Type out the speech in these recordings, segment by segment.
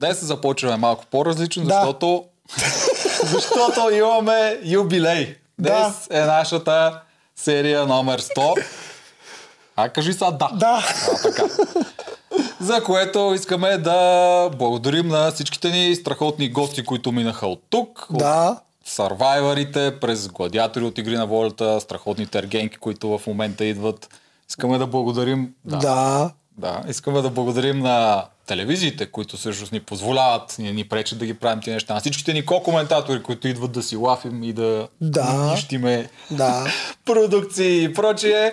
Днес започваме малко по-различно, Да. защото, защото имаме юбилей. Днес е нашата серия номер 100. А, кажи сега да. Да. А, така. За което искаме да благодарим на всичките ни страхотни гости, които минаха от тук. От Да. сървайварите, през гладиатори от Игри на волята, страхотните ергенки, които в момента идват. Искаме да благодарим. Да. да. Да, искаме да благодарим на телевизиите, които всъщност ни позволяват, ни, ни пречат да ги правим тези неща. На всичките ни ко-коментатори, които идват да си лафим и да Да. нищиме Да. продукции и прочие.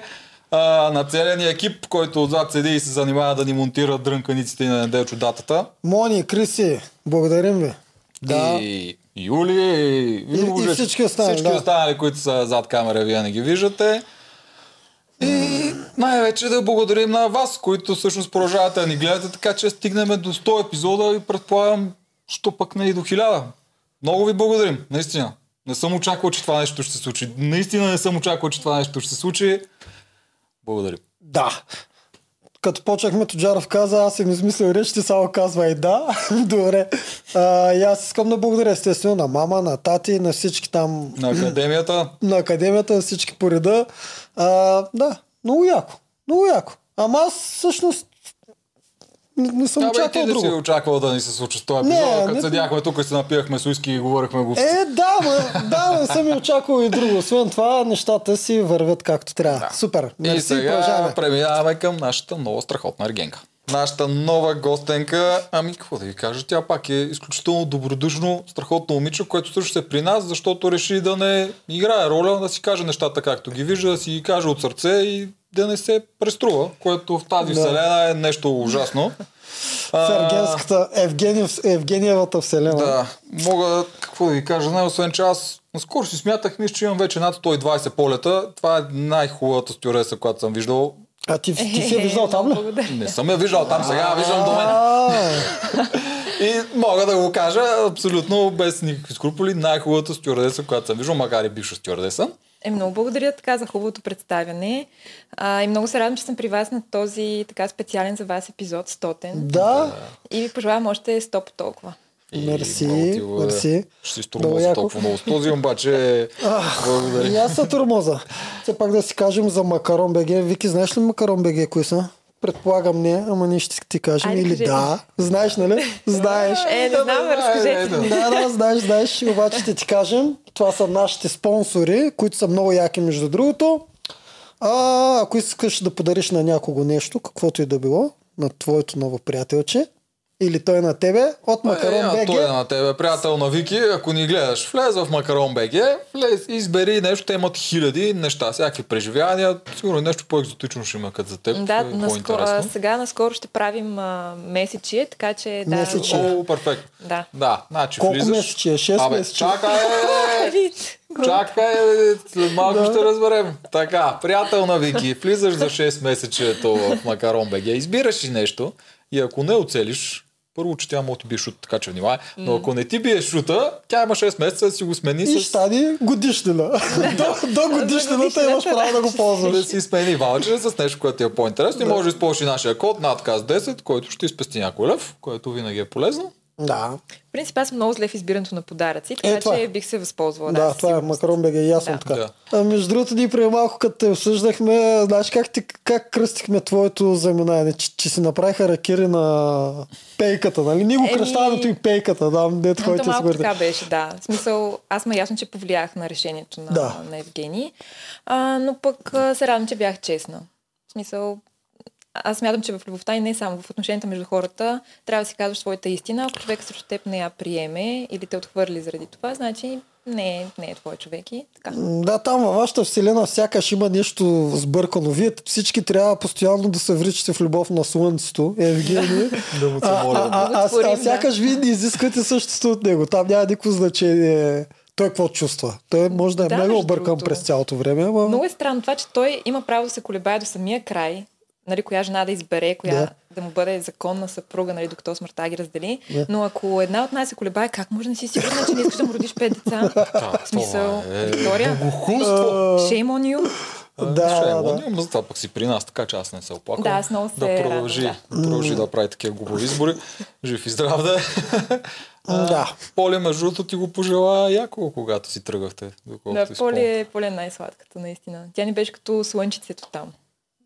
А, на целия ни екип, който отзад седи и се занимава да ни монтира дрънканиците и на неделчо датата. Мони, Криси, благодарим ви. Да. И Юли, и, И- и всички останали, всички да. останали, които са зад камера, вие не ги виждате. И най-вече да благодарим на вас, които всъщност продължавате да ни гледате, така че стигнем до 100 епизода и предполагам, що пък не и до 1000. Много ви благодарим, наистина. Не съм очаквал, че това нещо ще се случи. Наистина не съм очаквал, че това нещо ще се случи. Благодарим. Да. Като почнахме, Тоджаров каза, аз съм измислил реч, ти само казва и да. Добре. А, и аз искам да благодаря естествено на мама, на тати, на всички там На академията. на академията, на всички по реда. А, да, много яко. Много яко. Ама аз всъщност не, не съм Абе, и ти очаквал да си друго. очаквал да ни се случи с този епизод, не- като седяхме тук и се напивахме с уиски и говорихме го. Е, да, ма, да, не съм и очаквал и друго. Освен това, нещата си вървят както трябва. Да. Супер. И Мерси, сега продължаваме. преминаваме към нашата нова страхотна ергенка. Нашата нова гостенка, ами какво да ви кажа, тя пак е изключително добродушно, страхотно момиче, което също е при нас, защото реши да не играе роля, да си каже нещата както ги вижда, да си ги каже от сърце и да не се преструва, което в тази Да. вселена е нещо ужасно. В А, Ергенската, Евгениев, Евгениевата вселена. Да, мога, какво да ви кажа, не, освен че аз наскоро си смятах, мисля, че имам вече над 120 полета. Това е най-хубавата стюареса, която съм виждал. А ти, ти си я виждал там ли? Не съм я виждал там, сега я виждам до мен. И мога да го кажа абсолютно без никакви скруполи, най-хубавата стюардеса, която съм виждал, макар и бивша стюардеса. Е, много благодаря така за хубавото представяне. А, и много се радвам, че съм при вас на този така специален за вас епизод 100. да, И ви пожелавам още 100 по толкова. И Мерси, мерси. Ще си яко. толкова много. С този обаче благодаря. и аз са турмоза. Все пак да си кажем за Макарон БГ. Вики, знаеш ли Макарон БГ кои са? Предполагам не, ама ние ще ти кажем. Айде, Или кажи. да. Знаеш, нали? Знаеш. Е, не знам, разкажете. да. Да, да, знаеш, знаеш, обаче ще ти кажем. Това са нашите спонсори, които са много яки, между другото. А, ако искаш да подариш на някого нещо, каквото и да било, на твоето ново приятелче, или той на тебе, от Макарон Е, а, той е БГ. на тебе, приятел на Вики, ако ни гледаш, влез в Макарон БГ, влез, избери нещо, те имат хиляди неща, всякакви преживявания, сигурно нещо по-екзотично ще има като за теб, Да, е наскоро, сега наскоро ще правим а, месечие, така че да. Месечие. О, перфектно. Да. Да, значи Колко влизаш... месече е? Шест Абе, месече? чакай, е, чакай, е, след малко ще разберем. Така, приятел на Вики, влизаш за 6 месечето в Макарон БГ, избираш си нещо и ако не оцелиш, първо, че тя може да ти бие шут, така че внимай, но ако не ти бие шута, тя има 6 месеца да си го смени И с... ще стане годишнина. до, до годишнината имаш право да го ползваш. да си смени ваучера с нещо, което ти е по-интересно и може да използваш и нашия код надказ 10, който ще изпести някой лев, което винаги е полезно. Да, В принцип, аз съм много зле в избирането на подаръци, така Е, това е. че бих се възползвала. да, със това е. Макарон БГ и аз съм Да. така. Да. А, между другото, ние преди малко, като те обсъждахме, знаеш как, ти, как кръстихме твоето заминаване, че, че си направиха ракири на пейката, нали? Ние го Еми- кръщаваме и пейката, да, дето то си малко така беше, да. В смисъл, аз ме ясно, че повлиях на решението на, Да. на Евгений, а, но пък се радвам, че бях честна. В смисъл, аз смятам, че в любовта и не само в отношенията между хората трябва да си казваш своята истина. Ако човек срещу теб не я приеме или те отхвърли заради това, значи не е, не е твой човек и така. Да, там във вашата вселена сякаш има нещо сбъркано. Вие всички трябва постоянно да се вричате в любов на слънцето, Евгений. Да му се а, моля. а, а, а, а, сякаш вие не изисквате същото от него. Там няма никакво значение той какво чувства. Той може да е Да, между объркан през цялото време, ама... Много е странно това, че той има право да се колебае до самия край, нали, коя жена да избере, коя Да. да, да му бъде законна съпруга, нали, докато смъртта ги раздели. Да. Но ако една от нас се колебае, как може да не си сигурна, че не искаш да му родиш пет деца? В смисъл, е Виктория, shame on you. Да, да, няма. да. Няма за това пък си при нас, така че аз не се оплаквам. Да, аз много да се продължи, радвам, да. продължи да прави такива глупави избори. Жив и здрав да е. Да. Поле, между другото, ти го пожела яко, когато си доколкото Да, си Поли е, Поли е най-сладката, наистина. Тя ни беше като слънчицето там.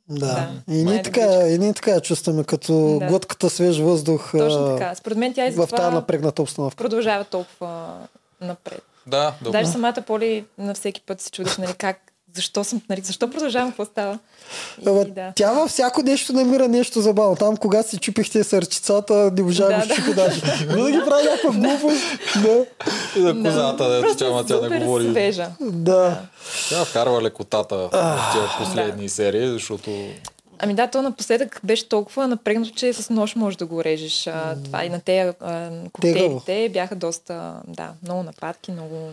Да. Да. И ние така, и ние така чувстваме, като Да. глътката свеж въздух Точно така. Според мен тя и в тази напрегната обстановка. продължава толкова напред. Да, добре. Даже самата Поли на всеки път се чудих, нали, как, защо съм, нали, защо продължавам, какво става. Ама, И, да. Тя във всяко нещо намира нещо забавно. Там, когато си чупихте сърчицата, не можа да, Да, го да. щупи даже. Винаги прави някаква глупост. Да. И да козата, да, тя, тя не супер говори. свежа. да. Тя вкарва лекотата в тези последни серии, защото Ами да, то напоследък беше толкова напрегнато, че с нож можеш да го режеш. А, това и на тези коктейлите бяха доста, да, много нападки, много...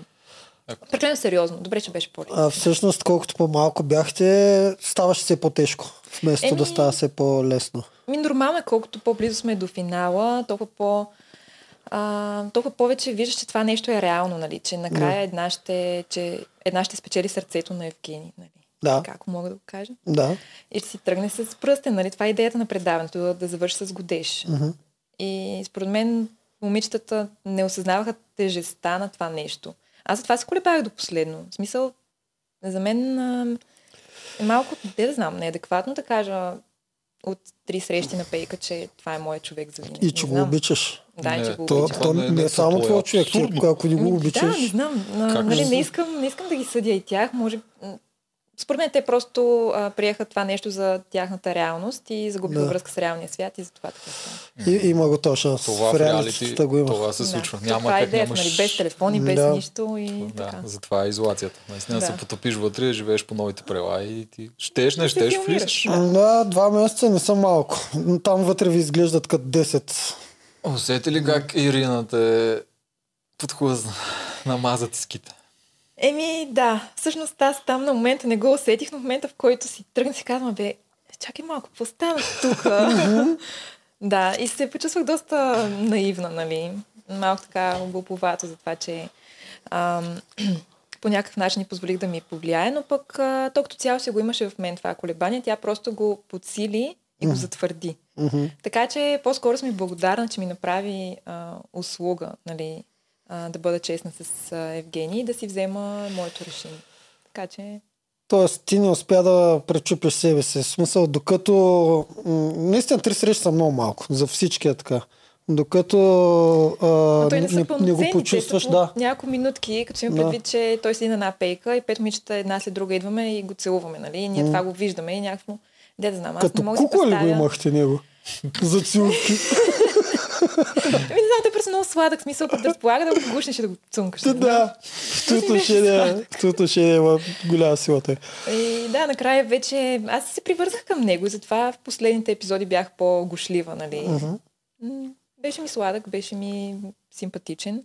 Прекалено сериозно. Добре, че беше по А всъщност, колкото по-малко бяхте, ставаше все по-тежко. Вместо Еми- да става все по-лесно. Ми нормално е, колкото по-близо сме до финала, толкова по... А, толкова повече виждаш, че това нещо е реално, нали? Че накрая една ще, че една ще спечели сърцето на Евгений, нали? Да. Как мога да го кажа? Да. И ще си тръгне с пръстен, нали? Това е идеята на предаването, да, да завърши с годеж. Мгм. И според мен момичетата не осъзнаваха тежестта на това нещо. Аз затова се колебах до последно. В смисъл, за мен а, е малко, де да знам, неадекватно да кажа от три срещи на пейка, че това е моят човек за винаги. И че Не го знам. обичаш. Да, Не, че го То, обичам. то не- не, не е само това е твой човек. Ако не го Ами, обичаш. Да, не знам. Как нали, не, искам, не искам да ги съдя и тях. Може... Според мен те просто а, приеха това нещо за тяхната реалност и загубиха Да. връзка с реалния свят и затова така става. И, има го то шанс. това в реалити, го има. това се случва. Да. Няма това е как идеята, нямаш... нали, без телефони, без Да. нищо и Да, така. затова е изолацията. Наистина Да. се потопиш вътре, живееш по новите правила и ти щеш, не щеш, влизаш. Да, два месеца не са малко. Там вътре ви изглеждат като 10. Усети ли как Ирина те подхлъзна, намаза ти ските? Еми, да. Всъщност аз там на момента не го усетих, но в момента, в който си тръгна, си казвам, бе, чакай малко, какво стана тук? да, и се почувствах доста наивна, нали? Малко така глуповато за това, че ам, по някакъв начин ни позволих да ми повлияе, но пък а, то като цяло си го имаше в мен това колебание. Тя просто го подсили и го затвърди. Така че по-скоро съм благодарна, че ми направи а, услуга, нали, а, да бъда честна с а, Евгений и да си взема моето решение. Така че, Тоест, ти не успя да пречупиш себе си. В смисъл, докато... Наистина, три срещи са много малко. За всички е така. Докато а, не, не, не, го почувстваш, са да. няколко минутки, като си има Да. предвид, че той седи на една пейка и пет момичета една след друга идваме и го целуваме, нали? И ние това го виждаме и някакво... Де да знам, аз Като не мога да си кукла ли го представя. имахте него? За целувки. Ами не знам, той е просто много сладък, смисъл, като разполага да го гушнеш и да го цункаш. Да, да. В това отношение, има голяма силата. е. И да, накрая вече аз се привързах към него и затова в последните епизоди бях по-гошлива, нали. М, Беше ми сладък, беше ми симпатичен.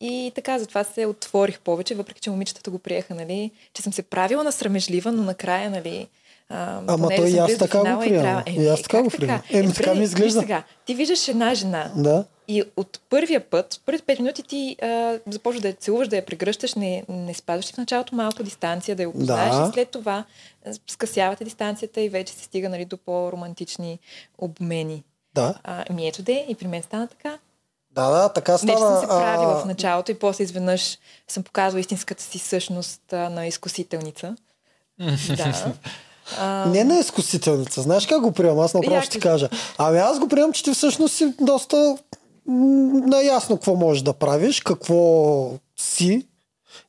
И така, затова се отворих повече, въпреки че момичетата го приеха, нали, че съм се правила на срамежлива, но накрая, нали, а, Ама той и аз така го приемам. И аз така как го приемам. Еми, добре, така ми изглежда. Сега, ти виждаш една жена, Да. и от първия път, първите 5 минути ти а, започваш да я целуваш, да я прегръщаш, не, не спазваш ли в началото малко дистанция, да я опознаеш Да. и след това а, скъсявате дистанцията и вече се стига нали, до по-романтични обмени. Да. А, ми ето де, и при мен стана така. Да, да, така Не, че става. съм се правила а, в началото и после изведнъж съм показала истинската си същност а, на изкусителница. да. А, Не на изкусителница. Знаеш как го приемам? Аз направо ще ти кажа. Ами аз го приемам, че ти всъщност си доста наясно какво можеш да правиш, какво си.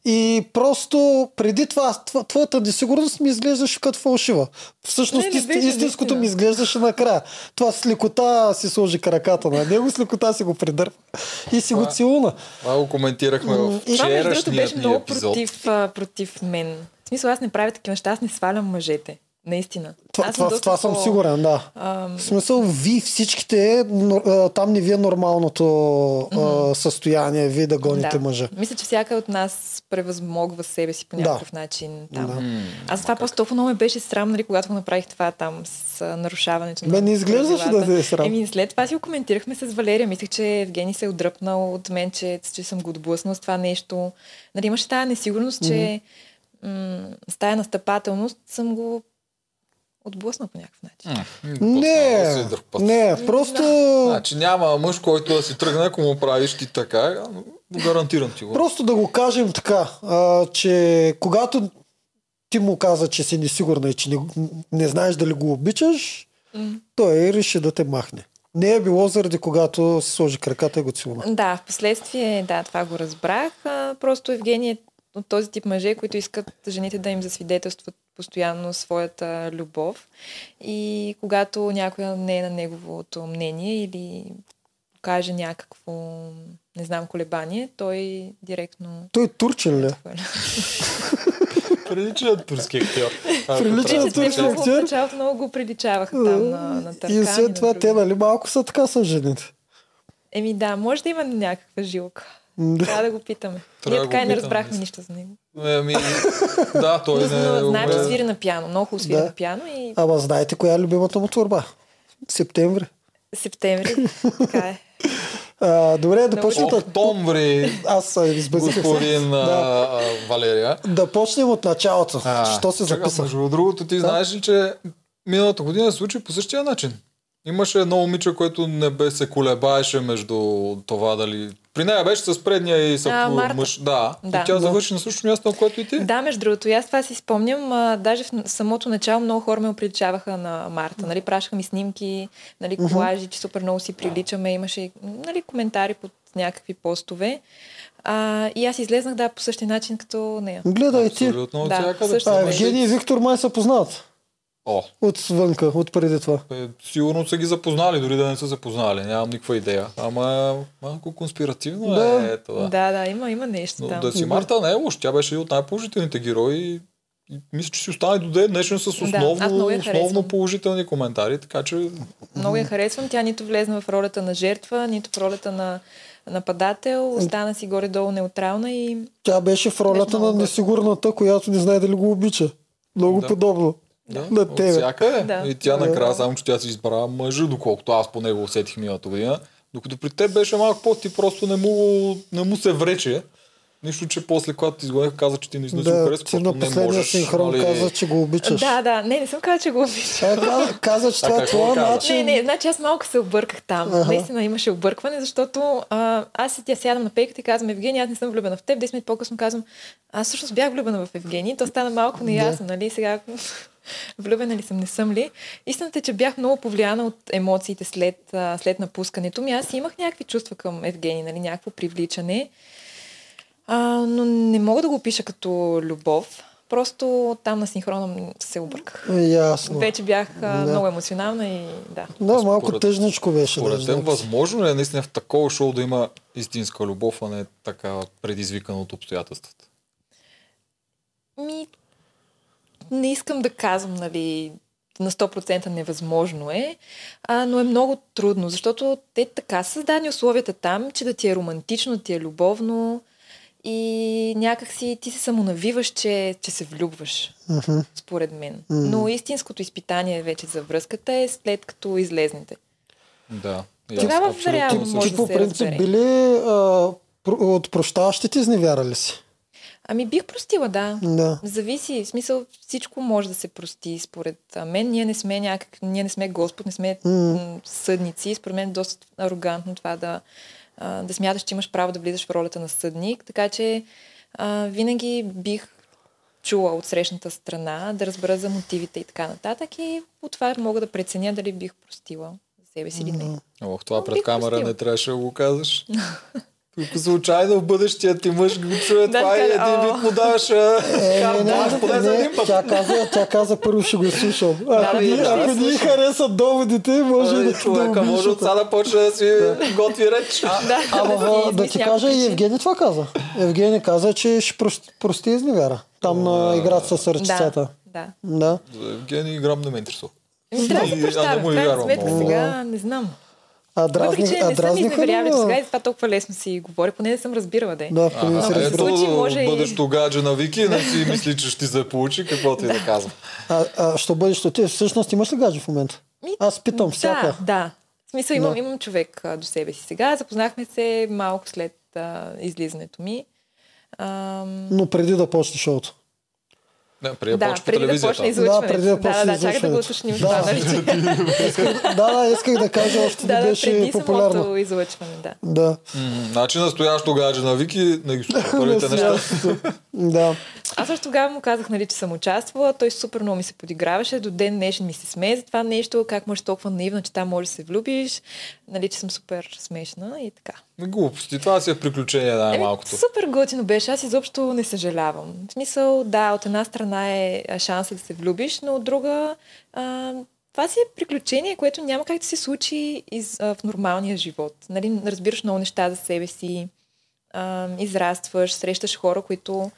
И просто преди това, тво- твоята несигурност ми изглеждаше като фалшива. Всъщност Не, не беше истинското ми изглеждаше накрая. Това с лекота си сложи краката на него, с лекота си го придърпа и си го Това- целуна. Това го коментирахме в И- Това, между беше много епизод. против, а, против мен. Смисъл, аз не правя такива неща, аз не свалям мъжете. Наистина. Това, аз това, доста това съм сигурен, да. Ам, В смисъл, ви всичките, там не ви е нормалното а, състояние, ви да гоните да. мъжа. Мисля, че всяка от нас превъзмогва себе си по Да. някакъв начин там. Да. Аз това просто толкова много ме беше срам, нали, когато го направих това там с нарушаването на не изглеждаше да те е срам. Еми, след това си го коментирахме с Валерия. Мислех, че Евгений се е отдръпнал от мен, че, че съм го отблъснал с това нещо. Нали, имаше тази несигурност, че м- с тая настъпателност съм го отблъснал по някакъв начин. Не, не, просто... Значи няма мъж, който да си тръгне, ако му правиш ти така, гарантирам ти го. Просто да го кажем така, а, че когато ти му каза, че си несигурна и че не, не знаеш дали го обичаш, М. той реши да те махне. Не е било заради когато си сложи краката и го целуна. Да, в последствие, да, това го разбрах. А, просто Евгений е от този тип мъже, които искат жените да им засвидетелстват постоянно своята любов. И когато някой не е на неговото мнение или каже някакво, не знам, колебание, той директно Той турчен ли? е? Прилича на турски актьор. Прилича на турски много в актьор. началото много го приличаваха там на, на Таркан. И на това, те нали малко са така са жените. Еми да, може да има някаква жилка. Да. Трябва да го питаме. Трябва Ние да така и не разбрахме нищо за него. Ами, да, той не е но знаем, че свири на пиано. Много хубаво свири Да. на пиано и Ама знаете коя е любимата му творба? Септември. септември. така е. А, добре, да почнем от... Октомври, Аз а, избазиках се. господин Да. а, а, Валерия. Да почнем от началото. Що се записа? Между другото, ти знаеш ли, че миналата година се случи по същия начин. Имаше едно момиче, което не бе се колебаеше между това дали... При нея беше с предния и съп... А, Марта. мъж. Да. Да. И тя Да. завърши на същото място, на което и ти. Да, между другото, и аз това си спомням. А, даже в самото начало много хора ме оприличаваха на Марта. Нали, пращаха ми снимки, нали, колажи, че супер много си приличаме. Имаше нали, коментари под някакви постове. А, и аз излезнах, да, по същия начин като нея. Гледай ти. Абсолютно Да, всякъде. също А Може Евгений и Виктор май се познават. О, От вънка, от преди това. е, сигурно са ги запознали, дори да не са се познали. Нямам никаква идея. Ама малко конспиративно Да. е това. Да, да, има, има нещо Но там. да си Марта не е лош. Тя беше един от най-положителните герои. И мисля, че си остане до ден днешен с основно, я основно харесвам. положителни коментари, така че Много я харесвам. Тя нито влезна в ролята на жертва, нито в ролята на нападател. Остана си горе-долу неутрална и Тя беше в ролята Беше на несигурната, която не знае дали го обича. Много Да. подобно. Да, На от тебе. всякъде. Да. И тя накрая, Да. само че тя си избра мъжа, доколкото аз по него усетих миналата година. Докато при теб беше малко по ти просто не му, не му се врече. Нищо, че после, когато ти изгонех, каза, че ти наистина си го Да, харесва, ти на последния можеш. синхрон нали, каза, че го обичаш. Да, да, не, не съм казала, че го обичам. Тя каза, каза, че това е твоя начин. Не, не, значи аз малко се обърках там. Ага. Наистина имаше объркване, защото а, аз тя сядам на пейката и казвам, Евгений, аз не съм влюбена в теб. 10 минути по-късно казвам, аз всъщност бях влюбена в Евгений. То стана малко неясно, нали? Сега влюбена ли съм, не съм ли. Истината е, че бях много повлияна от емоциите след, а, след напускането ми. Аз имах някакви чувства към Евгений, нали? Някакво привличане. А, но не мога да го опиша като любов. Просто там на синхрона се обърках. Ясно. Вече бях Да. много емоционална и да. Да, малко Според- тъжничко беше. Според да. възможно ли е наистина в такова шоу да има истинска любов, а не така предизвикана от обстоятелствата? Ми, не искам да казвам, нали, на 100% невъзможно е, а, но е много трудно, защото те така са създадени условията там, че да ти е романтично, да ти е любовно и някакси ти се самонавиваш, че, че се влюбваш, Мгм. според мен. Но истинското изпитание вече за връзката е след като излезнете. Да. Тогава вероятно също. може Ти да по се принцип разбере. били а, от прощаващите изневяра ли си? Ами бих простила, да. Да. Зависи. В смисъл всичко може да се прости според мен. Ние не сме някак... Ние не сме Господ, не сме м- съдници. Според мен е доста арогантно това да, а, да смяташ, че имаш право да влизаш в ролята на съдник. Така че а, винаги бих чула от срещната страна, да разбера за мотивите и така нататък. И от това мога да преценя дали бих простила за себе си или не. Ох, това Но пред камера простила. не трябваше да го казваш. Ако случайно в бъдещия ти мъж го чуе това и така, един вид му даваш Е, поне за не, един път. тя, каза, тя каза първо ще го слушам. Ако, ни, харесат доводите, може да, човека може от сега да почне да си готви реч. Да, Ама да, ти кажа и. Евгений това каза. Евгений каза, че ще прости, изневяра. Там на играта с ръчицата. Да, Евгений Грам не ме интересува. Трябва да И- се а не прощава. му В и крайна вярвам сметка много. сега не знам. А, Въпреки, дразни, че а не съм изневерявали ма? сега и това толкова лесно си говоря, поне не съм разбирала да е. Да, поне Ага, се в разбира. ето, може и- бъдещо гадже на Вики, не си мисли, че ще ти се получи, какво ти да казвам. А, а що бъдеш ти? Всъщност имаш ли гадже в момента? Ми, Аз питам всяка. Да, да. В смисъл имам, Да. имам човек а, до себе си сега. Запознахме се малко след а, излизането ми. Ам, Но преди да почне шоуто. Не, преди да Да, почва преди да телевизията. почне излъчването. Да, преди да да, почне да, да, чакай да го уточним Да. това, нали? да, да, исках да кажа, още да, не да, беше преди популярно. самото излъчване, да. Да. Значи настоящо гадже на Вики, не ги слуша първите неща. Да. Аз също тогава му казах, нали, че съм участвала. Той супер много ми се подиграваше. До ден днешен ми се смее за това нещо. Как можеш толкова наивна, че там можеш да се влюбиш. Нали, че съм супер смешна и така. Глупости, това си е приключение най-малкото. Еми, супер готино беше. Аз изобщо не съжалявам. В смисъл, да, от една страна е шанса да се влюбиш, но от друга а, това си е приключение, което няма как да се случи из, а, в нормалния живот. Нали, разбираш много неща за себе си, а, израстваш, срещаш хора, които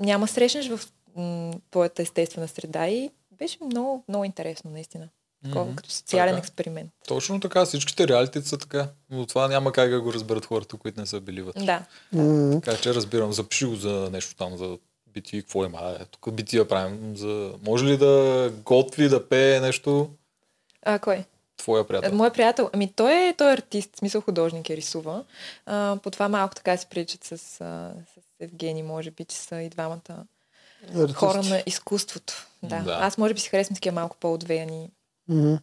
няма срещнеш в м, твоята естествена среда и беше много, много интересно, наистина. Такова, Мгм. като социален Така. експеримент. Точно така, всичките реалити са така. Но това няма как да го разберат хората, които не са били вътре. Да. М, Така че разбирам, запиши го за нещо там, за бити, какво има. Е, тук бити да правим. За... Може ли да готви, да пее нещо А, кой? твоя приятел? Моят приятел, ами той е, той е артист, смисъл художник е рисува. А, по това малко така се приличат с, с Евгений, може би, че са и двамата артисти. хора на изкуството. Да. Да. Аз може би си харесвам такива малко по-отвеяни. Мгм.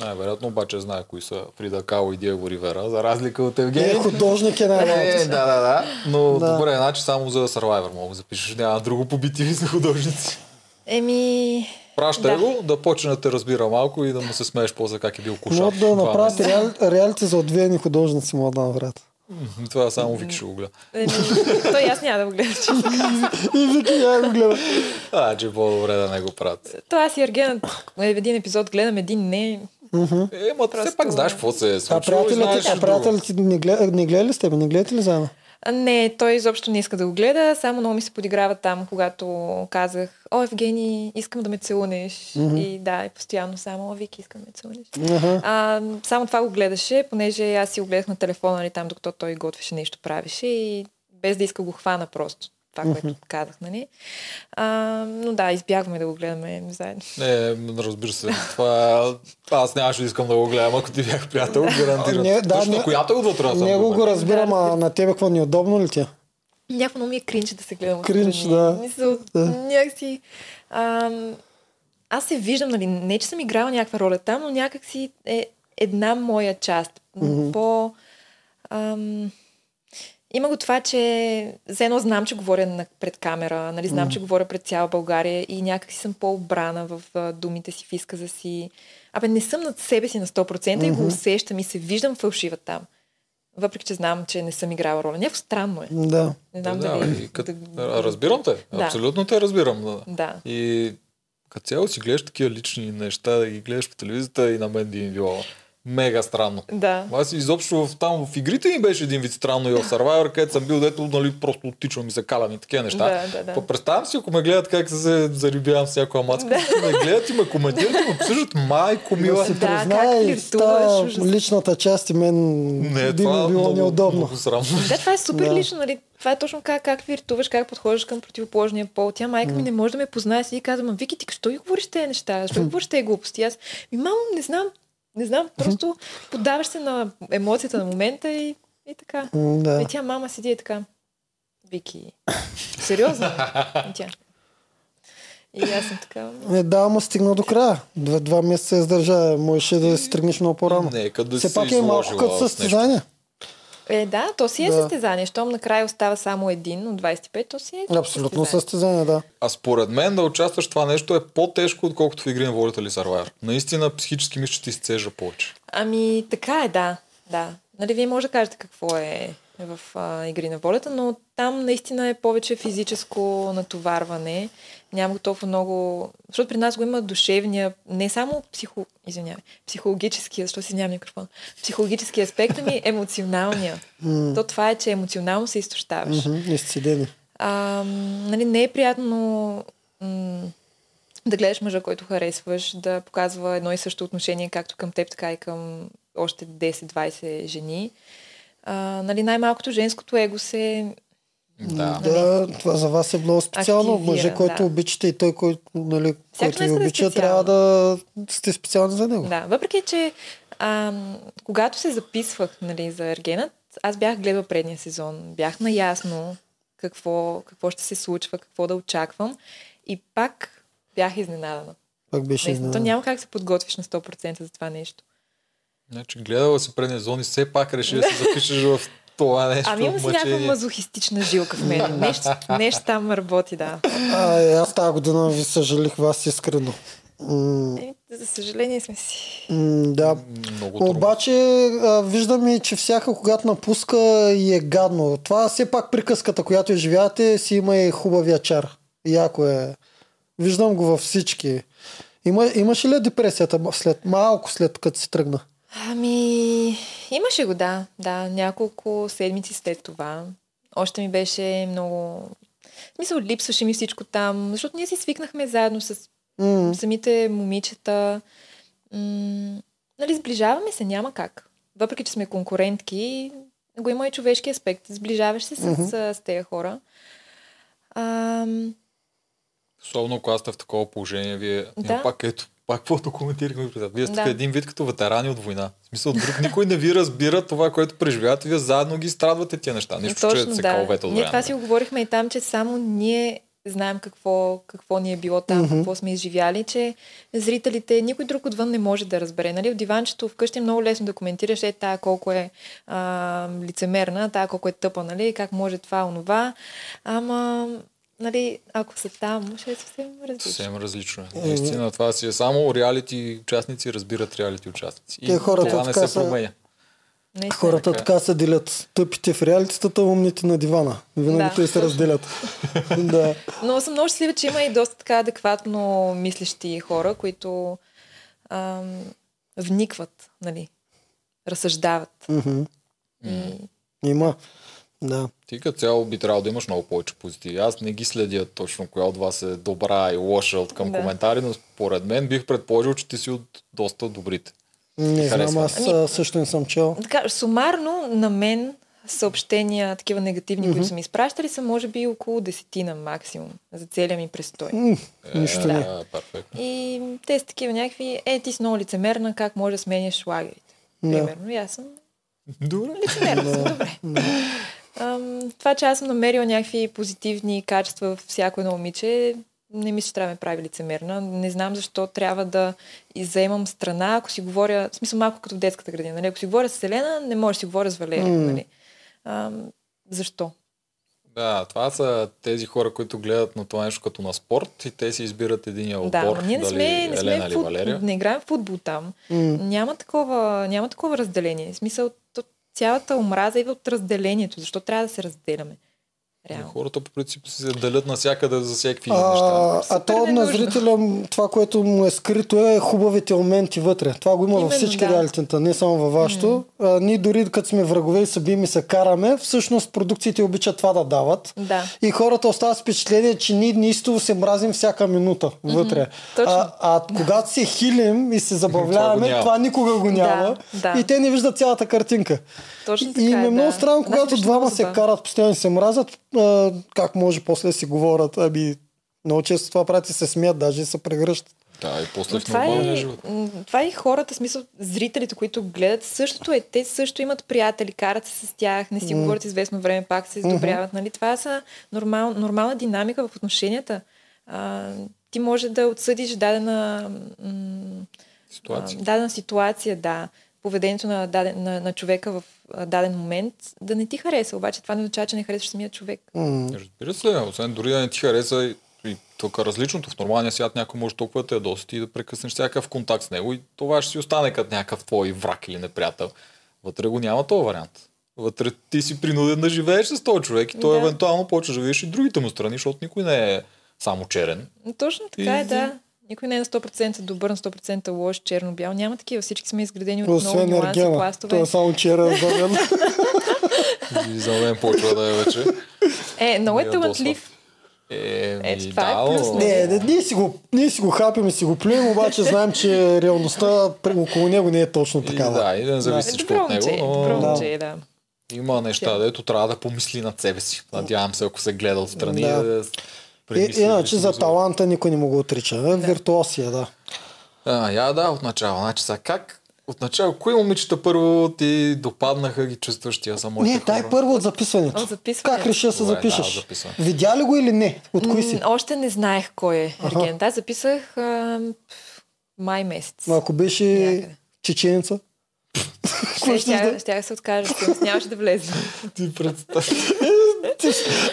Най-вероятно обаче знае кои са Фрида Као и Диего Ривера, за разлика от Е, Евгений. художник е Е, най-малко. да, да, да. Но Да. добре, значи само за Survivor мога да запишеш. Няма друго по бити за художници. Еми, Пращай Да. го, да почне да те разбира малко и да му се смееш после как е бил кошак. Могат да направят е- реал, реалити за отвияни художници, мога да направят. Това само Вики ще го гледа. еми той и аз няма да го гледам. честно. И Вики я го гледа. А, че по-добре да не го правят. То аз и Ергена един епизод гледам, един не. Е, ма все пак знаеш какво се е А случило а приятелите не, гледа, не гледали ли сте? бе? Не гледате ли заедно? Не, той изобщо не иска да го гледа, само много ми се подиграва там, когато казах, о, Евгений, искам да ме целунеш. Мгм. И да, и постоянно само, о, Вики, искам да ме целунеш. Ага. А, само това го гледаше, понеже аз си го гледах на телефона, нали, там, докато той готвеше нещо, правеше и без да иска го хвана просто. Това, което казах, нали? А, но да, избягваме да го гледаме заедно. Не, разбира се. Това аз нямаше да искам да го гледам, ако ти бях приятел, гарантирам. Не, да, Точно не- която е отвътре Него го добър. разбирам, а на тебе какво ни е удобно ли ти? е? Някакво много ми е кринч да се гледам. Кринч, отстрани. да. Мисъл, Да. някакси... Ам, аз се виждам, нали, не че съм играла някаква роля там, но някакси е една моя част. Мгм. По... Ам, има го това, че за едно знам, че говоря на, пред камера, нали, знам, че говоря пред цяла България и някакси съм по-обрана в а, думите си, в изказа си. Абе, не съм над себе си на 100% и го усещам и се виждам фалшива там. Въпреки, че знам, че не съм играла роля. Някакво странно е. Да. Не знам да, дали... и кът... да- Разбирам те. Да. Абсолютно те разбирам. Да. Да. И като цяло си гледаш такива лични неща, да ги гледаш по телевизията и на мен би ми било мега странно. Да. Аз изобщо в, там в игрите ми беше един вид странно и в Survivor, където съм бил, дето нали, просто оттичвам и се калям и такива неща. Да, да, да. Па представям си, ако ме гледат как се зарибявам с някоя мацка, ме гледат и ме коментират и ме обсъждат майко мила. Да Да, как и флиртуваш, та личната част и мен Не, би това ми било много, неудобно. много срамно. Да, това е супер Да. лично, нали? Това е точно как, как виртуваш, как подхождаш към противоположния пол. Тя майка ми не може да ме познае си и казва, Вики, ти що ги говориш тези неща? Защо ги говориш тези глупости? Аз, ми мамо, не знам, не знам, просто подаваш се на емоцията на момента и, и така. Да. И тя мама седи и така. Вики, сериозно? И тя. И аз съм така. Е, да, ама стигна до края. Два, два месеца издържа. Можеше да се тръгнеш много по-рано. Нека да Все се пак е малко като с нещо. Е, да, то си е Да. състезание. Щом накрая остава само един от 25, то си е Абсолютно състезание. състезание, да. А според мен да участваш в това нещо е по-тежко, отколкото в игри на волята или Survivor. Наистина психически мисля, че ти се цежа повече. Ами, така е, да. да. Нали, вие може да кажете какво е в а, Игри на волята, но там наистина е повече физическо натоварване. Няма толкова много... Защото при нас го има душевния, не само психо... Извинявай, психологическия, защото си нямам микрофон. Психологически аспект, ами емоционалния. То това е, че емоционално се изтощаваш. А, нали, не е приятно м- да гледаш мъжа, който харесваш, да показва едно и също отношение, както към теб, така и към още 10-20 жени. А, нали, най-малкото женското его се... Да. Да, това за вас е много специално. Активира, Мъже, който да. обичате и той, който, нали, който ви е обича, специално. трябва да сте специални за него. Да, въпреки, че а, когато се записвах нали, за Ергенът, аз бях гледала предния сезон. Бях наясно какво, какво ще се случва, какво да очаквам. И пак бях изненадана. Пак беше Наистина, то изненада. няма как да се подготвиш на 100% за това нещо. Значи гледала си предни зони, все пак реши да се запишеш в това нещо. Ами имам си някаква мъчение. мазохистична жилка в мен. Нещо, нещо там работи, да. А, е, аз тази година ви съжалих вас искрено. М, Е, за съжаление сме си. м, да. Много трудно. Обаче а, виждаме, че всяка, когато напуска и е гадно. Това все пак приказката, която изживявате, си има и хубавия чар. Яко е. Виждам го във всички. Има, имаше ли депресията след, малко след като си тръгна? Ами, имаше го, да. Да, няколко седмици след това. Още ми беше много... В смисъл, липсваше ми всичко там, защото ние си свикнахме заедно с М, самите момичета. М- нали, сближаваме се, няма как. Въпреки, че сме конкурентки, го има и човешки аспект. Сближаваш се с, Мгм. с, с тези хора. Ам, Особено когато сте в такова положение, вие да. пак ето, пак каквото коментирахме преди. Вие сте Да. да. един вид като ветерани от война. В смисъл, друг никой не ви разбира това, което преживявате, вие заедно ги страдвате тия неща. Нищо, че се каловете от Ние това време. си го говорихме и там, че само ние знаем какво, какво ни е било там, Мгм. какво сме изживяли, че зрителите, никой друг отвън не може да разбере. Нали? В диванчето вкъщи е много лесно да коментираш, е тая колко е а, лицемерна, тая колко е тъпа, нали? как може това, онова. Ама, нали, ако са там, ще е съвсем различно. Съвсем различно. е. Наистина, това си е само реалити участници разбират реалити участници. И Те хората това не се са- променя. Наистина. Хората така. така се делят. Тъпите в реалитетата, умните на дивана. Винаги Да, те се разделят. да. Но съм много щастлива, че има и доста така адекватно мислещи хора, които ам, вникват, нали, разсъждават. Мгм. И, Има. Да. Ти като цяло би трябвало да имаш много повече позитиви. Аз не ги следя точно коя от вас е добра и лоша от към Да. коментари, но според мен бих предположил, че ти си от доста добрите. Не знам, аз Ами- също не съм чел. така, сумарно на мен съобщения, такива негативни, които са ми изпращали, са може би около десетина максимум за целия ми престой. М, Нищо е, не. да, перфектно. И те са такива някакви, е, ти си много лицемерна, как може да сменяш лагерите. Да. Примерно. И аз съм Добре. лицемерна, съм добре. Ам, това, че аз съм намерила някакви позитивни качества в всяко едно момиче, не мисля, че трябва да ме прави лицемерна. Не знам защо трябва да изземам страна, ако си говоря, в смисъл малко като в детската градина. Нали? Ако си говоря с Селена, не може да си говоря с Валерия. М. Нали? Ам, защо? Да, това са тези хора, които гледат на това нещо като на спорт и те си избират единия отбор. Да, но ние не дали сме, не сме Елена фут... Не играем в футбол там. М, Няма такова, няма такова разделение. В смисъл, то, цялата омраза идва от разделението. Защо трябва да се разделяме? Реално. Хората по принцип се делят навсякъде за всякакви неща. А, то на зрителя, това, което му е скрито е хубавите моменти вътре. Това го има във Именно, всички да. реалитета, не само във вашето. А, ние дори като сме врагове и се бием и се караме, всъщност продукциите обичат това да дават. Да. И хората остават с впечатление, че ние неистово се мразим всяка минута вътре. точно. А, а когато се хилим и се Това забавляваме, няма. това никога го няма. да. И те не виждат цялата картинка. Точно И така им е е, много да. странно, Нас когато двама много се карат, постоянно и се мразят, а, как може после да си говорят. Ами, много често това прати се смеят, даже и се прегръщат. Да, и после Но в това, нормалния е, живот. това е и хората, смисъл зрителите, които гледат, същото е. Те също имат приятели, карат се с тях, не си говорят известно време, пак се издобряват. Нали? Това са нормал, нормална динамика в отношенията. А, ти може да отсъдиш дадена, м, Ситуация. а, дадена ситуация, да, поведението на, даден, на, на човека в даден момент, да не ти хареса, обаче това не означава, че не харесваш самия човек. М, Разбира се, освен дори да не ти хареса и, и тук различното. В нормалния свят някой може толкова да те ядоси и да прекъснеш всякакъв контакт с него и това ще си остане като някакъв твой враг или неприятел. Вътре го няма този вариант. Вътре ти си принуден да живееш с този човек и той Да. евентуално почва да видиш и другите му страни, защото никой не е само черен. Но Точно така И- е, да. Никой не е на 100% добър, на 100% лош, черно-бял. Няма такива. Всички сме изградени от много Освен нюанси, Ергена. пластове. Той е само. И за мен почва да е вече. Е, много е талантлив. Е, ми, това е да, плюс, но- нали? не, не, ние си го, ние си го хапим и си го плюем, обаче знаем, че реалността около него не е точно И, такава. да, и да не зависи Е, всичко от него, но добро Да. момче, да. има неща, дето трябва да помисли над себе си. Надявам се, ако се гледа отстрани, Да. Да, И, иначе да за таланта никой не му го отрича. Виртуосия, да. А, я да, от начало. Значи сега как Отначало, кои момичета първо ти допаднаха ги чувстваш тия за моите Не, дай хора? първо от записването. От записването. Как реши да се да, запишеш? от записване. Видя ли го или не? От кои си? М, Още не знаех кой е Ергент. Аз записах а, май месец. Ако беше Някъде. Чеченеца? Ще, да се откажа, нямаше да влезе. Ти представи.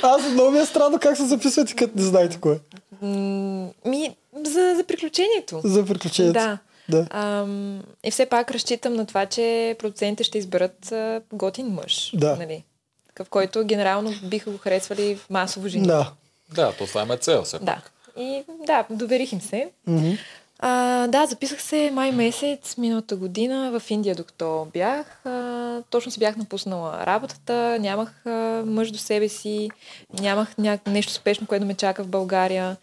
Аз много ми е странно как се записвате, като не знаете кой е. М, Ми, за, за приключението. За приключението. Да. Да. Ам, и все пак разчитам на това, че продуцентите ще изберат а, готин мъж. Да. Нали? Такъв, който генерално биха го харесвали масово жени. Да. Да, то това е цел все Да. пак. И да, доверих им се. Мгм. А, да, записах се май месец миналата година в Индия, докато бях. А, точно си бях напуснала работата, нямах а, мъж до себе си, нямах ня... нещо спешно, което ме чака в България.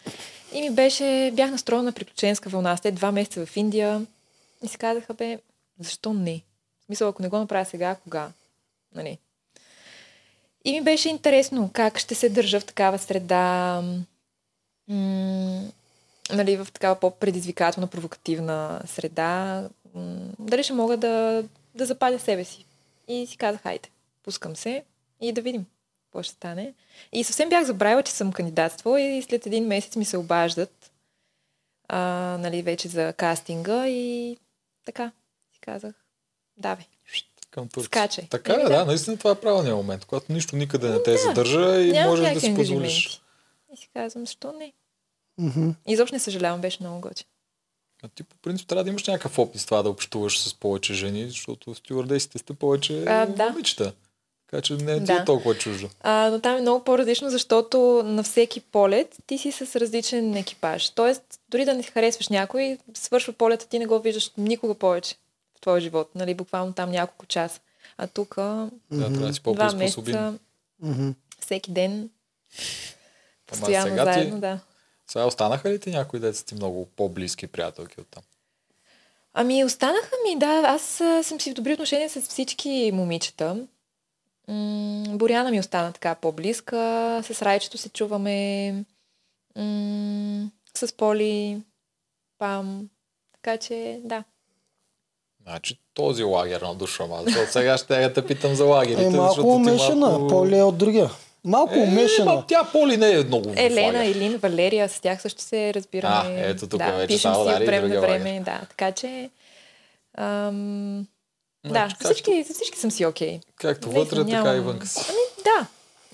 И ми беше, бях настроена на приключенска вълна. След два месеца в Индия и си казаха, бе, защо не? В ако не го направя сега, кога? Нали? И ми беше интересно как ще се държа в такава среда. М- нали, в такава по-предизвикателна, провокативна среда, дали ще мога да, да запаля себе си. И си казах, хайде, пускам се и да видим какво ще стане. И съвсем бях забравила, че съм кандидатствала и след един месец ми се обаждат а, нали, вече за кастинга и така си казах, давай. Към Турция. Скачай. Така е, Еми, да. да. наистина това е правилният момент, когато нищо никъде не те задържа и можеш да си позволиш. И си казвам, защо не? И изобщо не съжалявам, беше много готин. А ти по принцип трябва да имаш някакъв опит с това да общуваш с повече жени, защото стюардесите сте повече А, да. момичета. Така че не е ти Да. е толкова чуждо. А, но там е много по-различно, защото на всеки полет ти си с различен екипаж. Тоест, дори да не харесваш някой, свършва полета, ти не го виждаш никога повече в твоя живот. Нали, буквално там няколко часа. А тук Да, трябва да си два месеца, всеки ден, постоянно сега ти- заедно, да. Сега останаха ли ти някои деца ти много по-близки приятелки от там? Ами, останаха ми, да. Аз съм си в добри отношения с всички момичета. М- Боряна ми остана така по-близка. С Райчето се чуваме. М- с Поли. Пам. Така че, да. Значи този лагер на душа защото сега ще я те питам за лагерите. Е, малко защото ти умешана. малко- Поли е от другия. Малко Е, умешана. ма, тя Поли не е много Елена. Илин, Валерия, с тях също се разбираме. А, ето тук да, вече пишем си от време на време. Да, така че... Ам, да, Значи, с всички, с всички съм си окей. Както Наистина, вътре, така нямам- и вънка си. Да.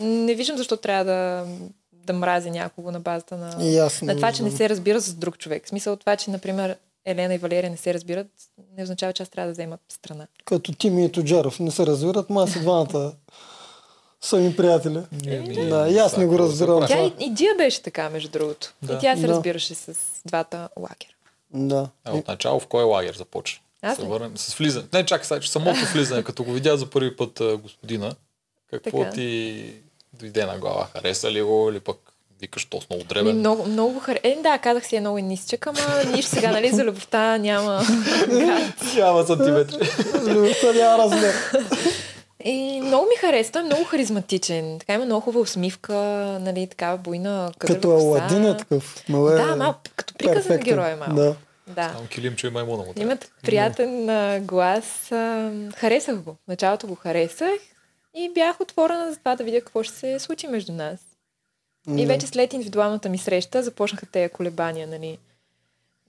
Не виждам защо трябва да, да мрази някого на базата на, не на това, че не се разбира с друг човек. В смисъл това, че, например, Елена и Валерия не се разбират, не означава, че аз трябва да взема страна. Като Тими и Тоджаров не се разбират, ма си двамата са ми приятели. Еми, Да, и аз не го всяко разбирам. Тя и, и Джия беше така, между другото. Да. И тя се Да. разбираше с двата лагера. Да. А от начало в кой лагер започна? Аз Се върнем с влизане. Не, чакай сега, че самото влизане, като го видя за първи път господина, какво Така. ти дойде на глава? Хареса ли го или пък викаш то с много Ми, дребен? много, много хар... Е, да, казах си е много нисчък, ама нищо сега, нали, за любовта няма. Няма сантиметри. Любовта няма размер. И много ми хареса, той е много харизматичен. Така има много хубава усмивка, нали, такава буйна къдрава Като. Аладин е такъв. Но е Да, малко, като приказен перфектен. герой е малко. Да. Да. Само килимче и маймуна му трябва. Имат приятен а, глас. А, харесах го. В началото го харесах и бях отворена за това да видя какво ще се случи между нас. И Да. вече след индивидуалната ми среща започнаха тези колебания, нали.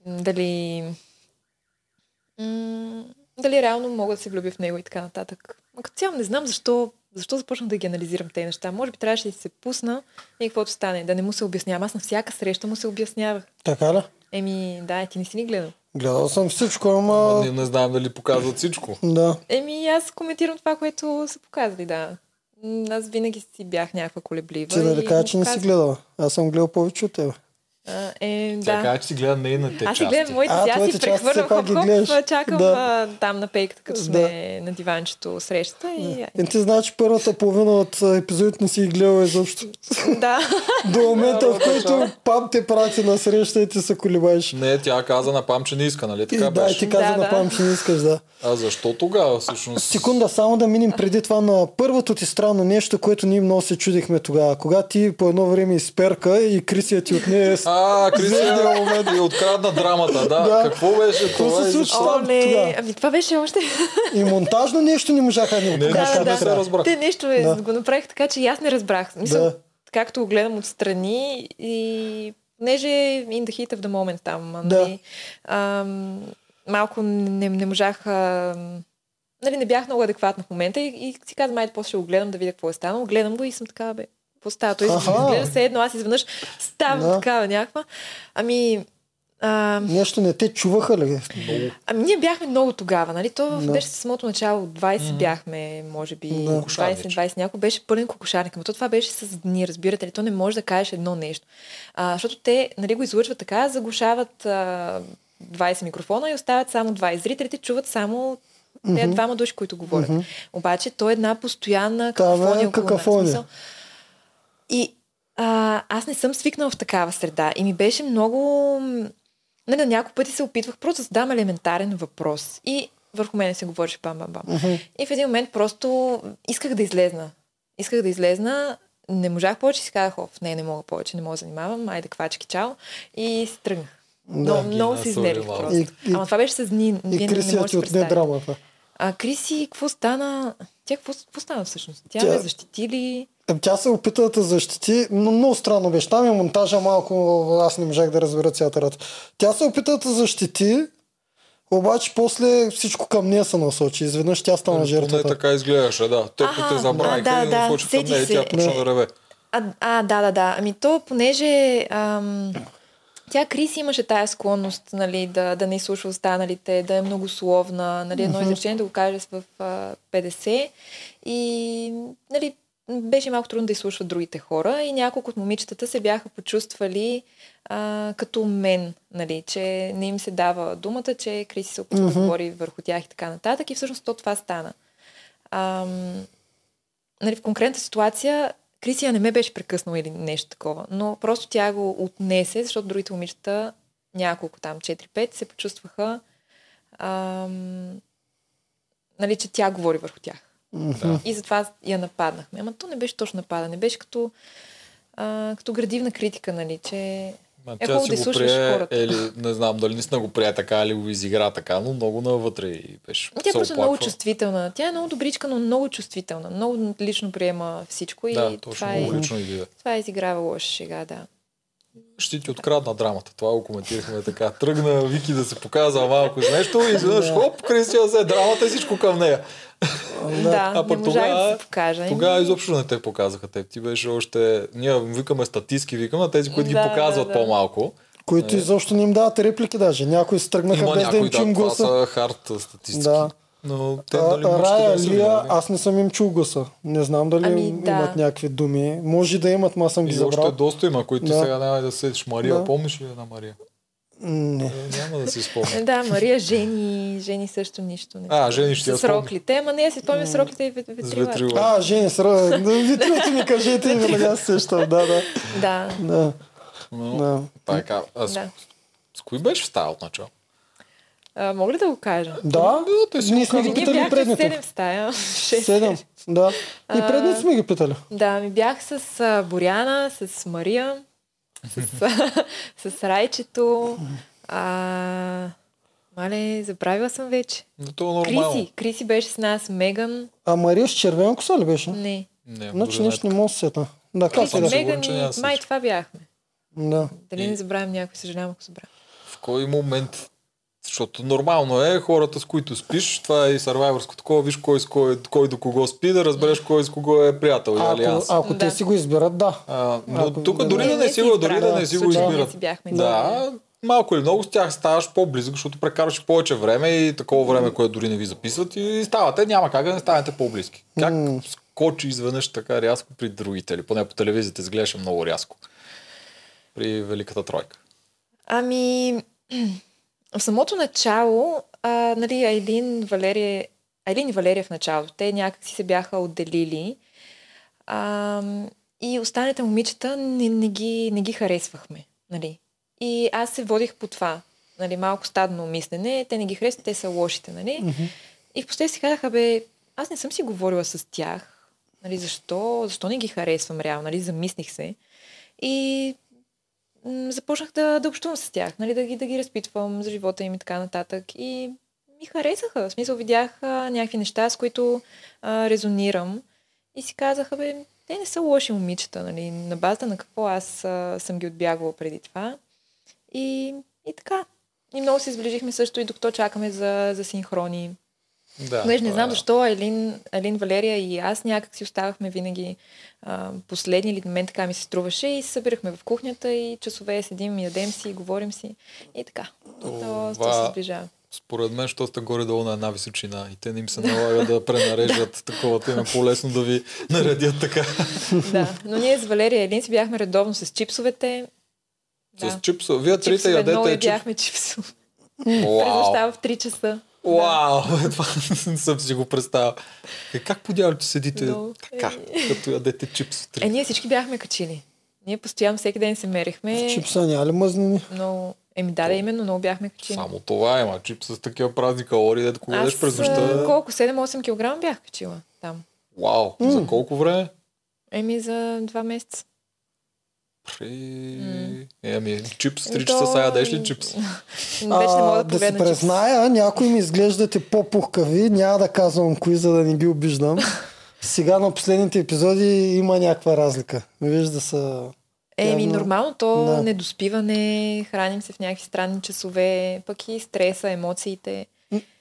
Дали... М- дали реално мога да се влюбя в него и така нататък. Като цяло не знам защо, защо започнах да ги анализирам тези неща. Може би трябваше да се пусна и каквото стане, да не му се обяснявам. Аз на всяка среща му се обяснявах. Така ли? Еми, да, ти не си ни гледал. Гледал съм всичко, Ама ама... ние не знаем дали показват всичко. Да. Еми, аз коментирам това, което са показали, да. Аз винаги си бях някаква колеблива. Ти нали и кажа, че не си гледала? Аз съм гледал повече от теб. А, е, Тя да. каза, че си гледа нейните Аз си части. гледам моите А, аз си прехвърлям хоп, ги хоп, чакам Да. а, там на пейката, като Да. сме на диванчето срещата и... И ти знаеш, че първата половина от епизодите не си ги гледал изобщо. да. До момента, в който пам те прати на среща и ти се колебаеш. Не, тя каза на Пам, че не иска, нали така да, и беше? ти каза Да, на да. пам, че не искаш, да. А защо тогава всъщност? Секунда, само да минем преди това на първото ти странно нещо, което ние много се чудихме тогава. Кога ти по едно време изперка и Крисия ти отне А, Да, Кристиан и открадна драмата. Да, Да. какво беше Какво това? се и случи? Оле, тогава. ами това беше още... И монтажно нещо не можаха да ни Не, покажат нищо как не се трябва. разбра. Те нещо е, Да. го направих така, че и аз не разбрах. Мисъл, Да. както го гледам отстрани и понеже in the heat of the moment там, а, Да. нали, ам, малко не, не можах ам, нали, не бях много адекватна в момента и, и си казвам, айде, после ще го гледам да видя какво е станало. Гледам го и съм така, бе, Той Аха. изглежда се едно, аз изведнъж ставам Да. такава някаква. Ами, а, Нещо не те чуваха ли? ами ние бяхме много тогава, нали? То Да. беше самото начало, 20 бяхме, може би, Да. 20-20 някой, беше пълен кокошарник. Но то това беше с дни, разбирате ли? То не може да кажеш едно нещо. А, защото те, нали, го излъчват така, заглушават а, 20 микрофона и оставят само 20. Зрителите чуват само те двама души, които говорят. Обаче то е една постоянна Та, бе, какафония. около нас. И а, аз не съм свикнала в такава среда. И ми беше много... Нали, на няколко пъти се опитвах просто да задам елементарен въпрос. И върху мене се говореше бам-бам-бам. И в един момент просто исках да излезна. Исках да излезна. Не можах повече и си казах, оф, не, не мога повече, не мога да занимавам, айде квачки, чао. И си тръгнах. Много, ги много се изнервих просто. И- и- Ама това беше с дни. И Крисия можете ти да отне драмата. А Криси, какво стана? Тя какво, какво стана всъщност? Тя, Тя- ме защити ли? Е, Тя се опита да те защити, но много странно беше. Там е монтажа малко, аз не можах да разбера цялата работа. Тя се опита да те защити, обаче после всичко към нея се насочи. Изведнъж тя стана Поне жертвата. така изглеждаше, да. Те те забравиха а, да, и да, към нея и тя се. почна Да. реве. А, а да, да, да. Ами то, понеже ам, тя Крис имаше тая склонност нали, да, да не изслушва останалите, да е многословна, нали, едно изречение да го каже в а, 50 и нали, беше малко трудно да изслушва другите хора и няколко от момичетата се бяха почувствали а, като мен, нали, че не им се дава думата, че Криси се опитва да говори върху тях и така нататък и всъщност то това стана. Ам, нали, в конкретната ситуация Крисия не ме беше прекъснала или нещо такова, но просто тя го отнесе, защото другите момичета, няколко там, 4-5, се почувстваха, ам, нали, че тя говори върху тях. Да. И затова я нападнахме. Ама то не беше точно нападане, беше като, а, като градивна критика, нали, че Ма Е, хубаво да го слушаш прие, хората. или не знам дали наистина го прие така, или го изигра така, но много навътре и беше. тя е просто много оплаква. чувствителна. Тя е много добричка, но много чувствителна. Много лично приема всичко и точно, това, е, много лично идея. това е изиграва лоша шега, да. Ще ти открадна драмата. Това го коментирахме така. Тръгна Вики да се показва малко с нещо и изведнъж хоп, Кристиан взе драмата и всичко към нея. Да, А не пък да тогава, се покажа. тогава изобщо не те показаха теб. Ти беше още... Ние викаме статистки, викаме, а тези, които Да, ги показват да, да. по-малко. Които изобщо не им дават реплики даже. Някои се тръгнаха Има без да някои, им чум да, това гласа. са хард статистики. Да. Но те, А, нали, момичета Рая, са Лия, аз не съм им чул гласа. Не знам дали Ами, да. имат някакви думи. Може да имат, ма аз съм ги И още забрал. доста има, които Да. сега няма да седиш. Мария, Да. помниш ли една Мария? Не. Е, няма да си спомня. Да, Мария жени, жени също нищо. Не А, Жени ще С роклите, ама не, си спомня с роклите и вет- С ветрила. А, Жени, сра... Витрилото ми кажете и веднага се сещам. Да, да. Да. Да. Но, да. така, а с, Да. с кои беше в стая от начало? А, мога ли да го кажа? Да, те си ние сме ги питали предните. седем стая. Седем. Да. И предните сме ги питали. Да, ми бях с Боряна, с Мария, с, с Райчето. А, мале, забравила съм вече. Но то е нормално. Криси. Криси беше с нас. Меган. А Мария с червена коса ли беше? Не. Не, Значи нещо не мога да се сета. Да, как Криси, се Меган и май това бяхме. Да. Дали И- не забравям някой, съжалявам, ако забравя. В кой момент защото нормално е хората, с които спиш, това е и сървайвърско такова, виж кой, с кой, кой до кого спи, да разбереш кой с кого е приятел или Ако, алианс. ако Да. те си го изберат, да. А, но Ако- тук да, дори да. не си го, дори да не си го избират. си бяхме. Да, малко или много с тях ставаш по-близък, защото прекараш повече време и такова време, което дори не ви записват и ставате, няма как да не станете по-близки. Как скочи изведнъж така рязко при другите, или поне по телевизията изглеждаше много рязко. При Великата тройка. Ами, в самото начало, а, нали, Айлин, Валерия, Айлин и Валерия в началото, те някак си се бяха отделили. А, и останалите момичета не, не, ги, не ги харесвахме. Нали. И аз се водих по това. Нали, малко стадно мислене. Те не ги харесват, те са лошите. Нали. Мгм. И в последствие си казаха, бе, аз не съм си говорила с тях. Нали, защо, защо не ги харесвам реално? Нали, замислих се. И започнах да, да общувам с тях, нали, да, ги, да ги разпитвам за живота им и така нататък. И ми харесаха. В смисъл видях а, някакви неща, с които а, резонирам. И си казаха, бе, те не са лоши момичета, нали, на базата на какво аз а, съм ги отбягвала преди това. И, и така. И много се сближихме също и докато чакаме за, за синхрони. Да, Понеже не това знам е. защо Елин, Елин Валерия и аз някак си оставахме винаги а, последни или мен така ми се струваше и се събирахме в кухнята и часове седим, ядем си, говорим си и така. То, то, Това- се сближава. Според мен, що сте горе-долу на една височина и те не им се налага да пренарежат такова, те им е по-лесно да ви наредят така. да, но ние с Валерия Елин си бяхме редовно с чипсовете. С чипсо. Вие трите Чипсове, много ядете ядяхме чипсове. През в 3 часа. Вау! Това не съм си го представил. Е, как по дяволите седите така, като ядете чипс Е, сутрин? ние всички бяхме качили. Ние постоянно всеки ден се мерихме. Чипса няма ли мъзнини? Много... Еми да, да, именно много бяхме качили. Само това има. Чипс с такива празни калории, дето го ядеш през нощта. а, колко? 7-8 кг бях качила там. Вау! За колко време? Еми за два месеца. При... Е, ами, чипс, Еми, 3 часа то- сега ядеш ли чипс? Вече не мога да да призная, някои ми изглеждате по-пухкави, няма да казвам кои, за да не ги обиждам. Сега на последните епизоди има някаква разлика. Вижда са... Еми, Явно- нормално то Да. недоспиване, храним се в някакви странни часове, пък и стреса, емоциите.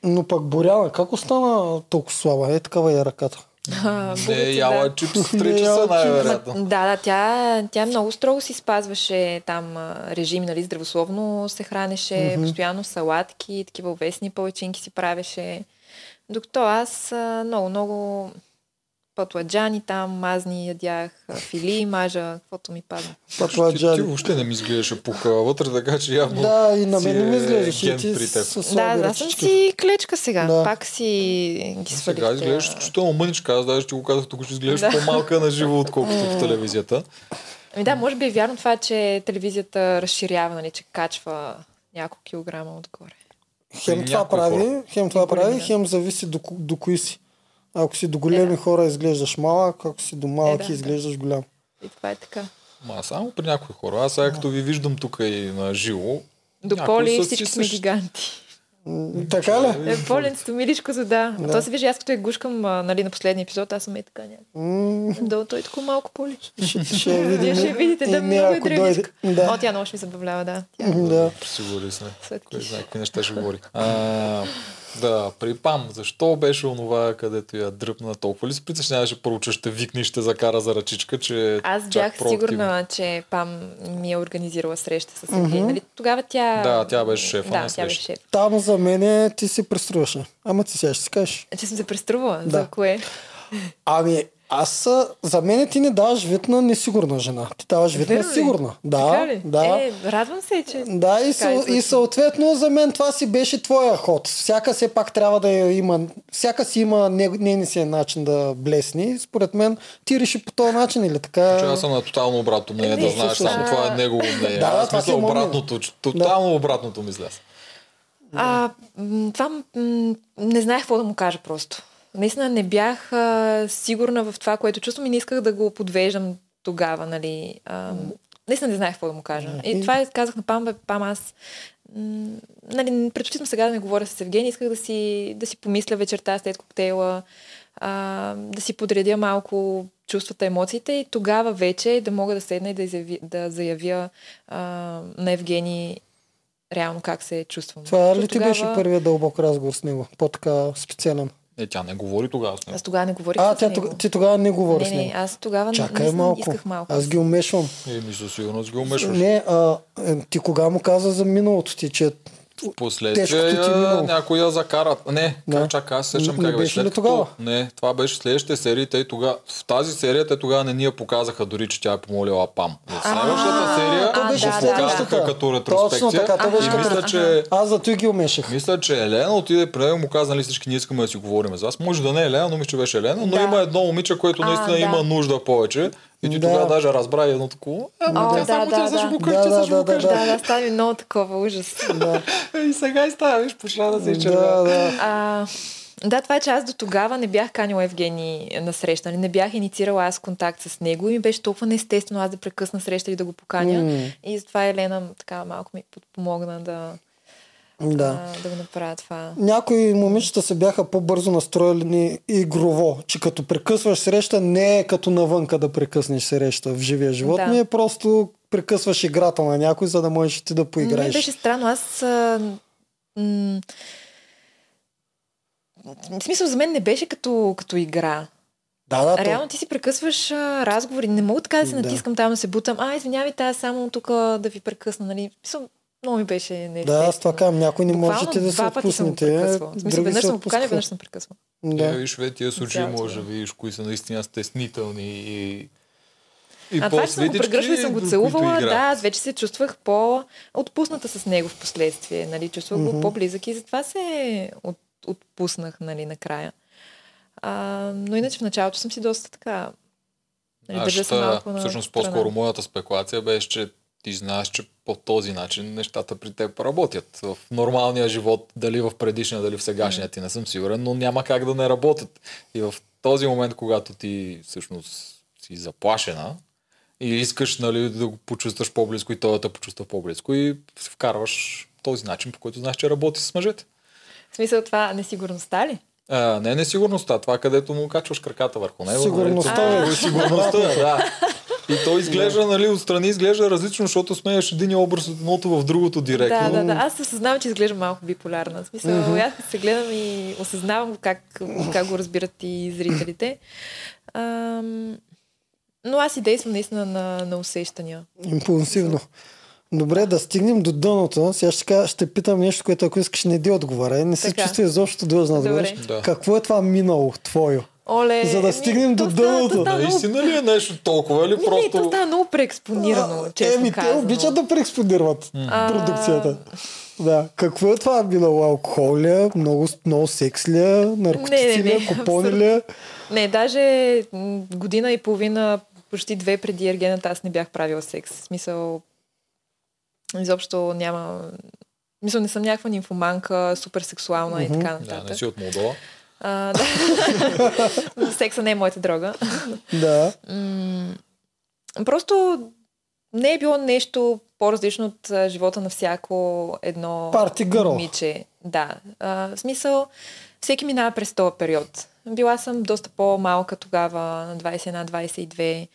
Но пък Боряна, как остана толкова слаба? Е, такава е ръката. Не, бубите, яла да. е чипс в Не 3 яла часа най-вероятно. Да, да, тя, тя много строго си спазваше там а, режими, нали, здравословно се хранеше, постоянно салатки, такива овесни палачинки си правеше. Докато аз много, много пътладжани там, мазни ядях, фили, мажа, каквото ми пада. Ти, ти Патладжани. въобще не ми изглеждаше пухава вътре, така че явно Да, и на мен не ми е изглеждаш. И ген ти при теб. с Да, аз съм си клечка сега. Да. Пак си ги свалих. Сега изглеждаш изключително мъничка. Аз даже ти го казах тук, че изглеждаш Да. по-малка на живо, отколкото в телевизията. Ами да, може би е вярно това, че телевизията разширява, нали, че качва няколко килограма отгоре. Хем това прави, хем това прави, да. хем зависи до, до кои си. Ако си до големи хора изглеждаш малък, ако си до малки Е, да, изглеждаш голям. И това е така. Ма само при някои хора. Аз сега като ви виждам тук и на живо, До са всички си сме гиганти. Така ли? Е, Поленцето, миличкото, да. Да. да. То се вижда, аз като я гушкам а, нали, на последния епизод, аз съм е така някак. Долу той е такова малко поли. Ще, ще видим. Ще видите, да, много е древничка. О, Да. тя много ще ми забавлява, да. Тя да. Сигурни сме. Кой знае какви неща ще говори. А, да, при Пам, защо беше онова, където я дръпна толкова ли се притесняваше първо, че ще викне ще закара за ръчичка, че Аз бях сигурна, че Пам ми е организирала среща с Сергей. Нали, тогава тя... Да, тя беше шефа да, на тя беше шеф. Там за мене ти се преструваше. Ама ти сега ще си кажеш. Че съм се преструвала. Да. За кое? Ами, аз за мен ти не даваш вид на несигурна жена. Ти даваш вид на сигурна. Да, да. Е, радвам се, че... Да, и, така съ, е и съответно за мен това си беше твоя ход. Всяка все пак трябва да я има, всяка си има не- нейния си начин да блесни. Според мен ти реши по този начин или така. Че аз съм на тотално обратно мнение, Не, да знаеш само това е негово мнение. Да, аз е мисля обратното, тотално обратното ми излезе. А, това м, не знаех какво да му кажа просто. Наистина не бях а, сигурна в това, което чувствам и не исках да го подвеждам тогава, нали. А, наистина не знаех какво да му кажа. И това е, казах на Пам, бе, Пам, аз м, нали, предпочитам сега да не говоря с Евгений, исках да си, да си помисля вечерта след коктейла, а, да си подредя малко чувствата, емоциите и тогава вече да мога да седна и да, изяви, да заявя а, на Евгений реално как се чувствам. Това ли Защото ти тогава... беше първият дълбок разговор с него? По-така специален. Е, тя не говори тогава с него. Аз тогава не говорих А, с тя, него. ти тогава не говори не, с него. не, аз тогава Чакай наистина малко. исках малко. Аз ги умешвам. Еми, със сигурност ги умешваш. Не, а, е, ти кога му каза за миналото ти, че Последствие Тежкото ти е я, минало. някой я закарат. Не, Да. как чака, аз се сещам как беше След като- тогава? Не, това беше следващите серии. Те тогава, в тази серия те тогава не ни я показаха дори, че тя е помолила Пам. В следващата серия А, беше го показаха като Точно ретроспекция. така, то беше и като че аз за той ги умешах. мисля, че Елена отиде при него и му каза, нали всички ние искаме да си говорим с вас. Може да не е Елена, но мисля, че беше Елена, но има едно момиче, което наистина има нужда повече. И ти Да. тогава даже разбра едно такова. Ама О, тя да, само да, тя да. го Да, да, да. Да, да, стана ми много такова ужас. Да, И сега и става, виж, почна да се да, да. А, Да, това е, че аз до тогава не бях канила Евгений на среща. Нали? Не бях инициирала аз контакт с него и ми беше толкова неестествено аз да прекъсна среща и да го поканя. М. И затова Елена така малко ми подпомогна да, Да. да го направя това. Някои момичета се бяха по-бързо настроили игрово, че като прекъсваш среща, не е като навънка да прекъснеш среща в живия живот, Да. ми е просто прекъсваш играта на някой, за да можеш ти да Не поиграеш. беше странно. Аз. А, м- в смисъл, за мен не беше като, като игра. Да, да, то- Реално ти си прекъсваш а, разговори. Не мога така да се Да. натискам там да се бутам. А, извинявайте, аз само тук да ви прекъсна. Нали? В Смисъл, много ми беше неестествено. да, аз това казвам, някой не Буквално можете да се го отпуснете. смисъл, други веднъж се съм го поканя, веднъж съм прекъсвала. Да. Да. виж, в тия случаи може да видиш кои са наистина стеснителни и... И а това, че съм го прегръщала и съм го целувала, да, аз вече се чувствах по-отпусната с него в последствие. Нали? Чувствах го Мгм. по-близък и затова се от, отпуснах нали, накрая. А, но иначе в началото съм си доста така... Нали, Нашата, малко на всъщност страна. по-скоро моята спекулация беше, че ти знаеш, че по този начин нещата при теб работят. В нормалния живот, дали в предишния, дали в сегашния, ти не съм сигурен, но няма как да не работят. И в този момент, когато ти всъщност си заплашена и искаш нали, да го почувстваш по-близко и той да те почувства по-близко и се вкарваш този начин, по който знаеш, че работи с мъжете. В смисъл това несигурността ли? А, не несигурността, това където му качваш краката върху него. Сигурността нали, е. това е сигурността, да. И то изглежда, нали, отстрани изглежда различно, защото сменяш един образ от едното в другото директно. Да, да, да. Аз осъзнавам, че изглеждам малко биполярна. В смисъл, Мгм. аз се гледам и осъзнавам как, как го разбират и зрителите. Ам, но аз и действам наистина на, на усещания. Импулсивно. Добре, да стигнем до дъното. Сега ще, кажа, ще питам нещо, което ако искаш не ди отговаря. Не се Така. чувства изобщо длъжна да. Да. Какво е това минало твое? Оле, За да ми, стигнем то до дъното. много- Наистина ли е нещо толкова или Не, не, то просто... става много преекспонирано, честно Еми, те обичат да преекспонират А, продукцията. Да. Какво е това минало? Алкохол ли е? Много, много секс ли е? Наркотици ли е? не, Купони ли е? Не, даже година и половина, почти две преди ергената, аз не бях правила секс. В смисъл, изобщо няма... Мисля, не съм някаква нимфоманка, супер сексуална и Мгм. така Да, нататък. не си от Молдова. А, да. Секса не е моята дрога. Да. Просто не е било нещо по-различно от живота на всяко едно Парти момиче. Да. А, в смисъл, всеки минава през този период. Била съм доста по-малка тогава, на 21-22.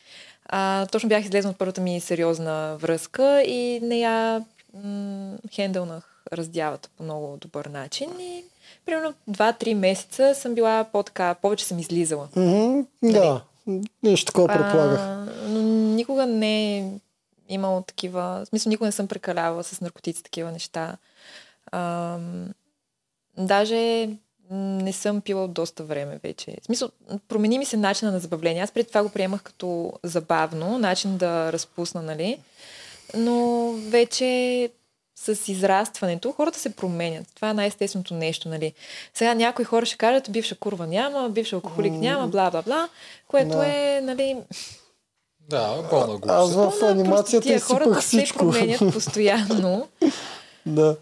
А, точно бях излезна от първата ми сериозна връзка и не я м- хендълнах раздялата по много добър начин. И примерно 2-3 месеца съм била по-така, повече съм излизала. Мгм, Да. Нещо такова предполагах. Но никога не е имало такива... В смисъл, никога не съм прекалявала с наркотици, такива неща. А, даже не съм пила от доста време вече. В смисъл, промени ми се начина на забавление. Аз преди това го приемах като забавно, начин да разпусна, нали? Но вече с израстването хората се променят. Това е най-естественото нещо, нали? Сега някои хора ще кажат, бивша курва няма, бивша алкохолик няма, бла, бла, бла, което Да. е, нали, Да, пълна Аз глупост. в пълна анимацията простотия. Хората се променят постоянно. Да.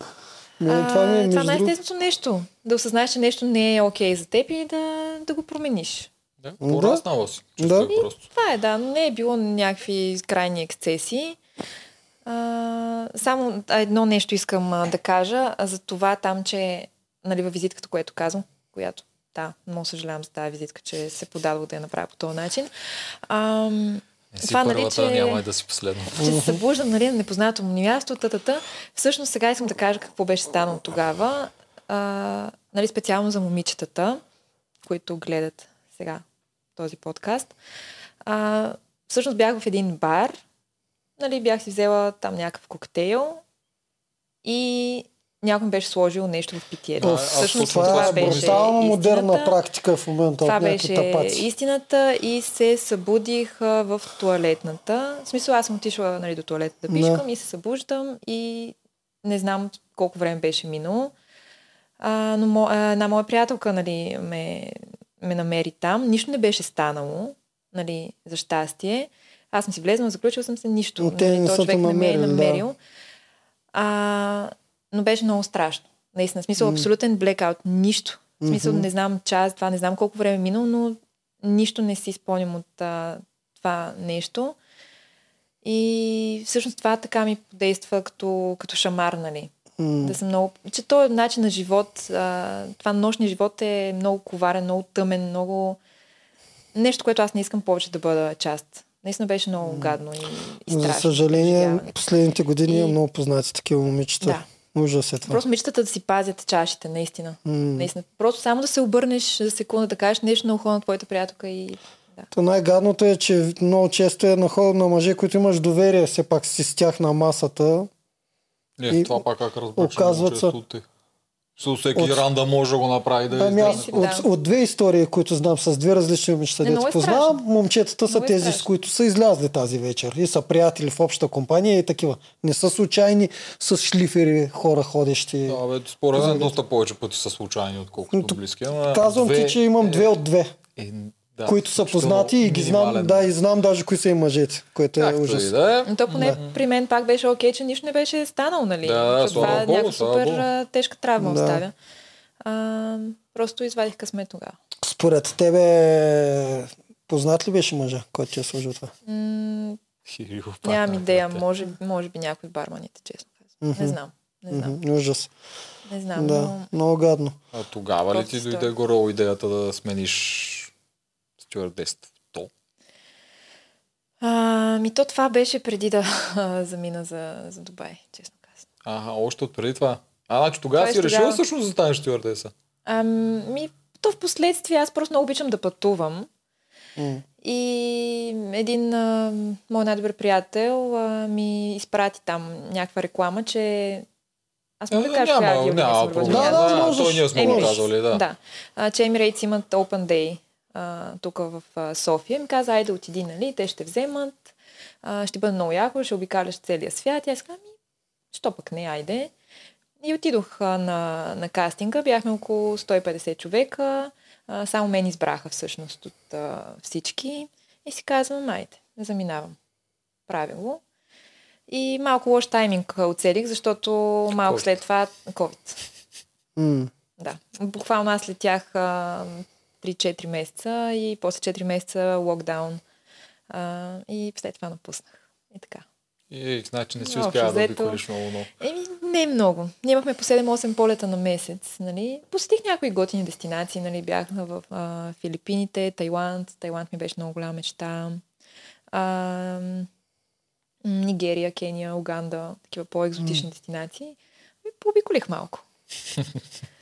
Не, това ми е а, това между е най-естественото нещо. Да осъзнаеш, че нещо не е окей за теб и да, да го промениш. Да, пораснала си. Да. и просто. Това е, да, но не е било някакви крайни ексцесии. А, само едно нещо искам а, да кажа а, за това там, че нали, във визитката, което казвам, която, да, много съжалявам за тази визитка, че се подадох да я направя по този начин. Ам, Не си Това, нали, първата, че- няма и да си последна. че се събуждам нали, на непознато му място, тата. Всъщност сега искам да кажа какво беше станало тогава. А, нали, специално за момичетата, които гледат сега този подкаст. А, всъщност бях в един бар, нали, бях си взела там някакъв коктейл и някой ми беше сложил нещо в питието. Оф, всъщност това това е беше брутална модерна истината. практика в момента Това беше тапаци. истината и се събудих а, в туалетната. В смисъл, аз съм отишла нали, до туалета да пишкам и се събуждам и не знам колко време беше минало. А, но мо, а, една моя приятелка нали, ме, ме намери там. Нищо не беше станало, нали, за щастие. Аз съм си влезнала, заключила съм се, нищо. Но те не са те човек не ме е намерили, да. намерил. А, но беше много страшно. Наистина, смисъл, М. абсолютен блекаут. Нищо. В смисъл, не знам час, това не знам колко време е минало, но нищо не си спомням от а, това нещо. И всъщност това така ми подейства като, като шамар, нали? М. Да съм много... Че този начин на живот, а, това нощния живот е много коварен, много тъмен, много... Нещо, което аз не искам повече да бъда част. Наистина беше много гадно и, и страшно. За съжаление, последните години И- има много познати такива момичета. Да. Ужас е това. Просто мечтата да си пазят чашите, наистина. М. наистина. Просто само да се обърнеш за секунда, да кажеш нещо на ухо на твоята приятелка и... Да. То най-гадното е, че много често е на хора на мъже, които имаш доверие, все пак си с тях на масата. Е, И това пак как разбрах, оказват от тях. Со всеки От- ранда може да го направи да Ами аз. Да. от, от две истории, които знам с две различни момичета, дето е познавам, страшно. момчетата са Много е тези, с които са излязли тази вечер и са приятели в обща компания и такива. Не са случайни с шлифери хора ходещи. Да, бе, според мен доста повече пъти са случайни, отколкото близки. Ама Казвам две ти, че имам две от две, е, да, които са познати и ги знам, минимален. да, и знам даже кои са и мъжете, което е Както ужас. и да е. Но то поне при мен пак беше окей, че нищо не беше станало, нали? Да, да, това е някаква супер Богу. а, тежка травма Да. оставя. А, просто извадих късмет тогава. Според тебе, познат ли беше мъжа, който ти е служил това? М- нямам идея, може, може би някой от барманите, честно казвам. Не знам. Не знам. Ужас. Не знам, Да, но... много гадно. А тогава ли ти дойде горе идеята да смениш стюардест? То. А, ми то това беше преди да замина за, за Дубай, честно казвам. Ага, още от преди това. А, значи тогава Тоест си решила тогава- всъщност да станеш стюардеса. Ами, то в последствие аз просто много обичам да пътувам. И един а, мой най-добър приятел а, ми изпрати там някаква реклама, че... Аз мога да Е, кажа няма, коя авиолиния няма съм проблем. работила. Да, да, да, можеш. той ние сме го Emirates. А, тук в София. Ми каза, айде отиди, нали, те ще вземат. А, ще бъде много яко, ще обикаляш целия свят. И аз казах, ами, що пък не, айде. И отидох а, на, на кастинга. Бяхме около 150 човека. А, само мен избраха всъщност от а, всички. И си казвам, айде, заминавам. Правя го. И малко лош тайминг оцелих, защото малко COVID. след това COVID. М. Да. Буквално аз летях а, 3-4 месеца и после 4 месеца локдаун. А, и след това напуснах. И така. И значи не си Общо успява да взето- обиколиш много, много. Еми, не много. Ние имахме по 7-8 полета на месец. Нали? Посетих някои готини дестинации. Нали? Бях в а, Филипините, Тайланд. Тайланд ми беше много голяма мечта. А, Нигерия, Кения, Уганда. Такива по-екзотични дестинации. И пообиколих малко.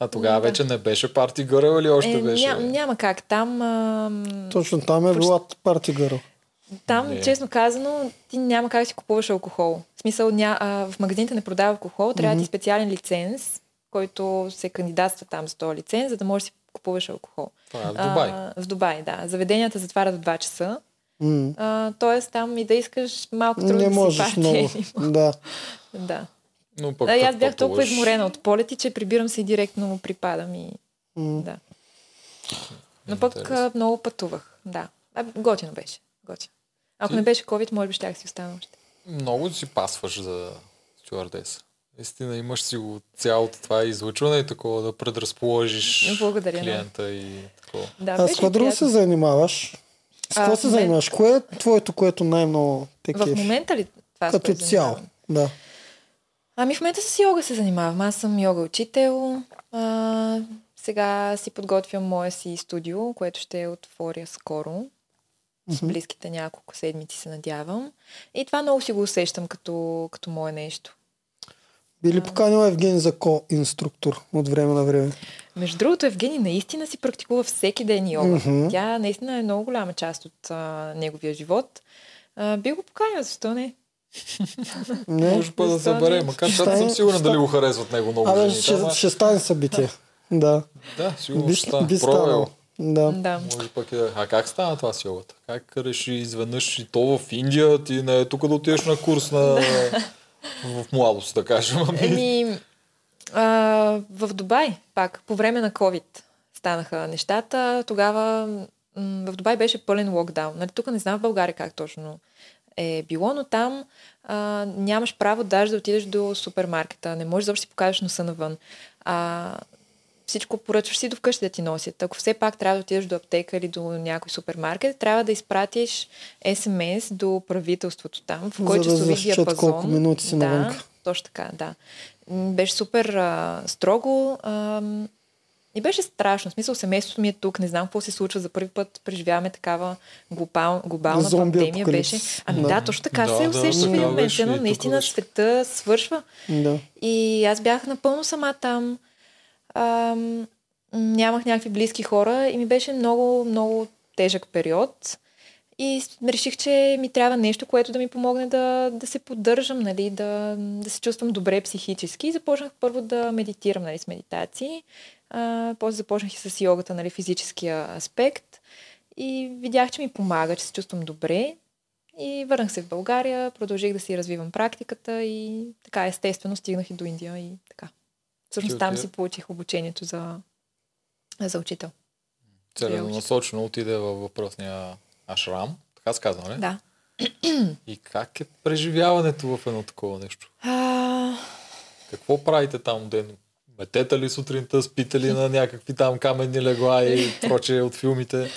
А тогава Да. вече не беше парти гърл или още Е, беше? ням, няма как. Там, а, Точно там е била парти гърл. там Не. честно казано, ти няма как да си купуваш алкохол. В смисъл, ня, а, в магазините не продава алкохол, трябва да ти специален лиценз, който се кандидатства там за този лиценз, за да можеш да си купуваш алкохол. Това е в Дубай. А, в Дубай, да. Заведенията затварят в 2 часа. М. А, тоест там и да искаш малко трудно Не да можеш си много. парти. Да. да. Но пък А, и аз бях толкова изморена от полети, че прибирам се и директно му припадам и М. да. Но пък много пътувах. Да. А, готино беше. Готино. Ако Ти- не беше COVID, може би щях си остана още. Много си пасваш за стюардеса. Наистина имаш си го цялото това излъчване и такова да предразположиш Благодаря, да. клиента и такова. Да, А с какво друго се занимаваш? С какво се занимаваш? Кое е твоето, което най-много те В момента ли това? Като цяло. Да. Ами в момента с йога се занимавам. Аз съм йога учител. А, сега си подготвям моя си студио, което ще отворя скоро. С близките няколко седмици се надявам. И това много си го усещам като, като мое нещо. Би ли поканила Евгений за ко-инструктор от време на време? Между другото, Евгений наистина си практикува всеки ден йога. Мгм. Тя наистина е много голяма част от а, неговия живот. А, би го поканила, защо не? Не? Може па да събере, макар че съм сигурен дали го харесват него много Абе, жените, ще, ще стане събитие. Да. Да, сигурно Би, ще стане. би го. Да. Да. Може пък е... А как стана това с йогата? Как реши изведнъж и то в Индия, ти не е тук да отидеш на курс на... в младост, да кажем. Ами, Еми, а, в Дубай, пак, по време на COVID станаха нещата. Тогава м- в Дубай беше пълен локдаун. Нали, тук не знам в България как точно е било, но там а, нямаш право даже да отидеш до супермаркета. Не можеш да си покажеш носа навън. А, всичко поръчваш си до вкъщи да ти носят. Ако все пак трябва да отидеш до аптека или до някой супермаркет, трябва да изпратиш СМС до правителството там, в който да часови засечат диапазон. колко минути си да, навънка. точно така, да. Беше супер а, строго. А, и беше страшно. В смисъл, семейството ми е тук, не знам какво се случва. За първи път преживяваме такава глобал, глобална Зомби пандемия. Беше. Ами Да. да, точно така Да, се да, усеща в един момент. Едно, тук наистина беше. света свършва. Да. И аз бях напълно сама там. Ам, нямах някакви близки хора и ми беше много, много тежък период. И реших, че ми трябва нещо, което да ми помогне да, да се поддържам, нали, да, да се чувствам добре психически. И започнах първо да медитирам нали, с медитации. А, после започнах и с йогата, нали, физическия аспект. И видях, че ми помага, че се чувствам добре. И върнах се в България, продължих да си развивам практиката и така естествено стигнах и до Индия и така. Всъщност там си получих обучението за, за учител. Целенасочено отиде във въпросния ашрам. Така се казва, не? Да. И как е преживяването в едно такова нещо? А, Какво правите там ден? Метете ли сутринта, спите ли на някакви там каменни легла и прочее от филмите?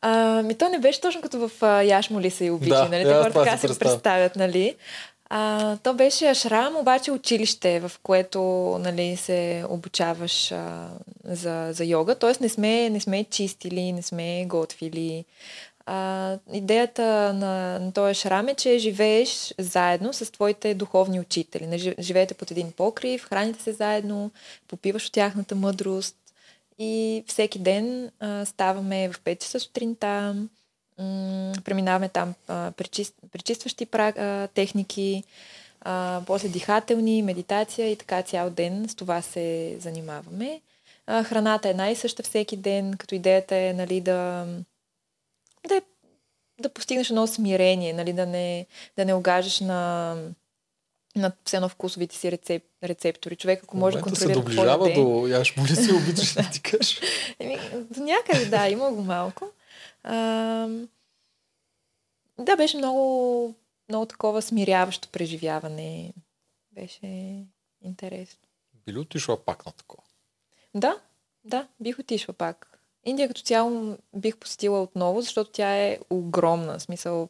а, ми то не беше точно като в а, Яш моли се и обичи, Да, нали? Те аз хора това така се представят, нали? А, то беше ашрам, обаче училище, в което нали, се обучаваш а, за, за йога. Тоест не сме, не сме чистили, не сме готвили. А, идеята на, на този шрам е, че живееш заедно с твоите духовни учители. Не жи- Живеете под един покрив, храните се заедно, попиваш от тяхната мъдрост и всеки ден а, ставаме в 5 часа сутринта, м- преминаваме там а, пречист, пречистващи пра- а, техники, а, после дихателни, медитация и така цял ден с това се занимаваме. А, храната е една и съща всеки ден, като идеята е нали, да, да, е- да постигнеш едно смирение, нали, да, не, да не огажеш на, на все едно вкусовите си рецеп, рецептори. Човек, ако може да се контролира какво доближава до Яш моли си, обичаш да ти кажеш. До някъде, да, има го малко. А, да, беше много, много такова смиряващо преживяване. Беше интересно. Би ли отишла пак на такова? Да, да, бих отишла пак. Индия като цяло бих посетила отново, защото тя е огромна. В смисъл,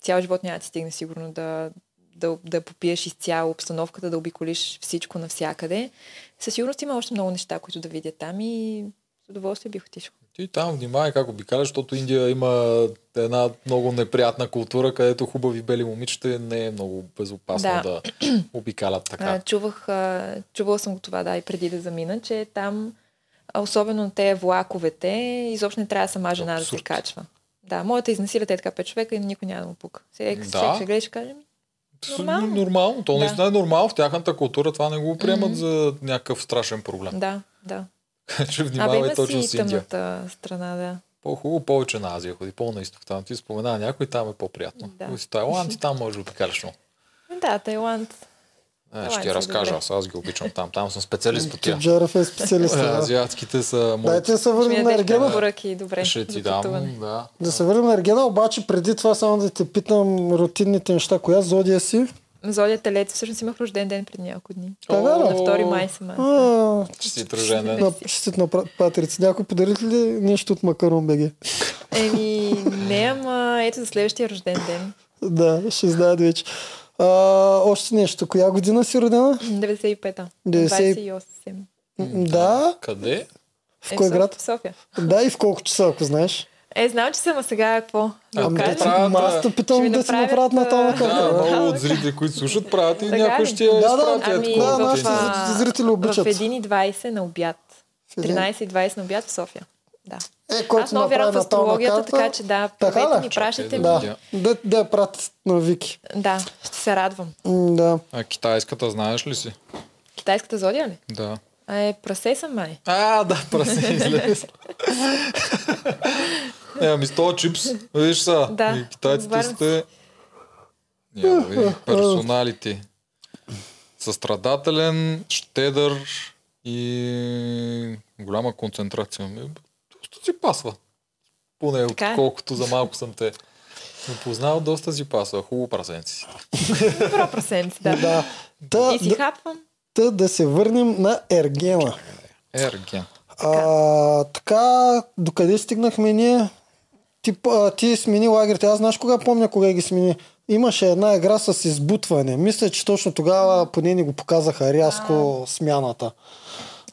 цял живот няма да ти стигне сигурно да, да, да попиеш изцяло обстановката, да обиколиш всичко навсякъде. Със сигурност има още много неща, които да видя там и с удоволствие бих отишла. Ти там внимавай как обикаляш, защото Индия има една много неприятна култура, където хубави бели момичета не е много безопасно да, Да. да обикалят така. А, чувах, а, чувала съм го това, да, и преди да замина, че там, а, особено на те влаковете, изобщо не трябва сама жена да се Абсурд. качва. Да, моята изнасиля те така пет човека и никой няма да му пука. Сега Да. да. ще гледаш и каже, ми, С- нормално. нормално. То Да. наистина е нормално. В тяхната култура това не го приемат Мгм. за някакъв страшен проблем. да, да. че Абе, внимавай има точно си с Индия. страна, да. По-хубаво повече на Азия ходи, по-на изток. Там ти спомена някой, там е по-приятно. Да. Да. си Тайланд и там можеш да обикаляш много. Да, Тайланд. Е, ще ти разкажа, добре. аз, аз ги обичам там. Там съм специалист по тях. Джаров е специалист. Е, да. Азиатските са мои. Дайте да се върнем на Ергена. добре. Ще ти дам, да. Да се върнем на Ергена, обаче преди това само да те питам рутинните неща. Коя зодия си? Зодия Телец, всъщност имах рожден ден преди няколко дни. Така ли? На О, 2 май съм Честит рожден ден. на честит на патрици. Някой подари ли нещо от Макарон БГ? Еми, не, ама ето за следващия рожден ден. Да, ще знаят вече. А, още нещо. Коя година си родена? 95-та. 90 28. М, Да. Къде? В кой Е, град? В София. Да, и в колко часа, ако знаеш. Е, знам, че съм, а сега какво? Да Ами, Ами, да, аз те Ще питам да си направят, на това а, на Да, карта. много да. от зрители, които слушат, правят и някой ще я Да, да. Ами. Да, нашите зрители обичат. В 1.20 на обяд. В един- 13.20 на обяд в София. Да. Е, който Аз много вярвам в астрологията, карта, така че да, Така ми, Чакай пращайте ми. да Да, да, да я пратят на Вики. Да, ще се радвам. М, Да. А китайската знаеш ли си? Китайската зодия ли? Да. А, Е, прасе съм май. А, да, прасе излезе. Е, ами с този чипс, виж са, Да, и китайците сте... Няма да видим персоналити. Състрадателен, щедър и голяма концентрация. Доста си пасва. Поне Така е. колкото за малко съм те познал, доста си пасва. Хубаво прасенци си. Добро прасенци, да. да. Та, И си да, хапвам. Та да се върнем на Ергена. Ерген. А, така, докъде стигнахме ние? Ти, а, ти смени лагерите. Аз знаеш кога помня кога ги смени? Имаше една игра с избутване. Мисля, че точно тогава поне ни го показаха рязко смяната.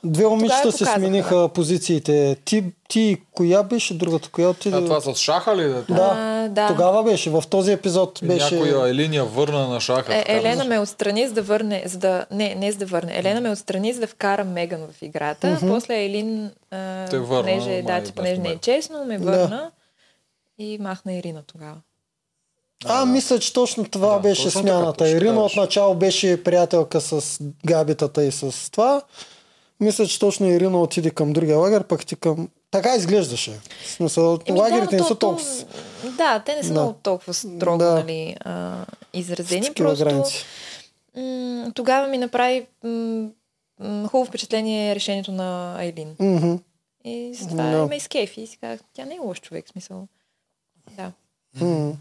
Две момичета се смениха позициите. Ти, ти коя беше другата? Коя отиде? А това с шаха ли? Да. Да, А, да. тогава беше. В този епизод беше... Някоя линия върна на шаха. Е, Елена ме отстрани, за да върне, за да... Не, не за да върне. Елена ме отстрани, за да вкара Меган в играта. Mm-hmm. После Елин, а, Те върна, понеже, да, че понеже не е честно, ме Да. върна и махна Ирина тогава. А, мисля, че точно това Да, беше точно смяната. така, точно Ирина отначало беше приятелка с Габитата и с това. Мисля, че точно Ирина отиде към другия лагер, пък ти към... Така изглеждаше. В смисъл, Еми, лагерите да, не са то- толкова то- Да, те не са Да. много толкова строго, Да. нали, а, изразени. Просто граници. м- тогава ми направи м- м- хубаво впечатление решението на Айлин. Мгм. И с това Да. ме изкефи и си казах, тя не е лош човек, смисъл.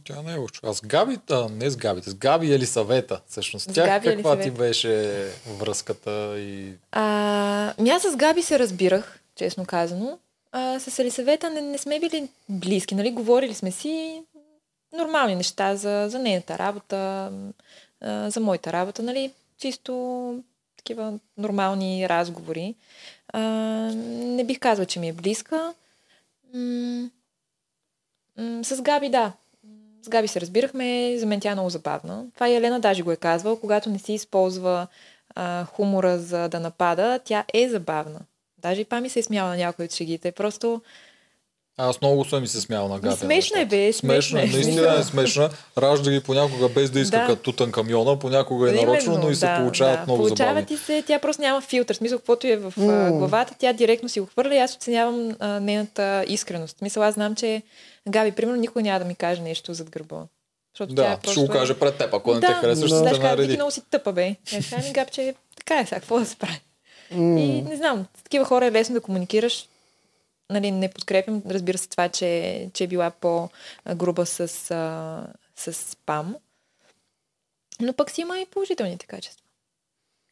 Тя не е лошо. А с Габи, а, не с Габи, с Габи Елисавета, всъщност. С Тя Габи каква ти Елисавета. беше връзката и... А, ми аз с Габи се разбирах, честно казано. А, с Елисавета не, не сме били близки, нали? Говорили сме си нормални неща за, за нейната работа, а, за моята работа, нали? Чисто такива нормални разговори. А, не бих казала, че ми е близка. М- м- с Габи, да. С Габи се разбирахме, за мен тя е много забавна. Това и Елена даже го е казвала, когато не си използва а, хумора за да напада, тя е забавна. Даже и Пами се е смяла на някои от шегите. Просто Аз много съм ми се смял на Габи. смешна е, бе, Смешна, смешна е. наистина е смешна. Ражда ги понякога без да иска Да. като тутан камиона, понякога е нарочно, но и се да, получават да. много Получава забавни. ти се, тя просто няма филтър. Смисъл, каквото е в а, М. главата, тя директно си го хвърля и аз оценявам а, нейната искреност. Смисъл, аз знам, че Габи, примерно, никой няма да ми каже нещо зад гърба. Защото тя Да, е ще го каже пред теб, ако не те да, харесваш, да. ще Знаеш, те казва, ти нареди. много си тъпа, бе. Я кажа ми, Габ, че така е сега, какво да се прави? И не знам, с такива хора е лесно да комуникираш. Нали, не подкрепям, разбира се, това, че, че е била по-груба с, с спам. Но пък си има и положителните качества.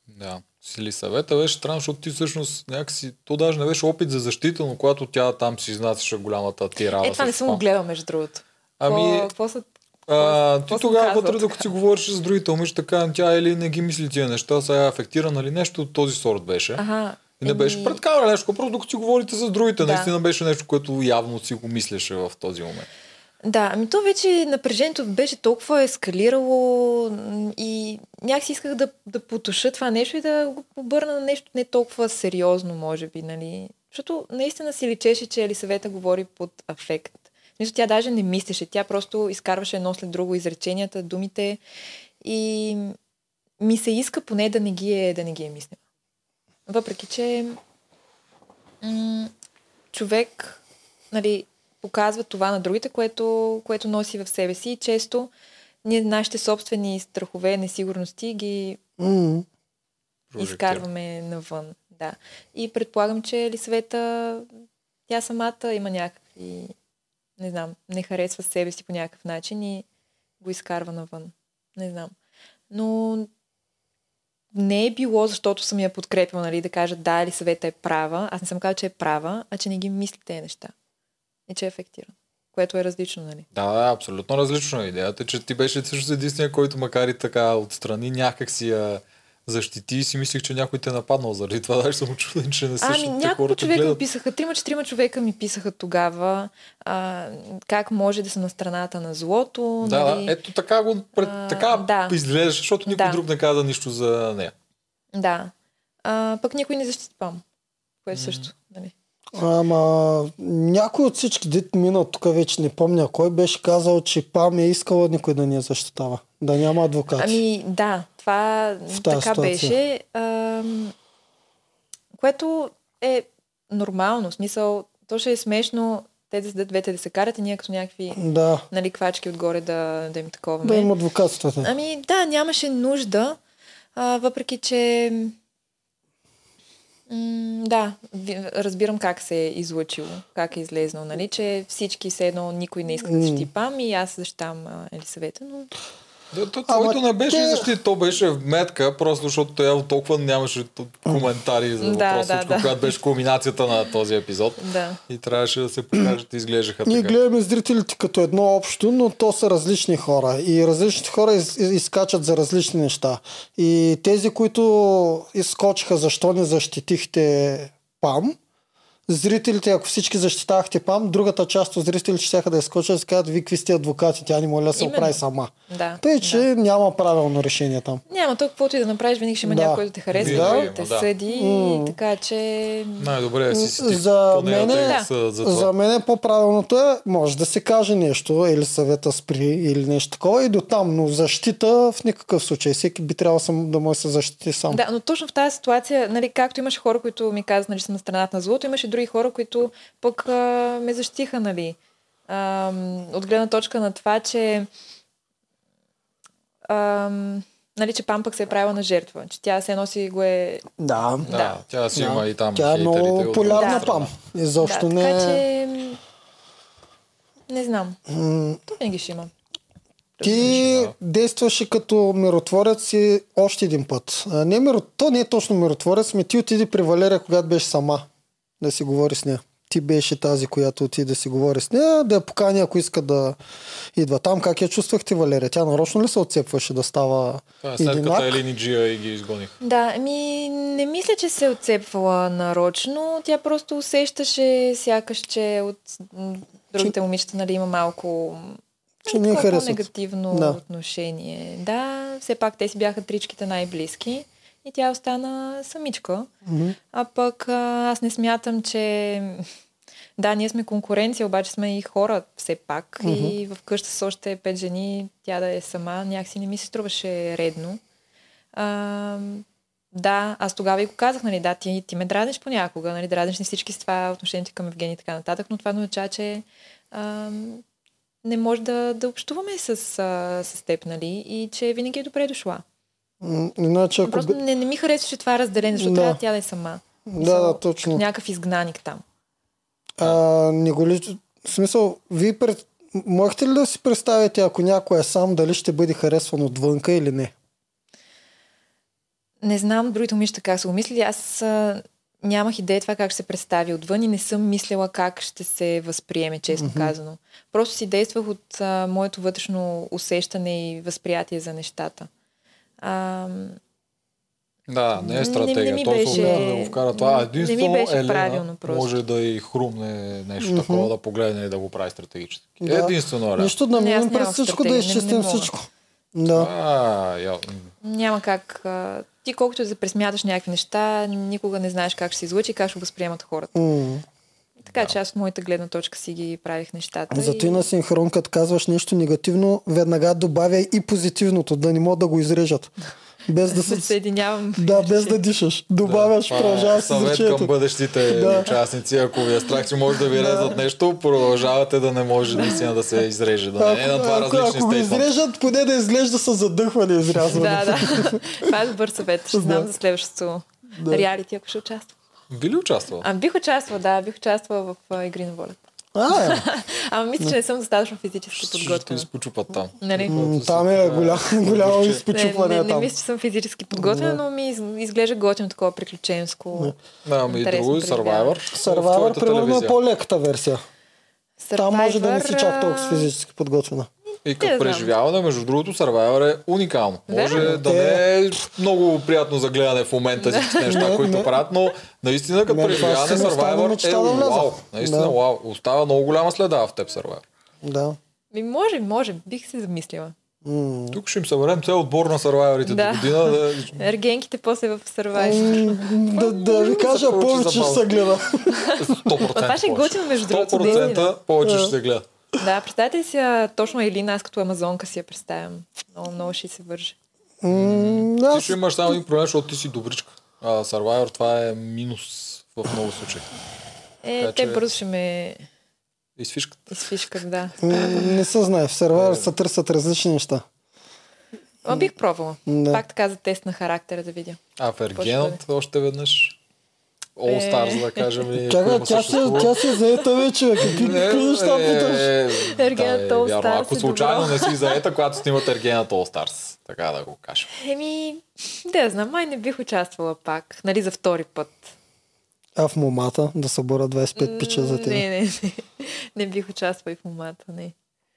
Да. Сили съвета беше странно, защото ти всъщност някакси, то даже не беше опит за защита, но когато тя там си изнасяше голямата тирада. Е, това не съм го гледала, между другото. Ами, Какво- са... а, ти тогава вътре, докато си говориш с другите момичета, така, тя или не ги мисли тия неща, сега е афектирана или нещо от този сорт беше. Ага. И не беше еми, пред камера нещо, просто докато си говорите с другите. Да. Наистина беше нещо, което явно си го мислеше в този момент. Да, ами то вече напрежението беше толкова ескалирало и някакси исках да, да потуша това нещо и да го обърна на нещо не толкова сериозно, може би, нали. Защото наистина си личеше, че Елисавета говори под афект. Смисъл, тя даже не мислеше, тя просто изкарваше едно след друго изреченията, думите и ми се иска поне да не ги е, да не ги е мислила. Въпреки, че м- човек, нали, показва това на другите, което, което носи в себе си и често ние нашите собствени страхове, несигурности ги. Прожектира. изкарваме навън. Да. И предполагам, че Елисавета, тя самата има някакви, не знам, не харесва себе си по някакъв начин и го изкарва навън. Не знам. Но не е било, защото съм я подкрепила, нали, да кажа да, Елисавета е права. Аз не съм казала, че е права, а че не ги мисли тези неща. И че е ефектиран. Което е различно, нали? Да, да, абсолютно различно е идеята, е, че ти беше всъщност единствения, който макар и така отстрани някак си я защити и си мислих, че някой те е нападнал заради това. Даже съм очуден, че не Ами, същите няколко хората човека ми писаха, трима-четирима човека ми писаха тогава а, как може да съм на страната на злото. Да, нали? да, ето така го пред, А, така да. изглеждаш, защото никой Да. друг не каза нищо за нея. Да. А, пък никой не защити пам. Което също. Нали? Ама някой от всички дет мина, тук вече не помня кой беше казал, че Пам е искала никой да ни я защитава. Да няма адвокати. Ами да, това така ситуация. беше. Ам, което е нормално. В смисъл, то ще е смешно те да седят двете да се карат и ние като някакви Да, нали, квачки отгоре да, да им таковаме. да има адвокатствата. Ами да, нямаше нужда, а, въпреки че м- да, разбирам как се е излъчило, как е излезнал, нали, че всички все едно никой не иска да защити Пам и аз защитам а, Елисавета, но Да, то, Ама твоето не беше те- защита, то беше вметка, просто защото той толкова нямаше коментари за Да, въпрос, да, всичко, да. която беше кулминацията на този епизод. Да. И трябваше да се покажат и изглеждаха Ние така. гледаме зрителите като едно общо, но то са различни хора. И различните хора из, из- изкачат за различни неща. И тези, които изскочиха защо не защитихте Пам, зрителите, ако всички защитавахте Пам, другата част от зрителите ще да изскочат и си кажат, ви какви сте адвокати, тя не може да се оправи сама. Да. Тъй, че да. няма правилно решение там. Няма то, каквото и да направиш, винаги ще има Да. някой, който те харесва, да, има, те да. съди, М. така че... Най-добре е си си За мен, Да. за за мен по-правилното е, може да се каже нещо, или съвета спри, или нещо такова, и до там, но защита в никакъв случай. Всеки би трябвало сам, да може да се защити сам. Да, но точно в тази ситуация, нали, както имаше хора, които ми казаха, нали, че съм на страната на злото, имаше други хора, които пък а, ме защитиха, нали. А, от гледна точка на това, че а, нали, че Пам пък се е правила на жертва, че тя се носи го е... Да. Да, Да. тя си Да. има и там Тя е много другата Да. пам. Изобщо да, не така е... че... Не знам. М, То винаги ще има. Ти Да. действаше като миротворец и още един път. Не миро... То не е точно миротворец, ми ти отиди при Валерия, когато беше сама да си говори с нея. Ти беше тази, която отиде да си говори с нея, да я покани, ако иска да идва там. Как я чувствахте, Валерия? Тя нарочно ли се отцепваше да става Това е след като? Елини Джия и ги изгоних. Да, ми не мисля, че се е отцепвала нарочно. Тя просто усещаше сякаш, че от другите момичета нали, има малко Че не я такова харесват. негативно Да. отношение. Да, все пак те си бяха тричките най-близки и тя остана самичка. Мгм. А пък а, аз не смятам, че... Да, ние сме конкуренция, обаче сме и хора все пак. И в къща с още пет жени, тя да е сама, някакси не ми се струваше редно. А, да, аз тогава и го казах, нали, да, ти, ти ме дразниш понякога, нали, дразниш ни всички с това отношението към Евгений и така нататък, но това не означава, че а, не може да, да общуваме с, а, с теб, нали, и че винаги е добре дошла. Иначе ако... Просто не, не ми харесваше това разделение, защото Да. трябва тя да е сама. Да, да, точно. Някакъв изгнаник там. А, не го ли... В смисъл, вие пред... можете ли да си представите, ако някой е сам, дали ще бъде харесван отвънка или не? Не знам другите момичета как са го мислили. Аз а, нямах идея това как ще се представи отвън и не съм мислила как ще се възприеме, честно mm-hmm. казано. Просто си действах от а, моето вътрешно усещане и възприятие за нещата. А, Да, не Не- е стратегия. не ми Той се беше- да го вкара това. не ми Единствено беше Елена правилно просто. може да и хрумне нещо Мгм. такова, да погледне и да го прави стратегически. Да. Единствено Елена. Нищо да Не, минем през всичко, да стратегия, не- изчистим не всичко. Да. А, я... няма как. Ти колкото и да се пресмяташ някакви неща, никога не знаеш как ще се излучи и как ще го възприемат хората. М. Така че аз от моята гледна точка си ги правих нещата. Зато и на синхрон, като казваш нещо негативно, веднага добавя и позитивното, да не могат да го изрежат. Без да се съединявам. Да, без да дишаш. Добавяш, това е продължаваш с Съвет към изречението. бъдещите Да. участници, ако ви е страх, че може да ви резат нещо, продължавате да не може наистина да се изреже. Да не е на два Ако, различни ако изрежат, поне да изглежда с задъхване изрязване. Да, да. Това е добър съвет. Ще знам Да. за следващото Да. реалити, ако ще участвам. Би ли участвал? А, бих участвала, да, бих участвала в а, Игри на волята. А, е. Ама мисля, че не съм достатъчно физически Ще подготвена. изпочупат там. Нали? Там е голям, голямо Не, изпочупване не, не там. мисля, че съм физически подготвена, но ми из- изглежда готино такова приключенско. Да, ами и друго, преживяване. Survivor. Survivor, твоята примерно, е по-леката версия. Там може да не си чак Survivor, толкова физически подготвена. И като преживяване, между другото, Survivor е уникално. Може Верно. да не е много приятно за гледане в момента всички неща, Не, които не. правят, но наистина като това преживяване си Survivor е вау. Наистина Да. вау. Остава много голяма следа в теб Survivor. Да. Ми, може, може, бих се замислила. М. Тук ще им съберем цял отбор на Survivorите Да. до година. Да... Ергенките после в. М, Да, да ви кажа, повече ще се гледа. 100% това ще повече. готино, между другото, 100% наистина. повече ще се гледа. Да, представете ли си а, точно Елина, аз като амазонка си я представям. Много, много ще се върже. Ти Аз ще имаш само един проблем, защото ти си добричка. А Survivor това е минус в много случаи. Е, Така те че- бързо ще ме Изфишкат. изфишкат, да. не се знае. В сервер се търсят различни неща. Ма бих пробвала. Да. Пак така за тест на характера да видя. А в Ергенът още веднъж. All Stars, да кажем. и Чакай, тя съществува. тя си е заета вече. Какви Не, какви неща е, питаш? е All вярно. Stars Ако е случайно не си заета, когато снимат Ергената All Stars. Така да го кажем. Еми, да знам, май не бих участвала пак. Нали, за втори път. А в момата да събора 25 пича за теб. Не, не, не. Не бих участвала и в момата, не.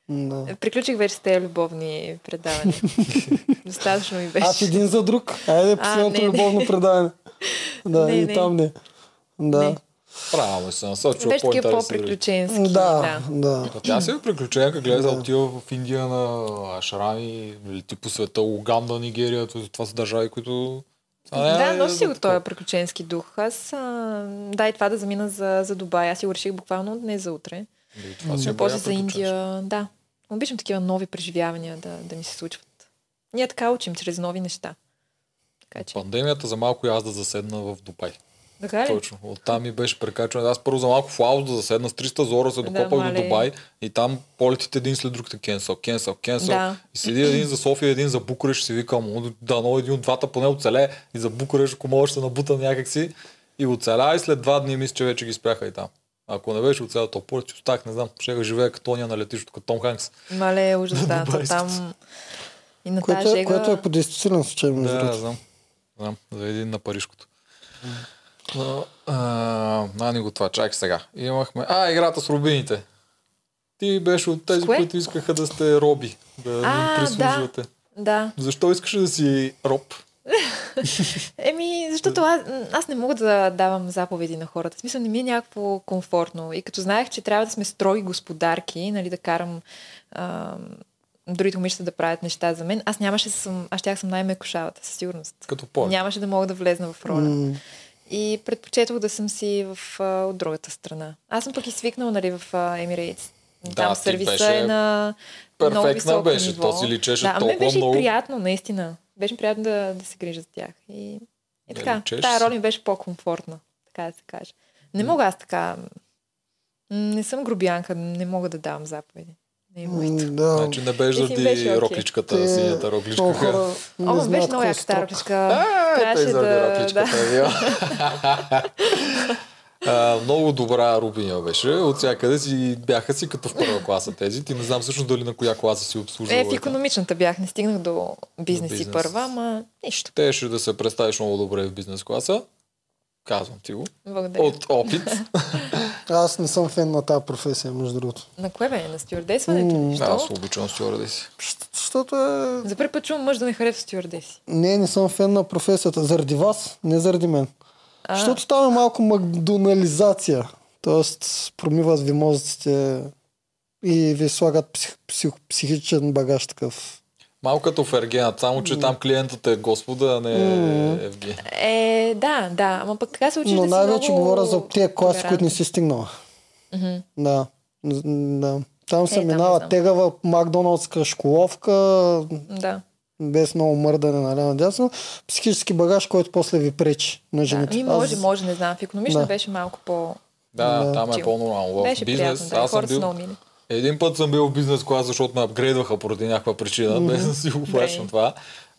Да. Приключих вече с тези любовни предавания. Достатъчно ми беше. А в един за друг. Айде, последното любовно предаване. Да, Не, и не. там не. Да. Не. Правилно се насочва Беше такива по-приключенски. Да, да. А Тя си е приключенка, гледа, отива в Индия на Ашрами, лети по света, Уганда, Нигерия, това са държави, които... Не Да, е носи за го този приключенски дух. Аз, а, да, и това да замина за, за Дубай. Аз си го реших буквално днес за утре. И Това си е Но после за. Индия, да. Обичам такива нови преживявания да, да ми се случват. Ние така учим чрез нови неща. Така че. Пандемията за малко и аз да заседна в Дубай. Така ли? Точно. Оттам ми беше прекачване. Аз първо за малко в Лаос да заседна с 300 зора, се Да, докопах до мале. Дубай и там полетите един след друг те кенсъл, кенсъл, кенсъл. Да. И седи един за София, един за Букурещ, си викам, «О, дано един от двата поне оцеле и за Букурещ, ако мога ще набута някакси. И оцеля и след два дни мисля, че вече ги спряха и там. Ако не беше оцелял то полет, ще останах, не знам, ще да живея като ония на летището, като Том Ханкс. Мале, ужас, да. там... И на Което тази е, жега... което е по действителен случай, между Да, другото. знам. Знам, за един на Парижкото. Но, а, Ани го това, чакай сега. Имахме... А, играта с рубините. Ти беше от тези, кое? които искаха да сте роби, да ни А, прислужвате. Да. Защо искаш да си роб? Еми, защото аз, аз не мога да давам заповеди на хората. В смисъл, не ми е някакво комфортно. И като знаех, че трябва да сме строги господарки, нали, да карам а, другите момичета да правят неща за мен, аз нямаше да съм, аз щях съм най-мекошавата, със сигурност. Като повече. Нямаше да мога да влезна в роля. М, И предпочетох да съм си в, а, от другата страна. Аз съм пък и свикнала нали, в а, Emirates. Да, Там сервиса беше е на много високо беше, ниво. то си личеше да, толкова беше много. приятно, наистина. Беше приятно да, да се грижа за тях. И, и така, личеше тая роля ми беше по-комфортна, така да се каже. Не мога аз така... Не съм грубянка, не мога да давам заповеди. Е м, Да. Значи не беше И си заради окей. рокличката, Те- синята Много рокличка. хора не О, беше много какво е яка тази строп. рокличка. А, ето и Трябваше заради да... рокличката. да. вие. А, много добра рубиня беше. От всякъде си бяха си като в първа класа тези. Ти не знам всъщност дали на коя класа си обслужвала. Е, в економичната бях, не стигнах до бизнес, бизнес. и първа, ама нищо. Щеше да се представиш много добре в бизнес класа. Казвам ти го. Благодаря. От опит. Аз не съм фен на тази професия, между другото. На кое бе? На стюардесването ли? Да, аз обичам стюардеси. Защото е... За първи път чувам мъж да не харесва стюардеси. Не, не съм фен на професията. Заради вас, не заради мен. А, Защото става малко макдонализация. Тоест, промиват ви мозъците и ви слагат псих, псих, психичен багаж такъв. Малко като в Ергена, само че там клиентът е Господа, а не М. е ФГ. Е, да, да, ама пък така се учиш Но да най-вече много говоря за тези класи, които не си стигнала. Мгм. Да. Да. Там се там не минава знам. тегава макдоналдска школовка, Да. без много мърдане на ляво надясно. Психически багаж, който после ви пречи на да. жените. Ми може, Аз- може, не знам. В економична Да. беше малко по... Да, Да. там е по-нормално. В Беше бизнес, приятно, да. аз съм са бил... много. Един път съм бил в бизнес клас, защото ме апгрейдваха поради някаква причина, без да си го плащам това.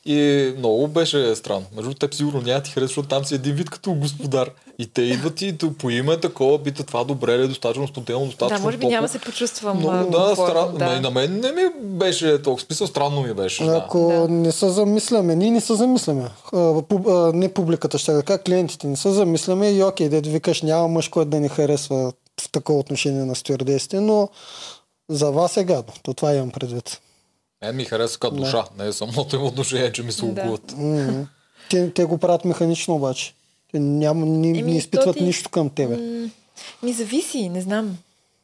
И много беше странно. Между теб сигурно няма да ти хареса, защото там си един вид като господар. И те идват и по име такова, питат това добре ли, е, достатъчно спотелно, достатъчно Да, може би топло. няма се почувствам Много, а, да, странно. да. И на мен не ми беше толкова смисъл, странно ми беше. Да. Ако Да. не се замисляме, ние не се замисляме. А, пуб- а, не публиката, ще кажа, клиентите не се замисляме и окей, дето викаш, няма мъж, който да ни харесва в такова отношение на стюардесите, но за вас е гадно. То това имам предвид. Мен ми хареса като душа, не е самото им отношение, че ми се Да. лукуват. М. Те, те го правят механично обаче. Те няма, не, Еми, не изпитват ти- нищо към тебе. М, Ми зависи, не знам.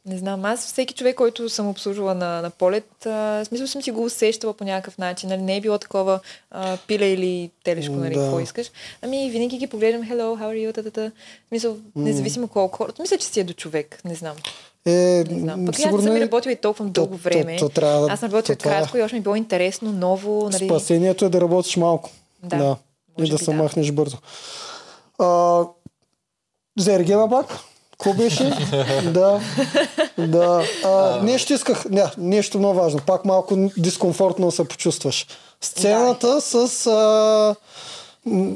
Не знам. Аз всеки човек, който съм обслужвала на, на полет, а, смисъл съм си го усещала по някакъв начин. Нали? Не е било такова а, пиле или телешко, нали, Да. какво искаш. Ами винаги ги поглеждам, hello, how are you. В смисъл, независимо колко хора. Мисля, че си е до човек, не знам. Е, Не знам. Пък аз не съм и работила и толкова дълго то- време. то трябва да- аз съм работила то това е. кратко и още ми е било интересно, ново. Нали? Спасението е да работиш малко. Да, да. И да се да. махнеш бързо. А, за Ергена пак? Какво беше? да. да. А, нещо исках. Не, нещо много важно. Пак малко дискомфортно се почувстваш. Сцената с а,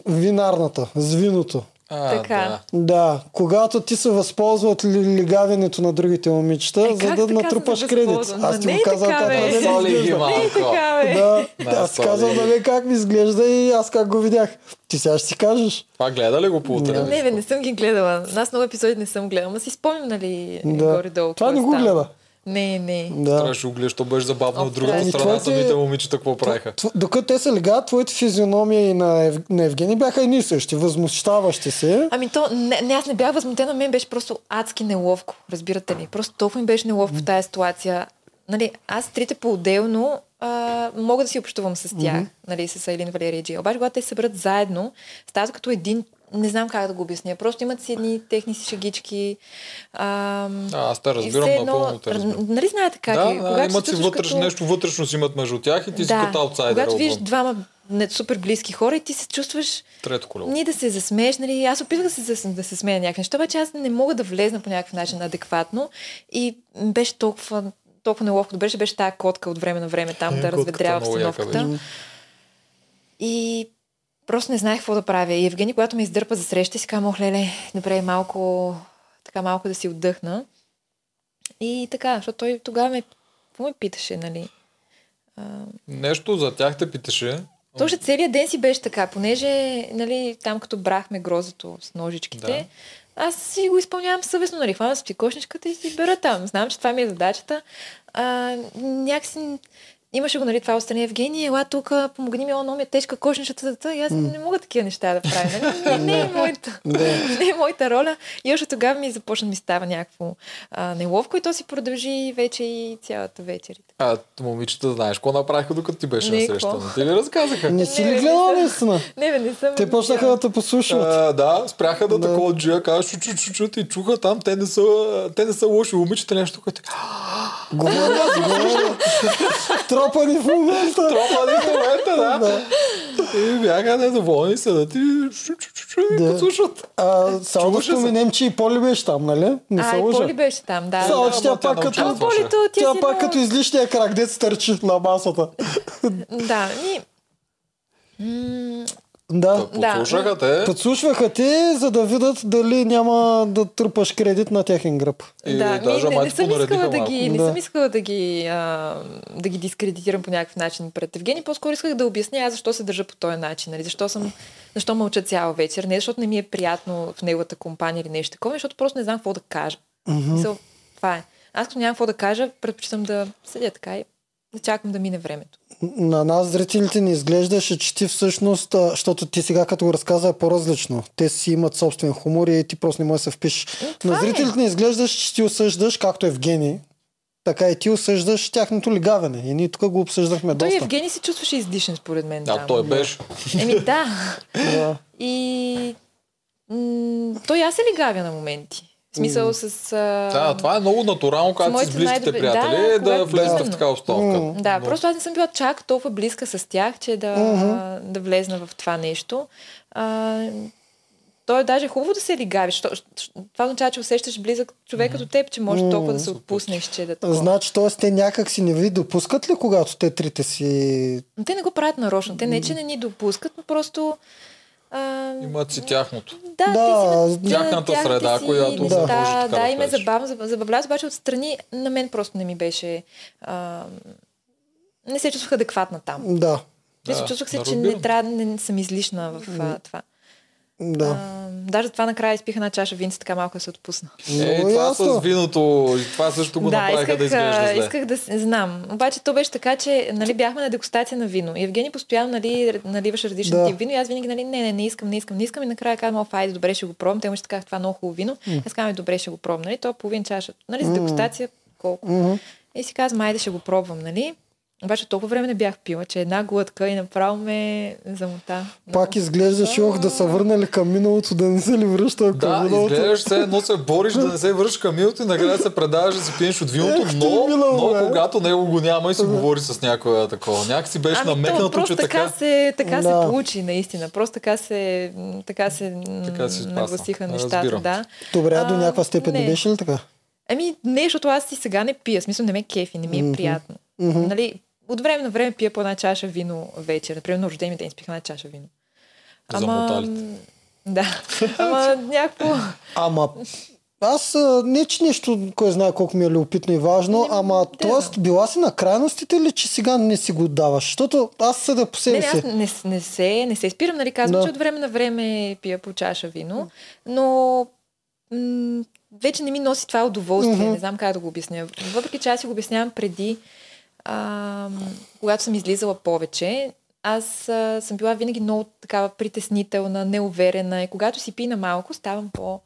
винарната, с виното. А, Така. да. Да, когато ти се възползва от ли- лигавенето на другите момичета, Е, за да натрупаш кредит. Аз Ма ти не го е казвам как бе. да Соли изглежда. Не е малко. така, бе. Да, Да, аз казвам, нали, как ми изглежда и аз как го видях. Ти сега ще си кажеш. Това гледа ли го по утре? Не, бе, не съм ги гледала. Аз много епизоди не съм гледала, но си спомням, нали, Да. горе-долу. Това не го става. гледа. Не, не. Да. Трябваше гледаш, то беше забавно от другата трябва. страна. Твоите- Самите момичета какво правиха? Докато те се легат, твоите физиономия и на, Ев... на Евгений бяха едни и същи. Възмущаващи се. Ами то, не, не, аз не бях възмутена, мен беше просто адски неловко, разбирате ли. Просто толкова ми беше неловко в тази ситуация. Нали, аз трите по-отделно а, мога да си общувам с тях, нали, с Айлин, Валерия и Джи. Обаче, когато те се съберат заедно, стават като един, не знам как да го обясня. Просто имат си едни техни си шегички. А, А, аз те разбирам, все едно- напълно те разбирам. Нали знаете как Да, е? да, имат си вътреш, като... нещо вътрешно си имат между тях и ти си като аутсайдер. когато отвън. двама не, супер близки хора и ти се чувстваш Трето колело. ние да се засмееш, нали, аз опитвах да се, да се смея някакви неща, обаче аз не мога да влезна по някакъв начин адекватно и беше толкова, толкова неловко. Добре, че беше тази котка от време на време там Е, да разведрява обстановката. И просто не знаех какво да правя. И Евгений, когато ме издърпа за среща, си казва, ох, леле, добре, малко, така малко да си отдъхна. И така, защото той тогава ме, какво ме питаше, нали? А, Нещо за тях те питаше. то още целият ден си беше така, понеже нали, там като брахме грозето с ножичките, Да. аз си го изпълнявам съвестно, нали, хвана си кошничката и си бера там. Знам, че това ми е задачата. А, някакси имаше го, нали, това отстрани Евгения, ела тук, помогни ми, о, много ми е тежка кошничката, и аз не мога такива неща да правя. Нали? Не, не е моята, не е моята роля. И още тогава ми започна да ми става някакво а, неловко и то си продължи вече и цялата вечер. А, момичета, знаеш какво направиха докато ти беше Не, на среща? какво? Не ти ли разказаха? Не си ли гледала наистина? Не, бе, не съм. Те почнаха да те послушват. А, да, спряха да, Да. такова джия, казва, чу, чу, чу, чу, и чуха там, те не са, те не са лоши момичета, нещо, което говоря. Тропани в момента. Тропани в момента, да. И бяха недоволни, седат и чу, чу, чу, чу, и Да. подслушват. А, само да се. споменем, че и Поли беше там, нали? Не А, се и лъжа. Поли беше там, да. Само, да. че тя пак като... ти Тя пак като излишния крак, дет стърчи на масата. Да, ни... Да. Да. Подслушаха те. Подслушваха те, за да видят дали няма да трупаш кредит на техен гръб. И да, ми, даже не, не майче съм искала да ги, не Да. съм искала да ги, а, да ги дискредитирам по някакъв начин пред Евгений. По-скоро исках да обясня аз защо се държа по този начин. Нали? Защо, съм, защо мълча цяла вечер. Не защото не ми е приятно в неговата компания или нещо такова, защото просто не знам какво да кажа. Mm-hmm. това е. Аз като нямам какво да кажа, предпочитам да седя така и да чакам да мине времето. На нас зрителите ни изглеждаше, че ти всъщност, защото ти сега като го разказа е по-различно. Те си имат собствен хумор и ти просто не можеш да се впишеш. това На е. зрителите ни изглеждаш, че ти осъждаш, както Евгений, така и ти осъждаш тяхното лигавене. И ние тук го обсъждахме Той доста. Евгений се чувстваше издишен, според мен. Да, там. той беше. Еми да. Да. И м- той аз се лигавя на моменти. Смисъл с... А... Да, това е много натурално, когато си с близките приятели, да, да, когато- влезете да. в такава обстановка. М. Да, Но- просто аз не съм била чак толкова близка с тях, че да, да влезна в това нещо. А, то е даже хубаво да се лигавиш. Това означава, че усещаш близък човек като теб, че може толкова да се отпуснеш, че да такова. Значи, т.е. те някак си не ви допускат ли, когато те трите си... Но те не го правят нарочно. Те не, че не ни допускат, но просто... А, Имат си тяхното. Да, Да, си тяхната тяхните среда, си която неща, може така да, да им е кажеш. забавно, заб- забавляват, обаче отстрани на мен просто не ми беше... А, не се чувствах адекватна там. Да, Да, Да, чувствах се, да, че не трябва, не съм излишна в а, това. Да. А, даже това накрая изпих една чаша винца, така малко да се отпусна. Е, това ясно. с виното, и това също го направиха да изглежда а, зле. исках да с- знам. Обаче то беше така, че нали, бяхме на дегустация на вино. И Евгений постоянно нали, наливаше различни Да. да. тип вино. И аз винаги, нали, не, не, не искам, не искам, не искам. И накрая казвам, о, айде, добре, ще го пробвам. Те му ще казах, това е много хубаво вино. Аз казвам, добре, ще го пробвам. Нали, то половин чаша. Нали, за дегустация колко. Мгм. И си казвам, айде ще го пробвам, нали? Обаче толкова време не бях пила, че една глътка и направо ме замота. Пак изглеждаш, ох, да са върнали към миналото, да не се ли връща към Да, миналото. изглеждаш се едно се бориш да не се вършиш към миналото и накрая се предаваш да си пиеш от виното, Ех, но, бе. но когато него го няма и си говори с някоя такова. Някак си беше Ами то намекнато, просто че така, така... се, така Да. се получи, наистина. Просто така се, така се, Така се нагласиха нещата. Разбирам. Да. Добре, а до някаква степен не не. беше ли така? Ами не, защото аз и сега не пия. Смисъл не ме кефи, не ми е приятно. Нали, от време на време пия по една чаша вино вечер. Например, на рождения ден изпих една чаша вино. М, Да. Ама някакво... Ама аз не, че нещо, кой знае колко ми е любопитно и важно, Не, ама да. т.е. била си на крайностите или че сега не си го даваш? Защото аз съда по Не, себе не, си. аз не, не, се, не се спирам, нали? Казвам, Да. че от време на време пия по чаша вино, но м- вече не ми носи това удоволствие. Мгм. Не знам как да го обясня. Въпреки че аз си го обяснявам преди, а, когато съм излизала повече, аз а, съм била винаги много такава притеснителна, неуверена и когато си пина малко, ставам по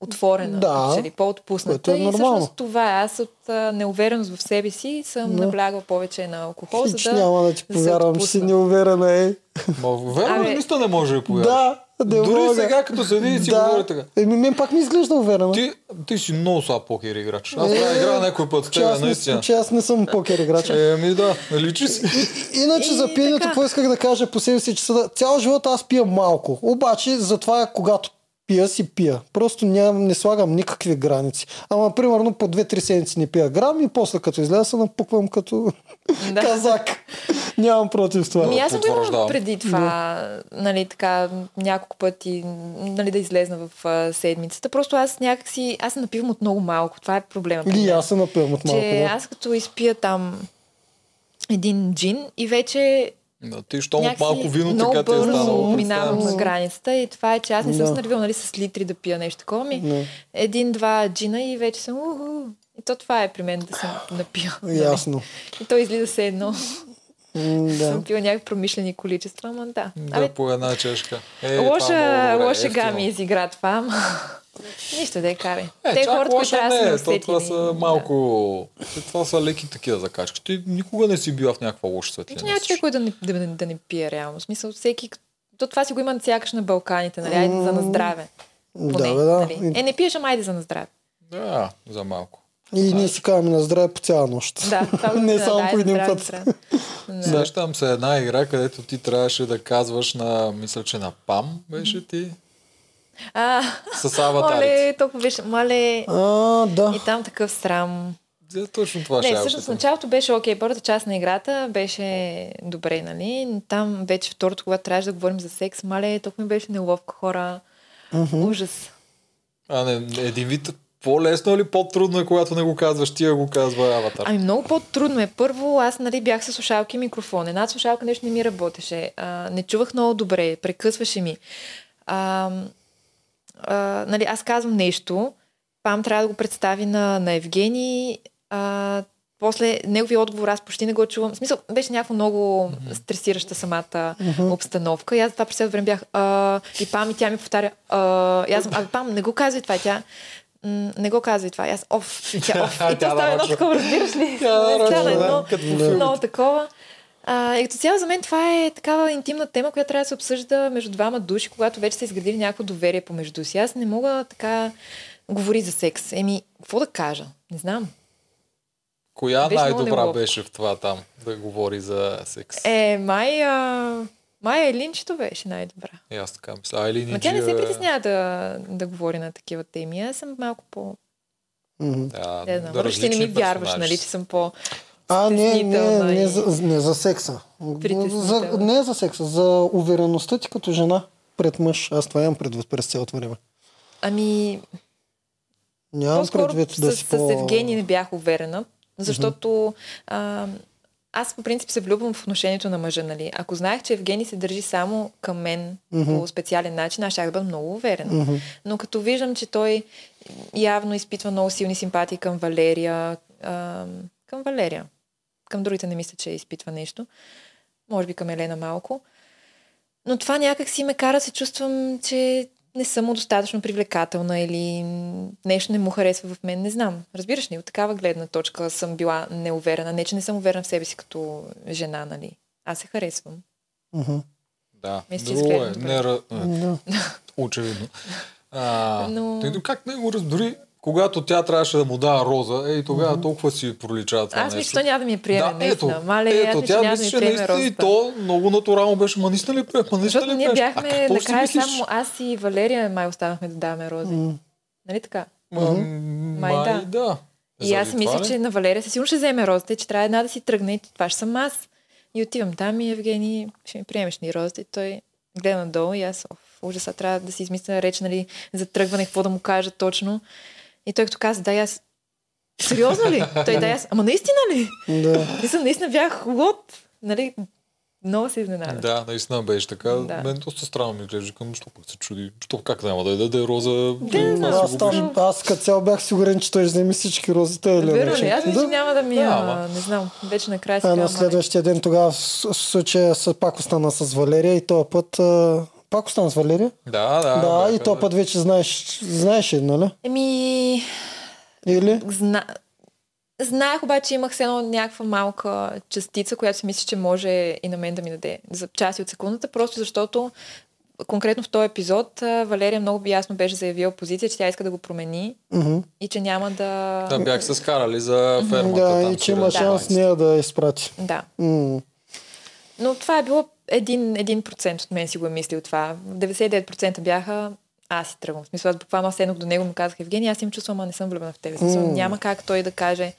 отворена, Да. че ли, по-отпусната. Е и нормално. всъщност това е. Аз от а, неувереност в себе си съм Да. наблягала повече на алкохол, Хич за да няма да ти да повярвам, че си неуверена е. Ма, верно ли наистина не може да повярваш? Да, не Дори мога. сега, като седи и си да. говори така. Еми, мен пак ми изглежда уверена. Ти, ти си много слаб покер играч. Аз Е, трябва да играя някой път с тебе, наистина. че аз не съм покер играч. Еми да, личи си. Иначе за пиенето, какво исках да кажа по себе си, че цял живот аз пия малко. Обаче, затова когато пия си пия. Просто ням, не слагам никакви граници. Ама, примерно, по 2-3 седмици не пия грам и после като изляза се напуквам като Да. казак. Нямам против това. Ми аз съм имала преди това, нали, така, няколко пъти, нали, да излезна в а, седмицата. Просто аз някакси, аз се напивам от много малко. Това е проблема. мен. аз се напивам от малко. Че да. аз като изпия там един джин и вече Да, ти, щом от малко вино, много така ти е станало. минавам на границата и това е, че аз не съм Да. се нали, с литри да пия нещо такова ми. Не. Един-два джина и вече съм уху. И то това е при мен да съм напия. нали. Ясно. И то излиза се едно. Да. Съм пила някакви промишлени количества, ама да. Да, по една чешка. Е, лоша, е лоша ефтино. ми изигра това, ама нищо да е карай. Е, Те чак хората, които трябва да не са това са малко... Те, Това са леки такива закачки. Ти никога не си била в някаква лоша Да. светлина. Няма човек, който да не, да, да, да не пие реално. В смисъл, всеки... То това си го има сякаш на Балканите, нали? Айде за на здраве. Поне, Да, бе, да. Нали? Е, не пиеш, ама айде за на здраве. Да, за малко. И ние си казваме на здраве по цяла нощ. Да, Не да, само да, по един здраве, път. здраве. Да. Сещам се една игра, където ти трябваше да казваш на, мисля, че на ПАМ беше ти, А, с аватарите. оле, толкова беше, мале. А, да. И там такъв срам. За точно това ще Не, я всъщност началото беше окей, първата част на играта беше добре, нали? Но Там вече второто, когато трябваше да говорим за секс, мале, толкова ми беше неловко хора. Ужас. А, не, един вид по-лесно или по-трудно е, когато не го казваш, ти а го казва аватар. Ами много по-трудно е. Първо, аз нали, бях с слушалки и микрофон. Една слушалка нещо не ми работеше. А, не чувах много добре, прекъсваше ми. А, а, нали, аз казвам нещо, Пам трябва да го представи на, на Евгений. А, после неговия отговор аз почти не го чувам. В смисъл, беше някакво много стресираща самата обстановка. И аз това през цялото време бях а, и Пам и тя ми повтаря а, и аз съм, абе Пам, не го казвай това. И Тя не го казвай това. И аз, оф, и тя, оф. И Тя то става едно такова, разбираш ли? Да, едно, много такова. А, и като цяло за мен това е такава интимна тема, която трябва да се обсъжда между двама души, когато вече са изградили някакво доверие помежду си. Аз не мога така говори за секс. Еми, какво да кажа? Не знам. Коя Беше най-добра неловко. беше в това там, да говори за секс? Е, май, а, май Елинчето беше най-добра. И аз така мисля. Айлин Но тя не се притеснява да, да говори на такива теми. Аз съм малко по... Мгм. Да, Не знам, да може ти не ми различни вярваш, персонажи нали, са. че съм по... А, не, не, не, за, не за секса. За, не за секса, за увереността ти като жена пред мъж. Аз това имам предвид през цялото време. Ами, Нямам предвид с, да с, си с по... Евгений не бях уверена, защото а, аз по принцип се влюбвам в отношението на мъжа, нали? Ако знаех, че Евгений се държи само към мен Мгм. по специален начин, аз да бъда много уверена. Мгм. Но като виждам, че той явно изпитва много силни симпатии към Валерия, а, към Валерия. Към другите не мисля, че изпитва нещо. Може би към Елена малко. Но това някак си ме кара да се чувствам, че не съм достатъчно привлекателна или нещо не му харесва в мен. Не знам. Разбираш ли, от такава гледна точка съм била неуверена. Не, че не съм уверена в себе си като жена, нали? Аз се харесвам. Мгм. Да, Мисля, друго е. Не, ра- Да. очевидно. А, Но- тъй, как не го разбери, когато тя трябваше да му дава роза, ей, тогава толкова си проличава това Аз мисля, че няма да ми я приеме. да, ето, наистина. Мале, ето, мисля, че тя няма да ми приеме наистина и то много натурално беше. Ма наистина ли приеме? Ма наистина ли ние приемеш? А бяхме, накрая само аз и Валерия май останахме да даваме рози. М. Нали така? Ма, Май май да. да. И аз ли? че на Валерия със сигурно ще вземе розата и че трябва една да си тръгне и това ще съм аз. И отивам там и Евгений ще ми приемеш ни розата и той гледа надолу и аз, оф, ужаса, трябва да си измисля реч, нали, за тръгване, какво да му кажа точно. И той като каза, да, и аз... Сериозно ли? Той да, и аз... Ама наистина ли? Да. Мисля, наистина бях лот. Нали, много се изненада. Да, наистина беше така. Да. Мен доста странно ми изглежда. Към, що пък се чуди? Що как няма да е, да е роза? Да, не знам. Аз там, аз като цяло бях сигурен, че той ще вземе всички розите. Или Верно нещо. ли? Аз мисля, че да. няма да ми... Да, а, ама. не знам, вече накрая си А на казвам, следващия ден тогава в случая пак остана с Валерия и този път... А, пак остана с Валерия? Да, да. Да, бяха- и този път вече знаеш, знаеш, нали? Еми, Или? Зна... Знаех обаче, имах се едно някаква малка частица, която си мисля, че може и на мен да ми даде за части от секундата, просто защото конкретно в този епизод Валерия много ясно беше заявила позиция, че тя иска да го промени Мгм. и че няма да... Да, бях се скарали за фермата. Да, там и че има шанс граници. нея да изпрати. Да. М. Но това е било един, един процент от мен си го е мислил това. 99% бяха аз си тръгвам. В смисъл, аз буквално седнах до него и му казах, Евгения, аз им чувствам, а не съм влюбена в теб. Смисъл, М. няма как той да каже,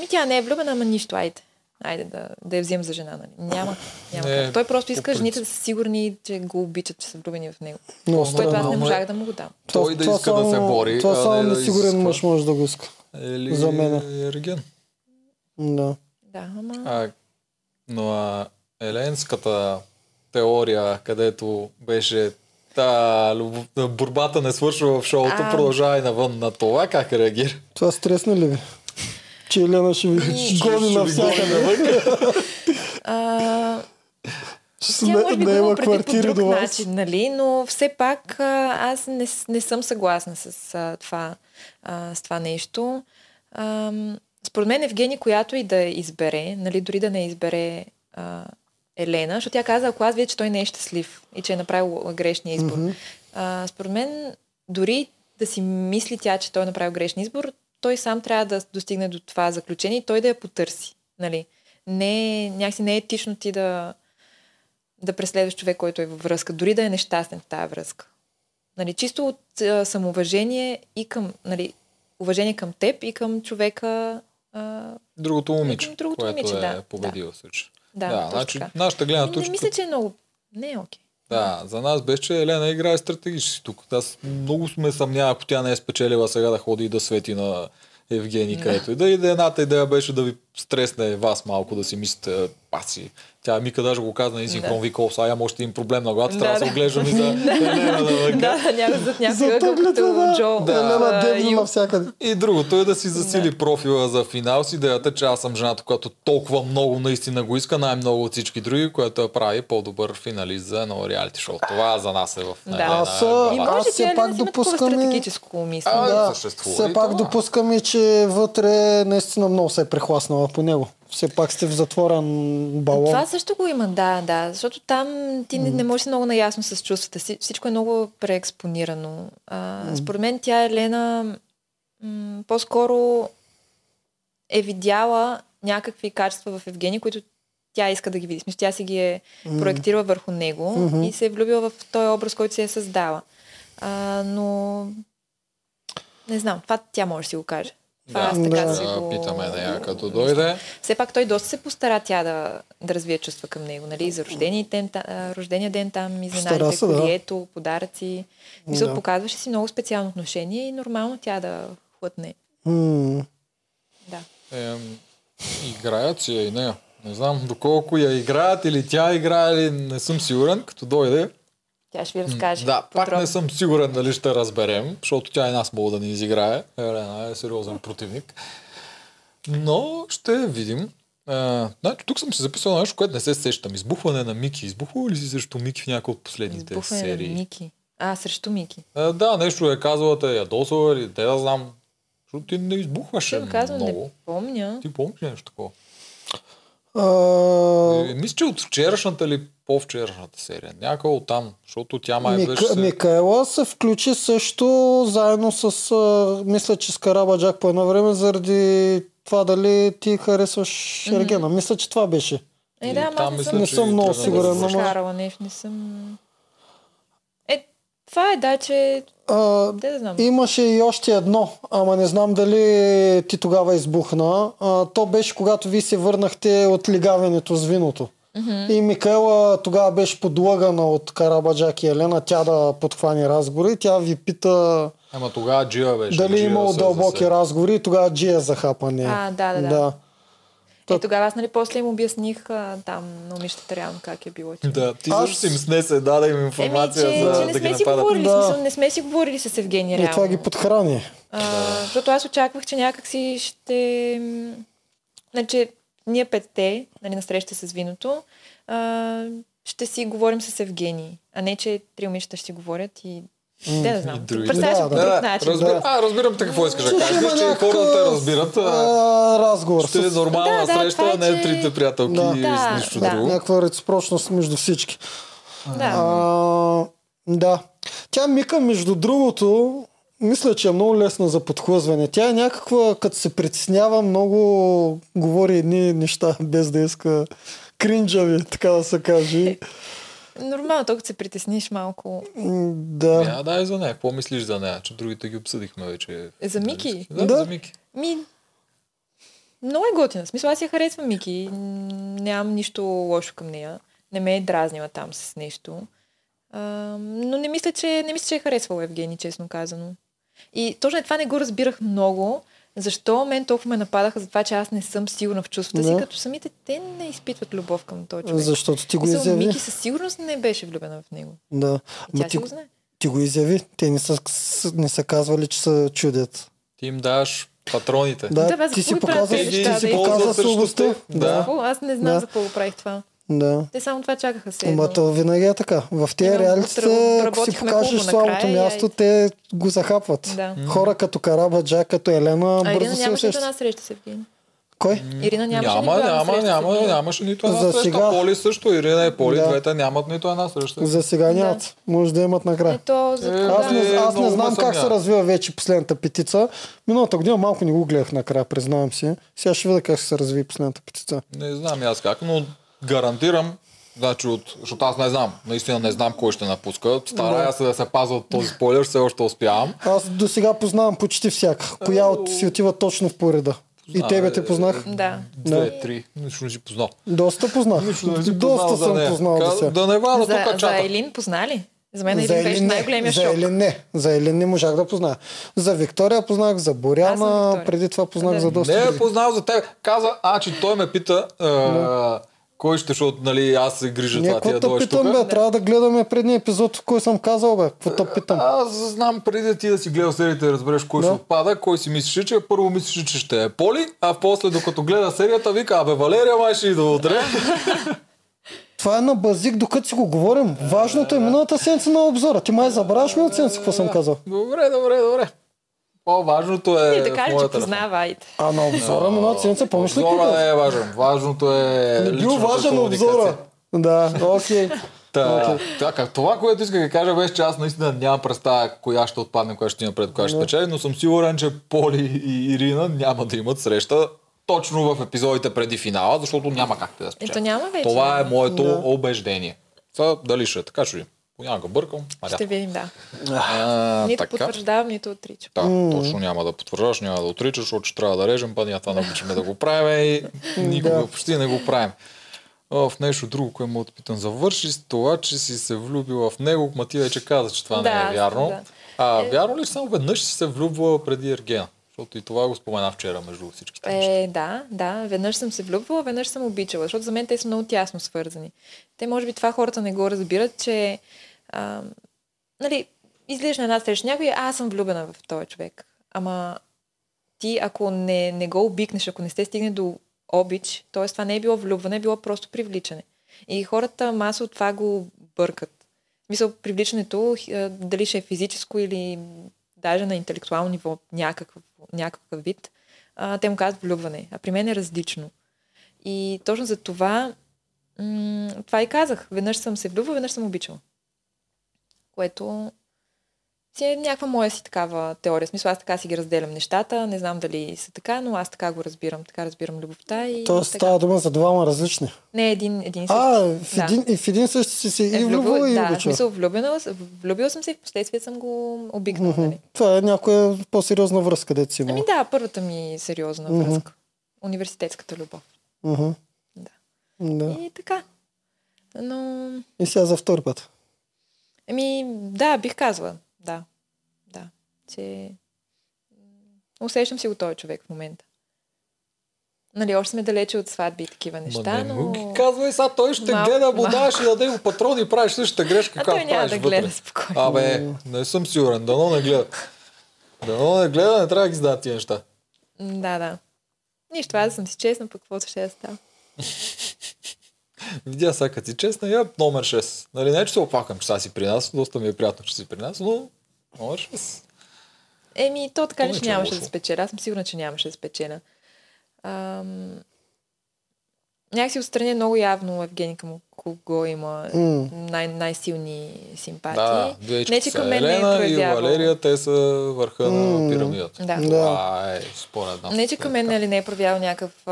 ми тя не е влюбена, ама нищо, айде. Айде да, да я взимам за жена. Нали. Няма, няма Не, как. Той просто иска по жените да са сигурни, че го обичат, че са влюбени в него. Много Което аз не можах е- да му го дам. Той да иска да се бори, Това само несигурен мъж може да го иска. Или За мен. Ерген. Да. Да, ама... А, но а, еленската теория, където беше та любов, борбата не свършва в шоуто, А. продължава и навън на това, как реагира? Това стресна ли ви? Че Елена ще ви гони навсякъде. Ще Тя може би има квартири друг до вас. начин, нали? Но все пак а, аз не, не съм съгласна с, а, това, а, с това нещо. А, според мен Евгений, която и да избере, нали, дори да не избере а, Елена, защото тя каза, ако аз видя, че той не е щастлив и че е направил грешния избор. Мгм. А, според мен, дори да си мисли тя, че той е направил грешен избор, той сам трябва да достигне до това заключение и той да я потърси. Нали? Не, някакси не е етично ти да, да преследваш човек, който е във връзка, дори да е нещастен в тази връзка. Нали, чисто от а, самоуважение и към, нали, уважение към теб и към човека. А, Другото момиче, Другото което момиче, е да, победило случай. Да, да значи така. нашата гледна Не, точка. не мисля, че е много... Не е окей. Да, за нас беше, че Елена играе стратегически тук. Аз много сме съмнява, ако тя не е спечелила сега да ходи и да свети на Евгений, където и да. И да едната идея беше да ви стресне вас малко, да си мислите, аз си. Тя Мика даже го каза на синхрон, Да. вика, сега имам още един проблем на главата, Да, трябва да, да. се оглеждам и за Елена да лъка. Да, някой зад някой като да. Джо. Да. Елена навсякъде. И другото е да си засили профила за финал с идеята, че аз съм жената, която толкова много наистина го иска, най-много от всички други, което я прави по-добър финалист за едно реалити шоу. Това за нас е в Да. Аз, Аз може все пак да допускам и- стратегическо мислене. Да, все пак допускам че вътре наистина много се е прехласнала по него. Все пак сте в затворен балон. Това също го има, да, да. Защото там ти не, не можеш много наясно с чувствата си. Всичко е много преекспонирано. А, според мен тя Елена м- по-скоро е видяла някакви качества в Евгений, които тя иска да ги види. Смисъл, тя си ги е проектирала върху него Мгм. и се е влюбила в този образ, който се е създала. А, но не знам, това тя може да си го каже. Това Да, аз така да. си го... питаме нея като дойде. Все пак той доста се постара тя да, да развие чувства към него, нали? За рождения ден, та- а, рождения ден там, изненадите, се, да. колието, подаръци. Мисля, Да. показваше си много специално отношение и нормално тя да хлътне. М, Да. Ем, играят си я и нея. Не знам доколко я играят или тя играе, или не съм сигурен, като дойде. Тя ще ви разкаже. Да, пак подробно. не съм сигурен дали ще разберем, защото тя и нас мога да ни изиграе. Елена е сериозен противник. Но ще видим. А, значи, тук съм си записал нещо, което не се сещам. Избухване на Мики. Избухва ли си срещу Мики в някои от последните Избухване серии? на Мики. А, срещу Мики. А, да, нещо е казала, те ядосала или те да знам. Защото ти не избухваше Ще го казвам, много. не помня. Ти помниш ли нещо такова? а, Е, мисля, че от вчерашната или по-вчерашната серия. Някъде от там, защото тя май беше... Мика, се- Микаела се включи също заедно с, а, мисля, че с Карабаджак по едно време, заради това дали ти харесваш Ергена. Мисля, че това беше. Е, да, ама не съм, Не съм много сигурен, се ама- Карала нещо, не съм... Е, това е, да, че... А, Де да знам. Имаше и още едно, ама не знам дали ти тогава избухна. А, то беше когато вие се върнахте от лигавенето с виното. И Микаела тогава беше подлъгана от Карабаджак и Елена, тя да подхване разговори. Тя ви пита Ама тогава Джия беше. дали Джия имало се дълбоки засе. разговори и тогава Джия захапа нея. А, да, да, да. да. Е, тогава аз, нали, после им обясних а, там на момичетата реално как е било. Че... Да, ти Аз- също си им снесе, даде им Еми, информация че, за че не да сме си нападат. говорили, Да. смисъл, не сме си говорили с Евгения И реално. това ги подхрани. А, защото аз очаквах, че някакси ще... Значи, ние петте, нали, на среща с виното, а, ще си говорим с Евгений, а не, че три момичета ще си говорят и... Те да знам. други. Представяш Да, да, по да, друг Да, начин. разбира, Да. а, разбирам те какво искаш да кажеш, че хората разбират. А, разговор. ще е нормална Да, да, среща, това а е, не че- трите приятелки Да. и Да, с нищо да. друго. някаква реципрочност между всички. Да. А, да. Тя Мика, между другото, мисля, че е много лесна за подхлъзване. Тя е някаква, като се притеснява, много говори едни неща, без да иска кринджави, така да се каже. Нормално, толкова се притесниш малко. М, Да. Я, дай за нея. Какво мислиш за нея? Че другите ги обсъдихме вече. За Мики? Да, Да. за Мики. Ми, много е готина. Смисъл, аз я харесвам Мики. Нямам нищо лошо към нея. Не ме е дразнила там с нещо. А, но не мисля, че, не мисля, че е харесвала Евгений, честно казано. И точно е това не го разбирах много. Защо мен толкова ме нападаха за това, че аз не съм сигурна в чувствата си, Да. като самите те не изпитват любов към този човек. Защото ти го Мисъл, изяви. Мики със сигурност не беше влюбена в него. Да. И Ма тя ти, си го знае. ти го изяви. Те не са, не са казвали, че се чудят. Ти им даваш патроните. Да, Да, ти си ги ти си да, слабостта. Да. Какво? Аз не знам Да. за какво го правих това. Да. Те само това чакаха се. Ама то винаги е така. В тези отра- ако си покажеш слабото и място, айде. те го захапват. Да. Хора като Карабаджа, като Елена, А Ирина бързо се нямаше нито усещат. една среща с Евгений. Кой? Ирина нямаше няма, нито една няма, среща няма, Евгений. нямаше нито една За среща. сега. Поли също, Ирина и Поли, Да. двете нямат нито една среща. За сега нямат. Може да имат накрая. Ето, за Е? Аз не, Е, аз не знам как се развива вече последната петица. Миналата година малко не го гледах накрая, признавам си. Сега ще видя как ще се разви последната петица. Не знам и аз как, но гарантирам, значи от, защото аз не знам, наистина не знам кой ще напуска. Старая се да се пазя от този спойлер, все още успявам. Аз до сега познавам почти всяка. Коя от си отива точно в пореда. И тебе те познах. Да. Две, три, нищо не си познал. Доста познах. Нищо не си Доста познал за съм познал до сега. Да не вада За, тук за чата. Елин познали? За мен За Елин беше най-големия За шок. Елин не. За Елин не можах да позная. За Виктория познах, за Боряна, преди това познах Да. за доста. Не е познал за теб. Каза, а, че той ме пита, а, кой ще, защото нали, аз се грижа това Някакво ти да дойдеш тук. бе, трябва да гледаме предния епизод, в кой съм казал, бе. Какво питам? Аз знам преди да ти да си гледал серията и разбереш кой Да. ще отпада, кой си мислиш, че първо мислиш, че ще е Поли, а после докато гледа серията вика, абе Валерия май ще идва утре. Това е на базик, докато си го говорим. Важното е миналата седмица на обзора. Ти май забравяш миналата седмица, какво съм казал. добре, добре, добре. По-важното е Не, да кажа, че моята познава, айде. А на обзора миналата седмица, помниш ли Обзора е важен. Важното е Не бил важен обзора. Да, окей. Та, така, това, което исках да кажа, беше, че аз наистина нямам представа коя ще отпадне, коя ще има пред, коя ще печели, но съм сигурен, че Поли и Ирина няма да имат среща точно в епизодите преди финала, защото няма как те да спечелят. Ето няма вече. Това е моето Да. убеждение. Сега, дали ще е така, ще видим. Понякога бъркам. Маля. Ще видим, да. А, Нито така. потвърждавам, нито отричам. Да, точно няма да потвърждаш, няма да отричаш, защото ще трябва да режем, па ние това не обичаме да го правим и никога Да. почти не го правим. В нещо друго, което му отпитам. Завърши с това, че си се влюбила в него, ма ти вече каза, че това не е вярно. да. А, Е. вярно ли само веднъж си се влюбвала преди Ергена? Защото и това го спомена вчера между всичките неща. Е, да, да. Веднъж съм се влюбвала, веднъж съм обичала, защото за мен те са много тясно свързани. Те, може би, това хората не го разбират, че а, нали, излизаш на една среща някой, а, аз съм влюбена в този човек. Ама ти, ако не, не го обикнеш, ако не сте стигне до обич, т.е. това не е било влюбване, е било просто привличане. И хората масово това го бъркат. Мисъл, привличането, дали ще е физическо или даже на интелектуално ниво, някакъв, някакъв вид, а, те му казват влюбване. А при мен е различно. И точно за това, м- това и казах. Веднъж съм се влюбвала, веднъж съм обичала. Което си е някаква моя си такава теория. В смисъл, аз така си ги разделям нещата. Не знам дали са така, но аз така го разбирам. Така разбирам любовта и Тоест така. става дума за двама различни. Не един, един същи. А, в Да. един, и в един същи си се и Е, влюбила и да, в смисъл, влюбила, влюбила съм се и в последствие съм го обикнала. Мгм. Нали? Това е някоя по-сериозна връзка, дете си. Ами да, първата ми сериозна Мгм. връзка. Университетската любов. Мгм. Да. Да. И така. Но, И сега за втори път. Еми, да, бих казала. Да. Да. Че... Усещам си го този човек в момента. Нали, още сме далече от сватби и такива неща, Ма не но... ги казвай, сега той ще Малко, гледа, даваш и даде го патрони и правиш същата грешка, А както той няма правиш да вътре. гледа спокойно. Абе, не съм сигурен, дано не гледа. Дано не гледа, не трябва да ги задават тия неща. Да, да. Нищо, аз съм си честна, пък каквото ще да става. Видя сега, като си честна, я номер 6. Нали, не, че се оплакам, че сега си при нас, доста ми е приятно, че си при нас, но номер 6. Еми, то така ли, че е нямаше лошо. да спечеля. Аз съм сигурна, че нямаше да спечеля. Ам... Някакси отстрани много явно Евгений към кого има най- най-силни симпатии. Да, двечки Не, че към мен не е Елена и. Валерия, те са върха на М. пирамидата. Да. Това е според нас. Не, че към мен нали, не е проявял някакъв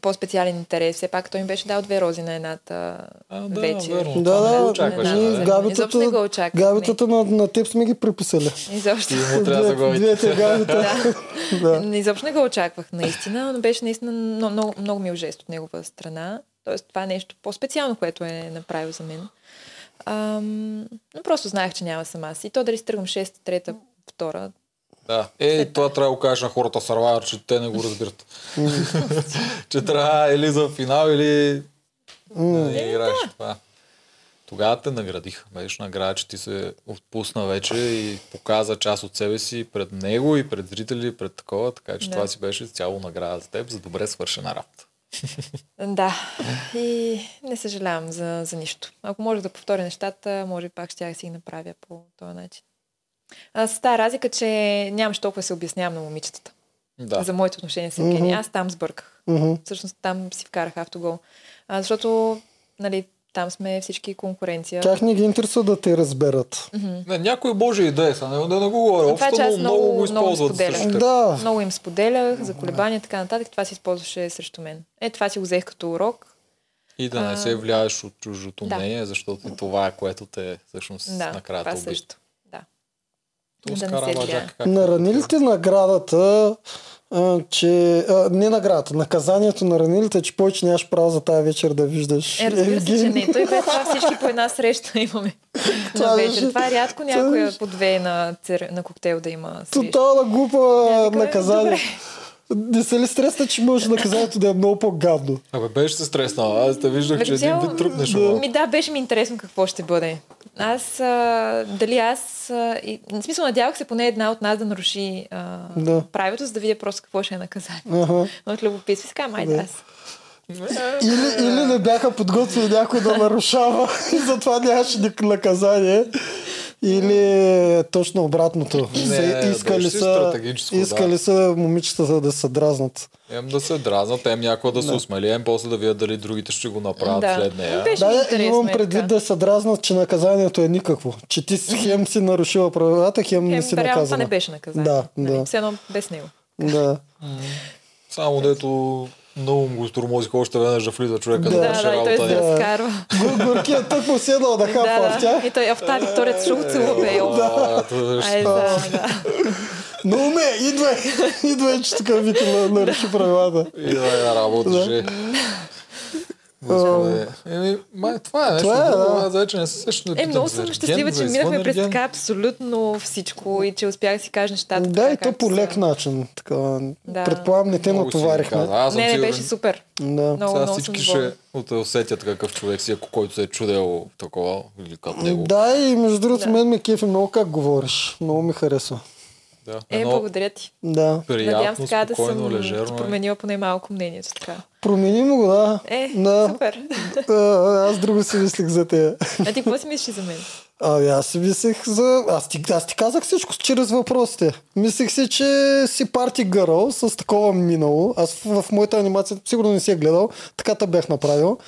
по-специален интерес. Все пак той ми беше дал две рози на едната А, да, вечер. верно. Да, не да, го очакваш. да, ние да. с нали? габитата, Изобщо не го очаквах, габитата на, на теб сме ги приписали. Изобщо. Ти му трябва да го Двете габита. да. Не, Изобщо не го очаквах наистина, но беше наистина много, много, много мил жест от негова страна. Тоест това е нещо по-специално, което е направил за мен. Ам, но просто знаех, че няма съм аз. И то дали си тръгвам 6, трета, втора. Да. Е, това трябва да го кажеш на хората Survivor, че те не го разбират. че трябва или за финал, или да не играеш. Това. Тогава те наградиха. Беше награда, че ти се отпусна вече и показа част от себе си пред него и пред зрители, и пред такова, така че Да. това си беше цяло награда за теб за добре свършена работа. Да. И не съжалявам за, за нищо. Ако можех да повторя нещата, може би пак ще я си ги направя по този начин. А, с тази разлика, че нямаше толкова да се обяснявам на момичетата. Да. За моите отношения с Евгения. Аз там сбърках. Мгм. Всъщност там си вкарах автогол. А, защото, нали, там сме всички конкуренция. Тях не ги интересува да те разберат. Не, някой може и да е, са, не, да не го говоря. Това, Общо, че аз но много, много- го много използват теб. Да. Много им споделях за колебания и така нататък. Това се използваше срещу мен. Е, това си го взех като урок. И да не А, се влияеш от чуждото да. мнение, защото това е което те всъщност Да, накрая това те уби. Да. Как- Наранилите наградата, а, че... А, не наградата, наказанието на ранилите, че повече нямаш право за тази вечер да виждаш Е, разбира се, че не. Той без това всички по една среща имаме Това на беше- вечер. Това е рядко някоя беше- по две на, на коктейл да има среща. Тотална глупа наказание. добре. Не се ли стресна, че може наказанието да е много по-гадно? Абе, беше се стреснал. Аз те виждах, Бе, че един цяло- вид тръпнеш. Да. Ми да, беше ми интересно какво ще бъде. Аз, а, дали аз, а, и, в смисъл надявах се поне една от нас да наруши а, Да. правилото, за да видя просто какво ще е наказание. Ага. От любопитство си казвам, айде Да. аз. Или, или не бяха подготвили някой да нарушава и затова нямаше ник- наказание. Или точно обратното. Се- искали, са, стратегическо, да. искали са момичетата да се дразнат. Ем да се дразнат, ем някой да се усмели, ем после да видят дали другите ще го направят Да. след нея. Беше Да, имам е предвид да се дразнат, че наказанието е никакво. Че ти си хем си нарушила правилата, хем не Хем, си реално това наказана. не беше наказание. Да, нали? да. Все едно без него. Да. Само дето много му го стормозих още веднъж да влиза човека да, Да, Да, да, и той работа. се. Да. разкарва. Гор- Горкият тък му седнал да хапва да, в тях. да. И той, а в тази Виктория ще го целува, бе. да, да. Но уме, идвай! идвай, че тук вика на, наруши правилата. И да я работиш. е. Господи. Еми, май, това е нещо Това е, да. Аз вече не се сещам да Е, много съм щастлива, че минахме през така абсолютно всичко и че успях да си кажа нещата. Да, така, и то по са. лек начин. Така, Да. Предполагам, не те натоварихме. Аз Не, не, беше супер. Да. Много, Сега много всички ще усетят какъв човек си, ако който се е чудел такова или като него. Да, и между другото, Да. мен ме кефи много как говориш. Много ми харесва. Да. Е, Едно благодаря ти. Да. Надявам приятно, се така да съм лежерно. ти е. променила поне малко мнението така. Промени му го, да. Е, да. супер. А, аз друго си мислих за те. А ти какво си мислиш за мен? Ами аз си мислех за... Аз ти, аз ти казах всичко чрез въпросите. Мислех си, че си парти гърл с такова минало. Аз в, в моята анимация сигурно не си е гледал. Така те бях направил.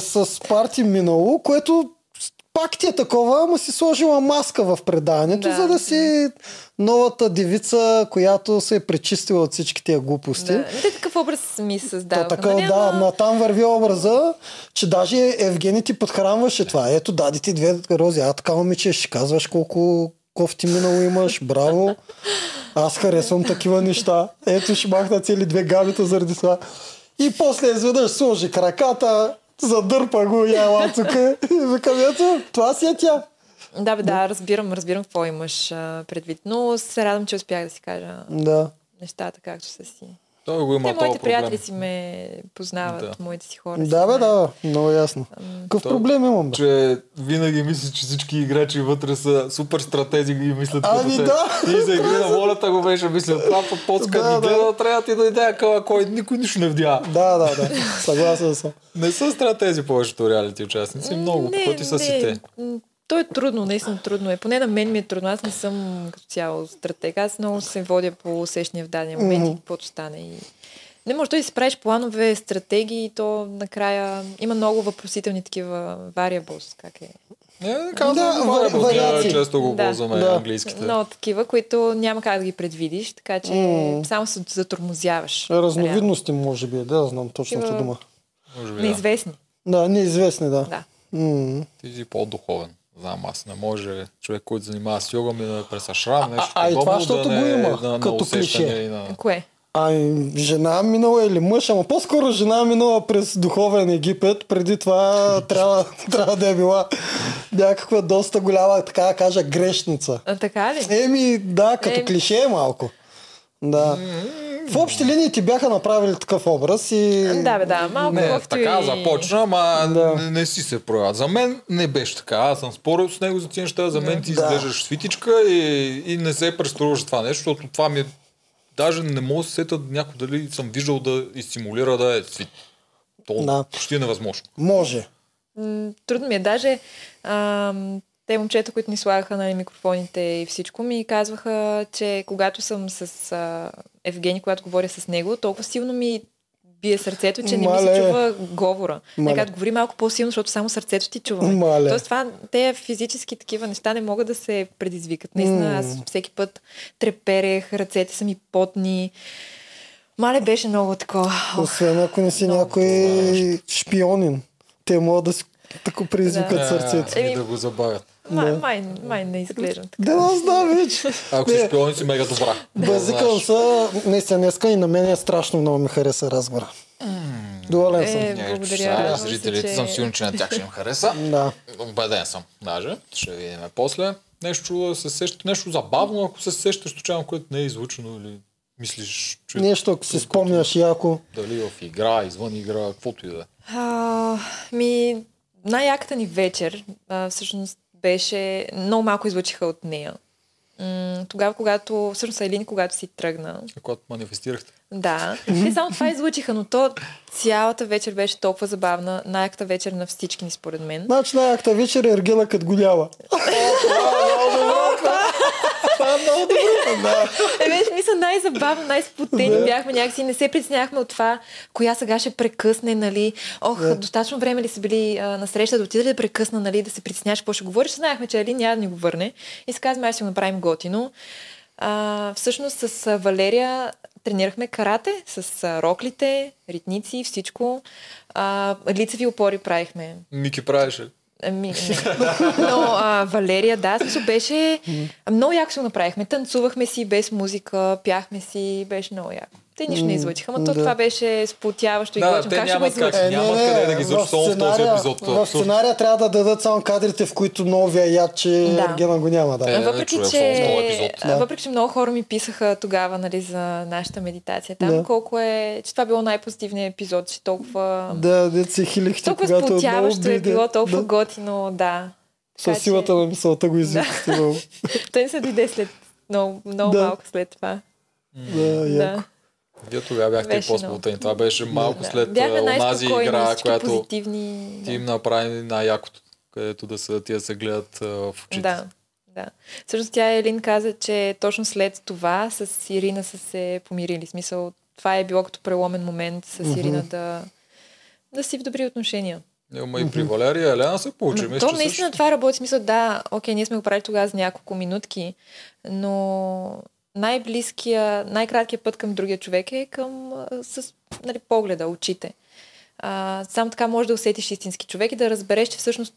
С парти минало, което пак ти е такова, ама си сложила маска в преданието, Да. за да си новата девица, която се е пречистила от всички тия глупости. Да. Те такъв образ ми Та, създава. така, да, натам върви образа, че даже Евгений ти подхранваше това. Ето, даде ти две рози. А така, момиче, ще казваш колко кофти минало имаш. Браво. Аз харесвам такива неща. Ето, ще махна цели две гамита заради това. И после изведнъж сложи краката, Задърпа го я лацука. И викам, ето, това си е тя. Да, бе, да, разбирам, разбирам какво имаш а, предвид. Но се радвам, че успях да си кажа Да. нещата както са си. Той го има Те, моите проблем. приятели си ме познават, Да. моите си хора. Да, си бе, да, много ясно. Какъв проблем имам, бе? Че винаги мисли, че всички играчи вътре са супер стратези и мислят Ами като те. да. И за игри на волята го беше мислил. Това по подска Да, да. гледа, трябва да ти дойде къла, кой никой нищо не вдя. Да, да, да. Съгласен съм. Не са стратези повечето реалити участници. Много Не, пъти са си не. те. То е трудно, наистина трудно е. Поне на мен ми е трудно. Аз не съм като цяло стратег. Аз много се водя по усещания в даден момент Мгм. и каквото стане. И... Не може той да си правиш планове, стратегии и то накрая има много въпросителни такива variables. Как е? Не, казвам Да, да, да, вариации. често го Да. ползваме Да. английските. Много такива, които няма как да ги предвидиш, така че М. само се затормозяваш. Реално. Разновидности, може би, да, знам точната Такива- дума. Може би да. Неизвестни. Да, неизвестни, да. Да. М. Ти си по-духовен. Знам, аз не може човек, който занимава с йога ми да през ашрам, нещо а и това, подобно, защото да го не е има, на като клише. И на... Кое? Ами, жена минала или мъж, ама по-скоро жена минала през духовен Египет. Преди това трябва, трябва да е била някаква доста голяма, така да кажа, грешница. А, така ли? Еми, да, като Еми. клише е малко. Да. В общи линии ти бяха направили такъв образ и... Да, бе, да. Малко Не, колкото така и... започна, ама Да. не, не си се проявява. За мен не беше така. Аз съм спорил с него за тези неща. За мен ти Да. изглеждаш свитичка и, и не се преструваш това нещо, защото това ми е... Даже не мога да се сета някой дали съм виждал да изсимулира да е свит. То Да. почти е невъзможно. Може. М, Трудно ми е. Даже ам, те момчета, които ни слагаха на микрофоните и всичко, ми казваха, че когато съм с а, Евгений, когато говоря с него, толкова силно ми бие сърцето, че не ми се чува говора. Мале. Нека говори малко по-силно, защото само сърцето ти чува. Мале. Тоест това, те физически такива неща не могат да се предизвикат. Наистина, аз всеки път треперех, ръцете са ми потни. Мале беше много такова. Освен ако не си някой шпионин. Те могат да си тако предизвикат Да. сърцето. Е, и Еми- да го забавят. Май, май, май не изглеждам така. Да, аз знам вече. Ако си шпион, си мега добра. Базикал са, наистина днеска и на мен е страшно много ми хареса разговора. Доволен съм. Е, благодаря. се, Зрителите че- съм сигурен, че на тях ще им хареса. Да. Убеден съм, даже. Ще видим после. Нещо се сеща, нещо забавно, ако се сещаш случайно, което не е излучено или мислиш, че Нещо, ако си спомняш яко. дали в игра, извън игра, каквото и да е. Ми, най-яката ни вечер а, всъщност беше... Много малко излъчиха от нея. М, тогава, когато... Всъщност Айлин, когато си тръгна. Когато манифестирахте. Да. Не само това излъчиха, но то цялата вечер беше толкова забавна. Най-яката вечер на всички ни, според мен. Значи най-акта вечер е Ергена като го е много добро. Да. Е, беше, мисля, най-забавно, най-спотени Да. бяхме някакси. Не се притесняхме от това, коя сега ще прекъсне, нали. Ох, достатъчно време ли са били а, на среща да отида ли да прекъсна, нали, да се притесняваш какво ще говориш. Знаехме, че Али няма да ни го върне. И се казваме, аз ще го направим готино. А, всъщност с Валерия тренирахме карате, с а, роклите, ритници, всичко. А, лицеви опори правихме. Мики правеше. Ами. Но а, Валерия, да, смисъл беше... Много яко се го направихме. Танцувахме си без музика, пяхме си, беше много яко. Те нищо не излъчиха, но то да. това беше сплотяващо и Да, те Как ще го нямат как. излъчим? Няма къде да ги излъчат в само в този епизод, е В абсурд. сценария трябва да дадат само кадрите, в които новия яд, че Да. Ергена го няма. Да. Е, Въпреки, че, в този епизод. а, въпреки, че много хора ми писаха тогава нали, за нашата медитация там, Да. колко е, че това било най-позитивният епизод, че толкова, Да, дете се хилихте, толкова сплотяващо е било, толкова Да. готино, да. Със че- силата на мисълта го извикахте много. Той не се дойде след много, много Да. малко след това. Да, яко. Вие тогава бяхте и Беше по-сплутени. Това беше малко Да. след онази игра, която позитивни. ти да. им направи най-якото, където да се, тия се гледат а, в очите. Да, да. Всъщност тя Елин каза, че точно след това с Ирина са се помирили. В Смисъл, това е било като преломен момент с Ирина да, да си в добри отношения. Ама и при Валерия Елена се получи. Мисля, то наистина също. това работи. Смисъл, да, окей, ние сме го правили тогава за няколко минутки, но най-близкия, най-краткият път към другия човек е към с нали, погледа, очите. А, само така можеш да усетиш истински човек и да разбереш, че всъщност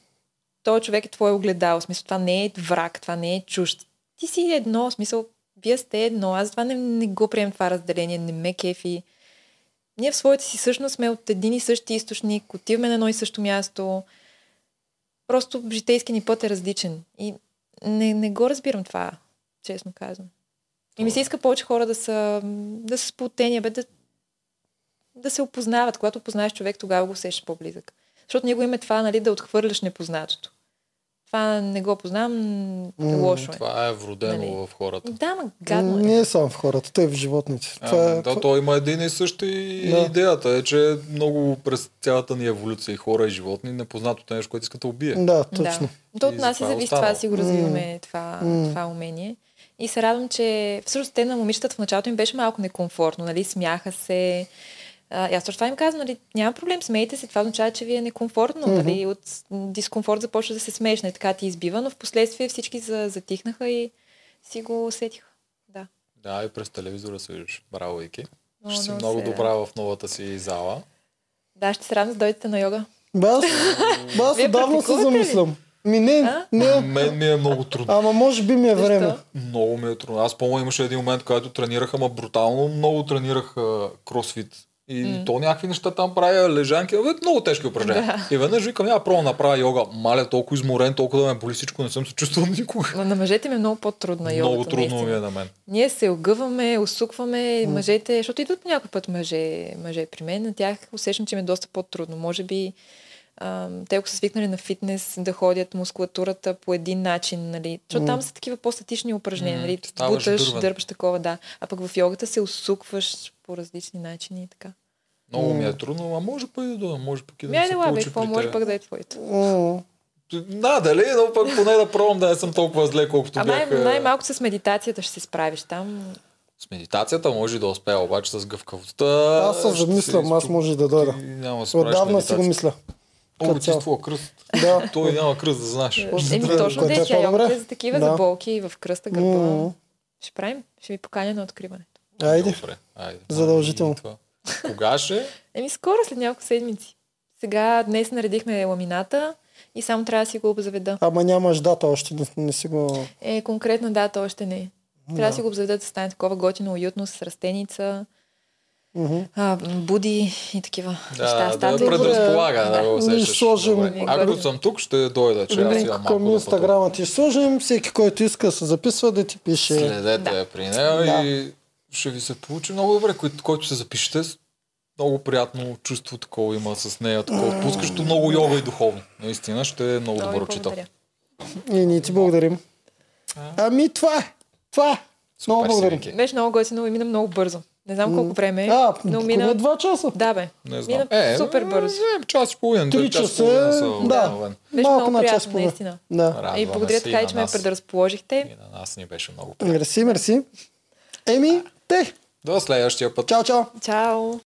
този човек е твое огледало. В смисъл, това не е враг, това не е чужд. Ти си едно, в смисъл, вие сте едно. Аз това не, не го приемам това разделение, не ме кефи. ние в своята си същност сме от един и същи източник, отиваме на едно и също място. Просто житейски ни път е различен. И не, не го разбирам това, честно казвам. И ми се иска повече хора да са, да са сплотени, бе, да, да се опознават. Когато познаеш човек, тогава го усещаш по-близък. Защото ние го имаме това, нали, да отхвърляш непознатото. Това не го познавам, лошо е. Това е вродено Нали? в хората. Да, ма гадно е. Не е само в хората, той е в животните. Това А, е, да, това- то има един и същи Да. идеята е, че много през цялата ни еволюция и хора и животни непознатото е нещо, което искат да убие. Да, точно. Да. То от нас и е зависи това си го развиваме това, М. това умение. И се радвам, че всъщност те на момичетата в началото им беше малко некомфортно, нали, смяха се. А, и аз точно това им казвам, нали, няма проблем, смейте се, това означава, че ви е некомфортно, нали, от дискомфорт започва да се смееш, нали, така ти избива, но в последствие всички за, затихнаха и си го усетиха. Да. Да, и през телевизора се виждаш. Браво, Ики. О, Ще си много много се добра в новата си зала. Да, ще се радвам да дойдете на йога. Бе, аз, бе, аз отдавна се замислям. Ми не, А? не. Мен ми е много трудно. Ама може би ми е време. Много ми е трудно. Аз помня имаше един момент, когато тренирах, ама брутално много тренирах а, кросфит. И М. то някакви неща там правя, лежанки, бе, много тежки упражнения. И веднъж викам, я пробвам да направя йога. Маля, толкова изморен, толкова да ме боли всичко, не съм се чувствал никога. Но на мъжете ми е много по-трудно йогата, много трудно наистина. ми е на мен. Ние се огъваме, усукваме мъжете, защото идват по някой път мъже, мъже при мен. На тях усещам, че им е доста по-трудно. Може би те, ако са свикнали на фитнес, да ходят мускулатурата по един начин, нали? Защото там са такива по-статични упражнения, М, нали? Буташ, дърпаш такова, да. А пък в йогата се усукваш по различни начини и така. Много ми е трудно, а може пък и да дойда, може пък и да айде се лабе, получи какво може пък да е твоето? Да, дали, но пък поне да пробвам да не съм толкова зле, колкото А най- бях. а, най-малко с медитацията ще се справиш там. С медитацията може и да успея, обаче с гъвкавостта. Аз се замислям, аз може да дойда. Няма да Отдавна си го мисля. Чувства кръст. Да. Той няма кръст, да знаеш. Еми точно да, е е за такива Да. за болки в кръста, гърба. М. Ще правим, ще ви поканя на откриването. Айде. Добре, айде. Задължително. И това. Кога ще? Еми скоро, след няколко седмици. Сега, днес наредихме ламината и само трябва да си го обзаведа. Ама нямаш дата още, не, не си го... Е, конкретна дата още не. Трябва да, Да. си го обзаведа да стане такова готино, уютно, с растеница, Мгм. а, буди и такива Да, неща. да добре. предразполага, да, Да. го сложим- Добре. Ако съм тук, ще дойда, че аз имам малко към да инстаграма ти сложим, всеки, който иска да се записва, да ти пише. Следете Да. я при нея Да. и ще ви се получи много добре. Кой, който се запишете, много приятно чувство такова има с нея, такова отпускащо много йога и духовно. Наистина ще е много добър учител. И ние ти благодарим. Ами това е. Това е. Много благодарим. Беше много готино и мина много бързо. Не знам колко време, А, но поне мина... два часа. Да, бе. Не знам. Мина супер бързо. Е, час и половина. Три час часа, да. Беше Малко много на час приятно, половина. наистина. Да. Радваме И благодаря така, че ме предразположихте. И на нас ни беше много приятно. Мерси, мерси. Еми, те. До следващия път. Чао, чао. Чао!